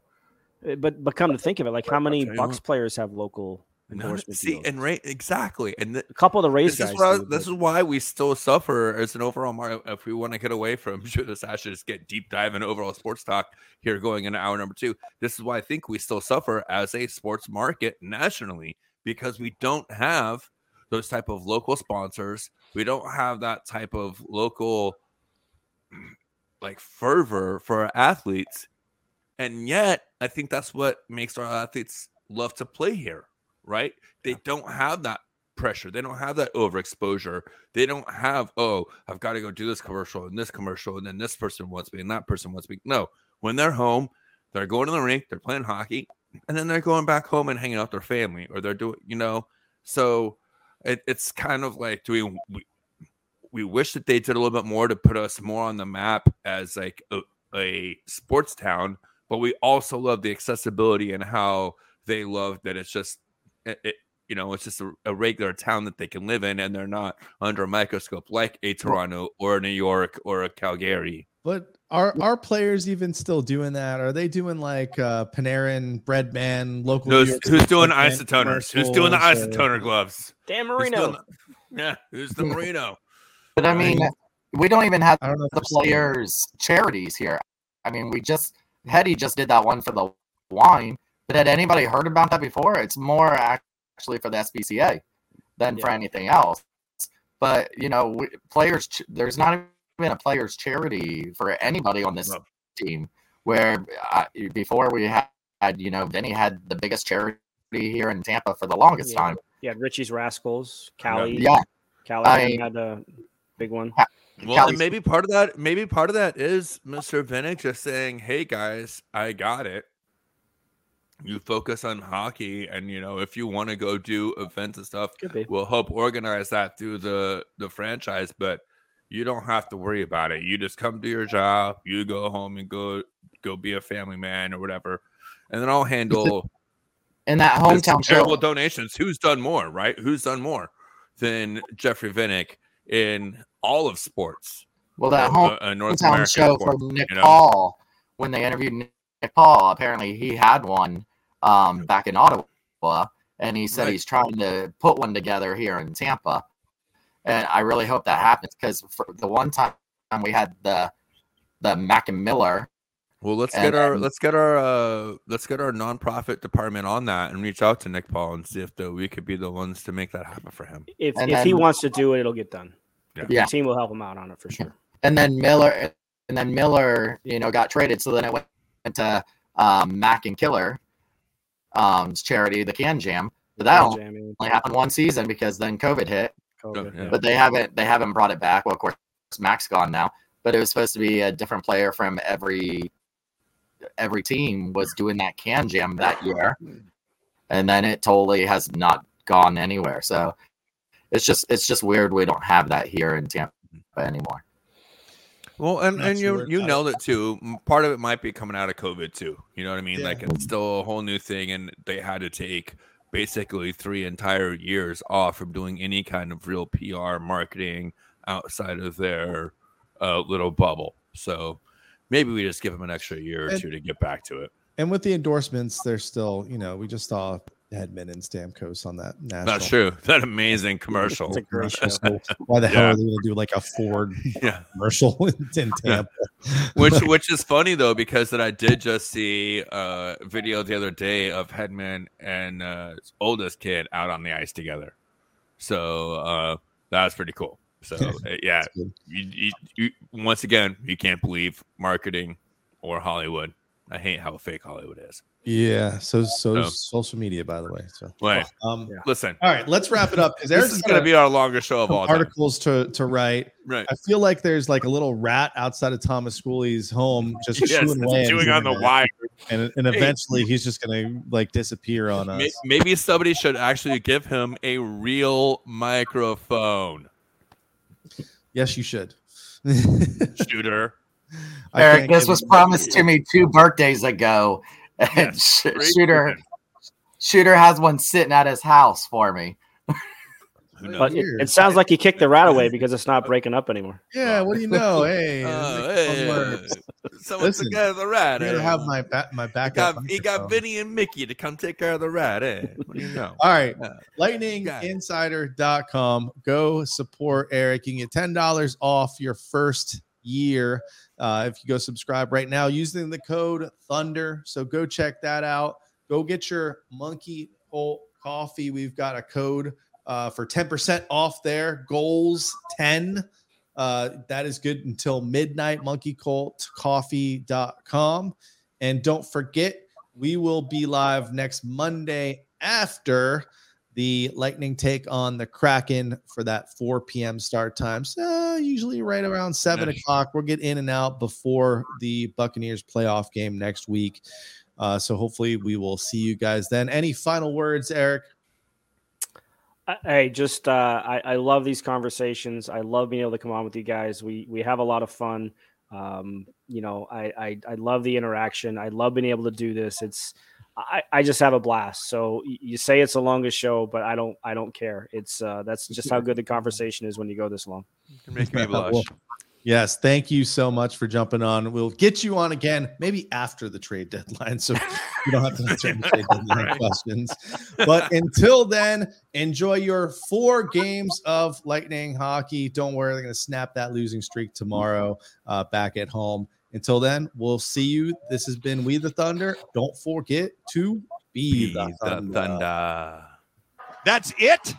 But but come to think of it, like how many Bucks what. players have local None- endorsement see, deals? and right, exactly, and th- a couple of the Rays this guys. is why do, this but- is why we still suffer as an overall market. If we want to get away from [LAUGHS] should this actually just get deep dive in overall sports talk here, going into hour number two. This is why I think we still suffer as a sports market nationally because we don't have those type of local sponsors. We don't have that type of local [CLEARS THROAT] like fervor for our athletes. And yet, I think that's what makes our athletes love to play here, right? They don't have that pressure. They don't have that overexposure. They don't have, oh, I've got to go do this commercial and this commercial, and then this person wants me and that person wants me. No, when they're home, they're going to the rink, they're playing hockey, and then they're going back home and hanging out with their family, or they're doing, you know. So it, it's kind of like, do we, we we wish that they did a little bit more to put us more on the map as like a, a sports town, but we also love the accessibility and how they love that it's just it, it- you know it's just a, a regular town that they can live in and they're not under a microscope like a Toronto or a New York or a Calgary. But are are players even still doing that? Are they doing like uh Panarin, Breadman, local? New Who's, who's doing Breadman isotoners? Who's doing the commercials or- isotoner gloves? Dan Who's doing Marino. the- yeah, who's the [LAUGHS] Marino? But I mean, we don't even have don't the they're players' charities here. I mean, we just Hetty just did that one for the wine, but had anybody heard about that before? It's more actually for the SPCA than for anything else. But you know, we, players, there's not even a players' charity for anybody on this No. team. Where uh, before we had, had, you know, Vinny had the biggest charity here in Tampa for the longest Yeah. time. Yeah, Richie's Rascals, Cali. Yeah, Cali I- had a big one. Well, Cali- and maybe part of that, maybe part of that is Mr. Vinik just saying, "Hey guys, I got it. You focus on hockey, and you know if you want to go do events and stuff, we'll help organize that through the the franchise. But you don't have to worry about it. You just come do your job. You go home and go go be a family man or whatever, and then I'll [LAUGHS] handle." in that hometown terrible show. donations. Who's done more, right? Who's done more than Jeffrey Vinik in all of sports? Well, that uh, home uh, uh, North hometown show sport, from Nick you know? Paul when they interviewed Nick Paul. Apparently, he had one um, back in Ottawa, and he said Right. he's trying to put one together here in Tampa. And I really hope that happens because for the one time we had the the Mac and Miller Well, let's And get our then- let's get our uh let's get our nonprofit department on that and reach out to Nick Paul and see if the, we could be the ones to make that happen for him. If, And if he wants to do it, it'll get done. Yeah. Yeah. The team will help him out on it for sure. [LAUGHS] and then Miller, and then Miller, you know, got traded. So then it went to um, Mac and Killer, um, charity, the Can Jam. But that only Jamming, happened one season because then COVID hit. Oh, COVID, yeah. yeah. But they haven't they haven't brought it back. Well, of course, Mac's gone now. But it was supposed to be a different player from every every team was doing that Can Jam that year, and then it totally has not gone anywhere. So it's just it's just weird we don't have that here in Tampa anymore. Well, and, Not and you you about nailed it too. Part of it might be coming out of COVID too. You know what I mean? Yeah. Like it's still a whole new thing, and they had to take basically three entire years off from doing any kind of real PR marketing outside of their uh, little bubble. So maybe we just give them an extra year or And- two to get back to it. And with the endorsements, they're still, you know, we just saw Hedman and Stamkos on that national. That's true. [LAUGHS] That [LAUGHS] amazing commercial. It's a great [LAUGHS] show. So why the hell Yeah. are they going to do like a Ford yeah. commercial in Tampa? which which is funny though because that I did just see a video the other day of Hedman and uh, his oldest kid out on the ice together. So uh, that was pretty cool. So uh, yeah, you, you, you, once again, you can't believe marketing or Hollywood. I hate how fake Hollywood is. Yeah. So so So- social media, by the way. So Wait, um, Yeah. listen, all right, let's wrap it up because [LAUGHS] this Eric's is going to be our longest show of some all time. articles to to write. Right. I feel like there's like a little rat outside of Thomas Schooley's home, just [LAUGHS] Yes, chewing away, chewing on the wire. and and eventually he's just gonna like disappear on us. Maybe somebody should actually give him a real microphone. Yes, you should. [LAUGHS] Shooter. I Eric, this was promised to me two birthdays ago, and Yes, [LAUGHS] Sh- Shooter for. Shooter has one sitting at his house for me. But it, it sounds like he kicked the rat away because it's not [LAUGHS] breaking up anymore. Yeah, what do you know? [LAUGHS] Hey, Oh, make hey, fun words. someone took care of the rat. I gotta eh? have my ba- my he backup. got, he got. Vinny and Mickey to come take care of the rat. Eh? What do you know? All right. Yeah. lightninginsider.com. Go support Eric. You can get $10 off your first year uh, if you go subscribe right now using the code Thunder. So go check that out. Go get your Monkey Colt coffee. We've got a code uh, for 10% off there. Goals 10. Uh, that is good until midnight. MonkeyColtCoffee.com. And don't forget, we will be live next Monday after the Lightning take on the Kraken for that 4 p.m. start time. So usually right around seven Nice. o'clock. We'll get in and out before the Buccaneers playoff game next week. Uh, so hopefully we will see you guys then. Any final words, Eric? Hey, just uh, I, I love these conversations. I love being able to come on with you guys. We we have a lot of fun. Um, you know, I, I I love the interaction. I love being able to do this. It's I, I just have a blast. So you say it's the longest show, but I don't I don't care. It's uh, that's just how good the conversation is when you go this long. You're making me blush. Well, [LAUGHS] yes, thank you so much for jumping on. We'll get you on again, maybe after the trade deadline, so you don't have to answer any trade [LAUGHS] deadline questions. But until then, enjoy your four games of Lightning hockey. Don't worry, they're going to snap that losing streak tomorrow uh, back at home. Until then, we'll see you. This has been We the Thunder. Don't forget to be, Be the the Thunder. thunder. That's it?